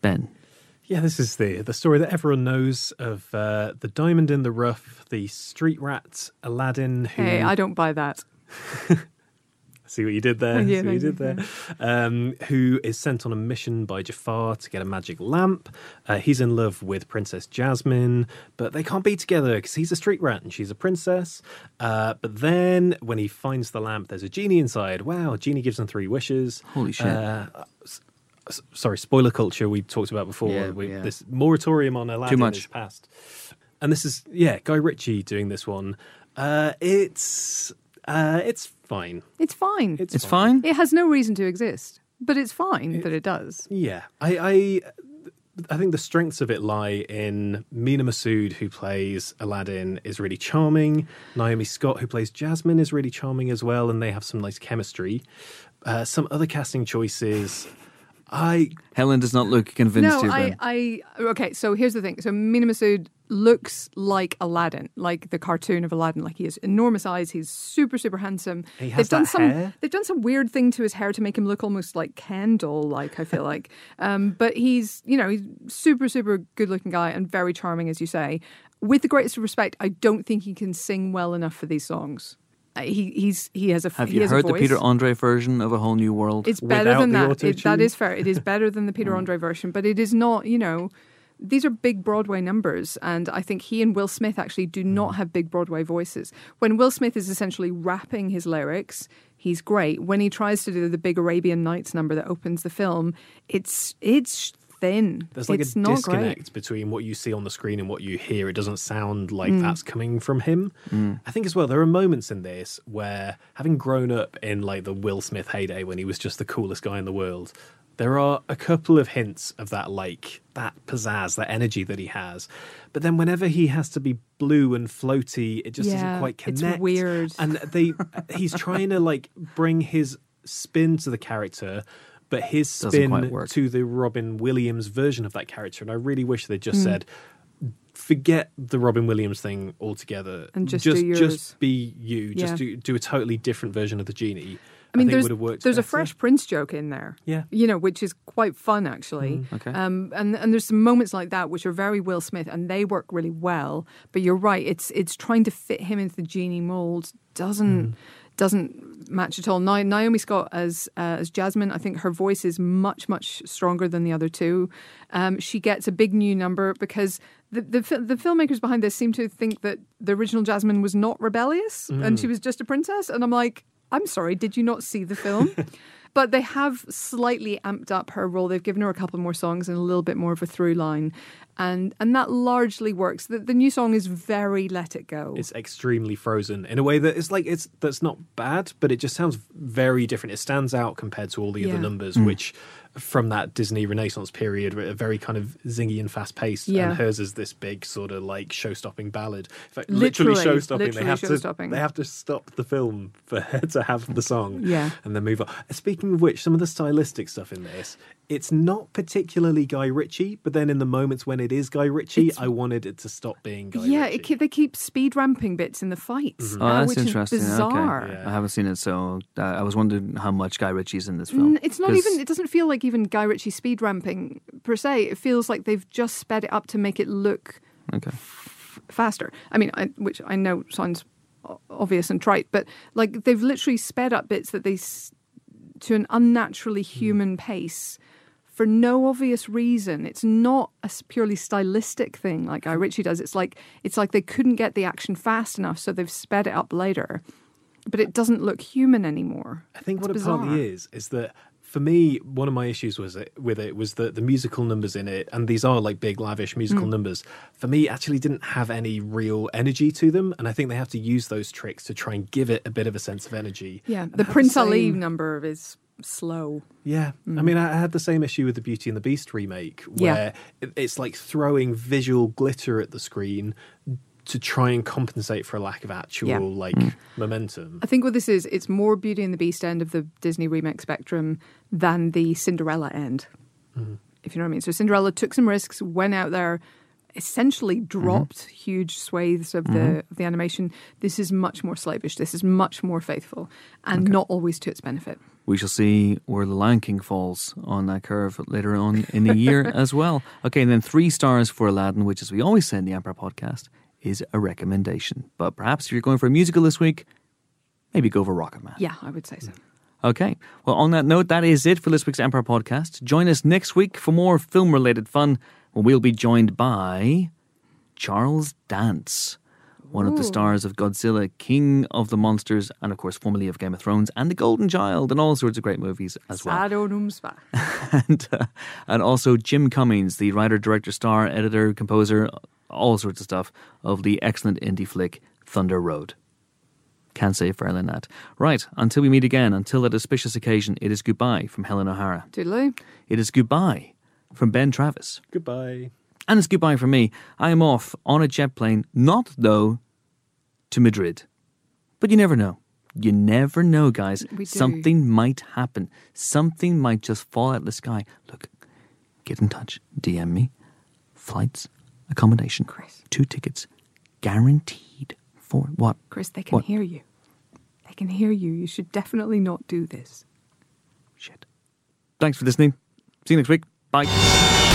Speaker 1: Ben.
Speaker 2: Yeah, this is the the story that everyone knows of uh, the diamond in the rough, the street rat Aladdin. Who
Speaker 3: Hey, I don't buy that.
Speaker 2: see what you did there.
Speaker 3: Yeah,
Speaker 2: see what you did there. Um, who is sent on a mission by Jafar to get a magic lamp? Uh, he's in love with Princess Jasmine, but they can't be together because he's a street rat and she's a princess. Uh, but then when he finds the lamp, there's a genie inside. Wow, genie gives him three wishes.
Speaker 1: Holy shit.
Speaker 2: Uh, sorry, spoiler culture we talked about before.
Speaker 1: Yeah,
Speaker 2: we,
Speaker 1: yeah.
Speaker 2: This moratorium on Aladdin
Speaker 1: much.
Speaker 2: is passed. And this is yeah, Guy Ritchie doing this one. Uh, it's uh, it's fine.
Speaker 3: It's fine.
Speaker 2: It's,
Speaker 1: It's fine.
Speaker 3: It has no reason to exist, but it's fine that it does.
Speaker 2: Yeah, I, I I think the strengths of it lie in Mena Massoud, who plays Aladdin, is really charming. Naomi Scott, who plays Jasmine, is really charming as well, and they have some nice chemistry. Uh, some other casting choices, I
Speaker 1: Helen does not look convinced
Speaker 3: No, I, I, okay. So here's the thing. So Mena Massoud looks like Aladdin, like the cartoon of Aladdin. Like he has enormous eyes. He's super, super handsome.
Speaker 2: He has
Speaker 3: they've done
Speaker 2: that
Speaker 3: some.
Speaker 2: hair.
Speaker 3: They've done some weird thing to his hair to make him look almost like Kendall. Like I feel like, um, but he's you know he's super, super good looking guy and very charming, as you say. With the greatest of respect, I don't think he can sing well enough for these songs. He he's he has a
Speaker 1: Have you heard the. Peter Andre version of A Whole New World?
Speaker 3: It's better than that. It, that is fair. It is better than the Peter hmm. Andre version, but it is not. You know, these are big Broadway numbers, and I think he and Will Smith actually do not hmm. have big Broadway voices. When Will Smith is essentially rapping his lyrics, he's great. When he tries to do the big Arabian Nights number that opens the film, it's it's thin.
Speaker 2: there's like
Speaker 3: it's
Speaker 2: a
Speaker 3: not
Speaker 2: disconnect
Speaker 3: great.
Speaker 2: between what you see on the screen and what you hear. It doesn't sound
Speaker 3: Mm.
Speaker 2: like that's coming from him. I think as well there are moments in this where, having grown up in like the Will Smith heyday when he was just the coolest guy in the world, there are a couple of hints of that like that pizzazz, that energy that he has. But then whenever he has to be blue and floaty, it just
Speaker 3: Yeah,
Speaker 2: doesn't quite connect.
Speaker 3: it's
Speaker 2: connect.
Speaker 3: weird.
Speaker 2: And they he's trying to like bring his spin to the character. But his spin
Speaker 1: work.
Speaker 2: to the Robin Williams version of that character, and I really wish they just hmm. said, forget the Robin Williams thing altogether,
Speaker 3: And just
Speaker 2: just just be you, just
Speaker 3: Yeah.
Speaker 2: do do a totally different version of the genie.
Speaker 3: I mean,
Speaker 2: think
Speaker 3: there's
Speaker 2: would have worked.
Speaker 3: there's a. Fresh Prince joke in there.
Speaker 2: Yeah.
Speaker 3: you know, which is quite fun actually. Hmm.
Speaker 1: Okay.
Speaker 3: Um, and and there's some moments like that which are very Will Smith, and they work really well. But you're right; it's it's trying to fit him into the genie mold doesn't hmm. Doesn't match at all. Na- Naomi Scott as uh, as Jasmine, I think her voice is much much stronger than the other two. Um, she gets a big new number because the, the the filmmakers behind this seem to think that the original Jasmine was not rebellious and she was just a princess. And I'm like, I'm sorry, did you not see the film? but they have slightly amped up her role. They've given her a couple more songs and a little bit more of a through line, and and that largely works. The, the new song is very "Let It Go."
Speaker 2: It's extremely frozen in a way that it's like it's that's not bad, but it just sounds very different. It stands out compared to all the
Speaker 3: Yeah.
Speaker 2: other numbers, mm. which from that Disney Renaissance period were very kind of zingy and fast paced.
Speaker 3: Yeah.
Speaker 2: And hers is this big sort of like show stopping ballad. Fact, literally,
Speaker 3: Literally,
Speaker 2: show stopping. They have to they have to stop the film for her to have the song.
Speaker 3: Yeah.
Speaker 2: And then move on. Speaking of which, some of the stylistic stuff in this, it's not particularly Guy Ritchie, but then in the moments when it is Guy Ritchie,
Speaker 3: It's-
Speaker 2: I wanted it to stop being Guy
Speaker 3: yeah,
Speaker 2: Ritchie.
Speaker 3: it keep, they keep speed ramping bits in the fights,
Speaker 1: Oh,
Speaker 3: uh,
Speaker 1: that's
Speaker 3: which
Speaker 1: interesting.
Speaker 3: is bizarre.
Speaker 1: Okay.
Speaker 2: Yeah.
Speaker 1: I haven't seen it, so uh, I was wondering how much Guy Ritchie's in this film.
Speaker 3: N- It's not even. It doesn't feel like even Guy Ritchie speed ramping per se. It feels like they've just sped it up to make it look
Speaker 1: Okay.
Speaker 3: faster. I mean, I, which I know sounds obvious and trite, but like they've literally sped up bits that they s- to an unnaturally hmm. human pace for no obvious reason. It's not a purely stylistic thing like Guy hmm. Ritchie does. It's like it's like they couldn't get the action fast enough, so they've sped it up later. But it doesn't look human anymore.
Speaker 2: I think
Speaker 3: It's
Speaker 2: what it
Speaker 3: bizarre.
Speaker 2: partly is is that for me, one of my issues was it, with it was that the musical numbers in it, and these are like big, lavish
Speaker 3: Mm.
Speaker 2: musical numbers. For me, actually didn't have any real energy to them, and I think they have to use those tricks to try and give it a bit of a sense of energy.
Speaker 3: Yeah, the
Speaker 2: I had
Speaker 3: Prince Ali
Speaker 2: same-
Speaker 3: number is slow.
Speaker 2: Yeah, I mean, I had the same issue with the Beauty and the Beast remake, where it- it's like throwing visual glitter at the screen to try and compensate for a lack of actual
Speaker 3: Yeah.
Speaker 2: like momentum.
Speaker 3: I think what this is, it's more Beauty and the Beast end of the Disney remake spectrum than the Cinderella end. Mm-hmm. If you know what I mean. So Cinderella took some risks, went out there, essentially mm-hmm. dropped huge swathes of the mm-hmm. of the animation. This is much more slavish. This is much more faithful, and not always to its benefit.
Speaker 1: We shall see where the Lion King falls on that curve later on in the year as well. Okay, and then three stars for Aladdin, which, as we always say in the Empire podcast, is a recommendation. But perhaps if you're going for a musical this week, maybe go for Rocketman.
Speaker 3: Yeah, I would say so.
Speaker 1: Okay. Well, on that note, that is it for this week's Empire podcast. Join us next week for more film related fun when we'll be joined by Charles Dance, one of the stars of Godzilla, King of the Monsters, and of course, formerly of Game of Thrones, and The Golden Child, and all sorts of great movies as well. And, uh, and also Jim Cummings, the writer, director, star, editor, composer, all sorts of stuff of the excellent indie flick Thunder Road. Can't say fairer than that. Right, until we meet again, until that auspicious occasion, it is goodbye from Helen O'Hara.
Speaker 3: Toodaloo.
Speaker 1: It is goodbye from Ben Travis.
Speaker 2: Goodbye.
Speaker 1: And it's goodbye from me. I am off on a jet plane, not though to Madrid. But you never know. You never know, guys.
Speaker 3: We do.
Speaker 1: Something might happen. Something might just fall out of the sky. Look, get in touch. DM me. Flights, accommodation,
Speaker 3: Chris.
Speaker 1: two tickets, guaranteed for what?
Speaker 3: Chris, they can
Speaker 1: What?
Speaker 3: hear you. They can hear you. You should definitely not do this.
Speaker 1: Shit. Thanks for listening. See you next week. Bye.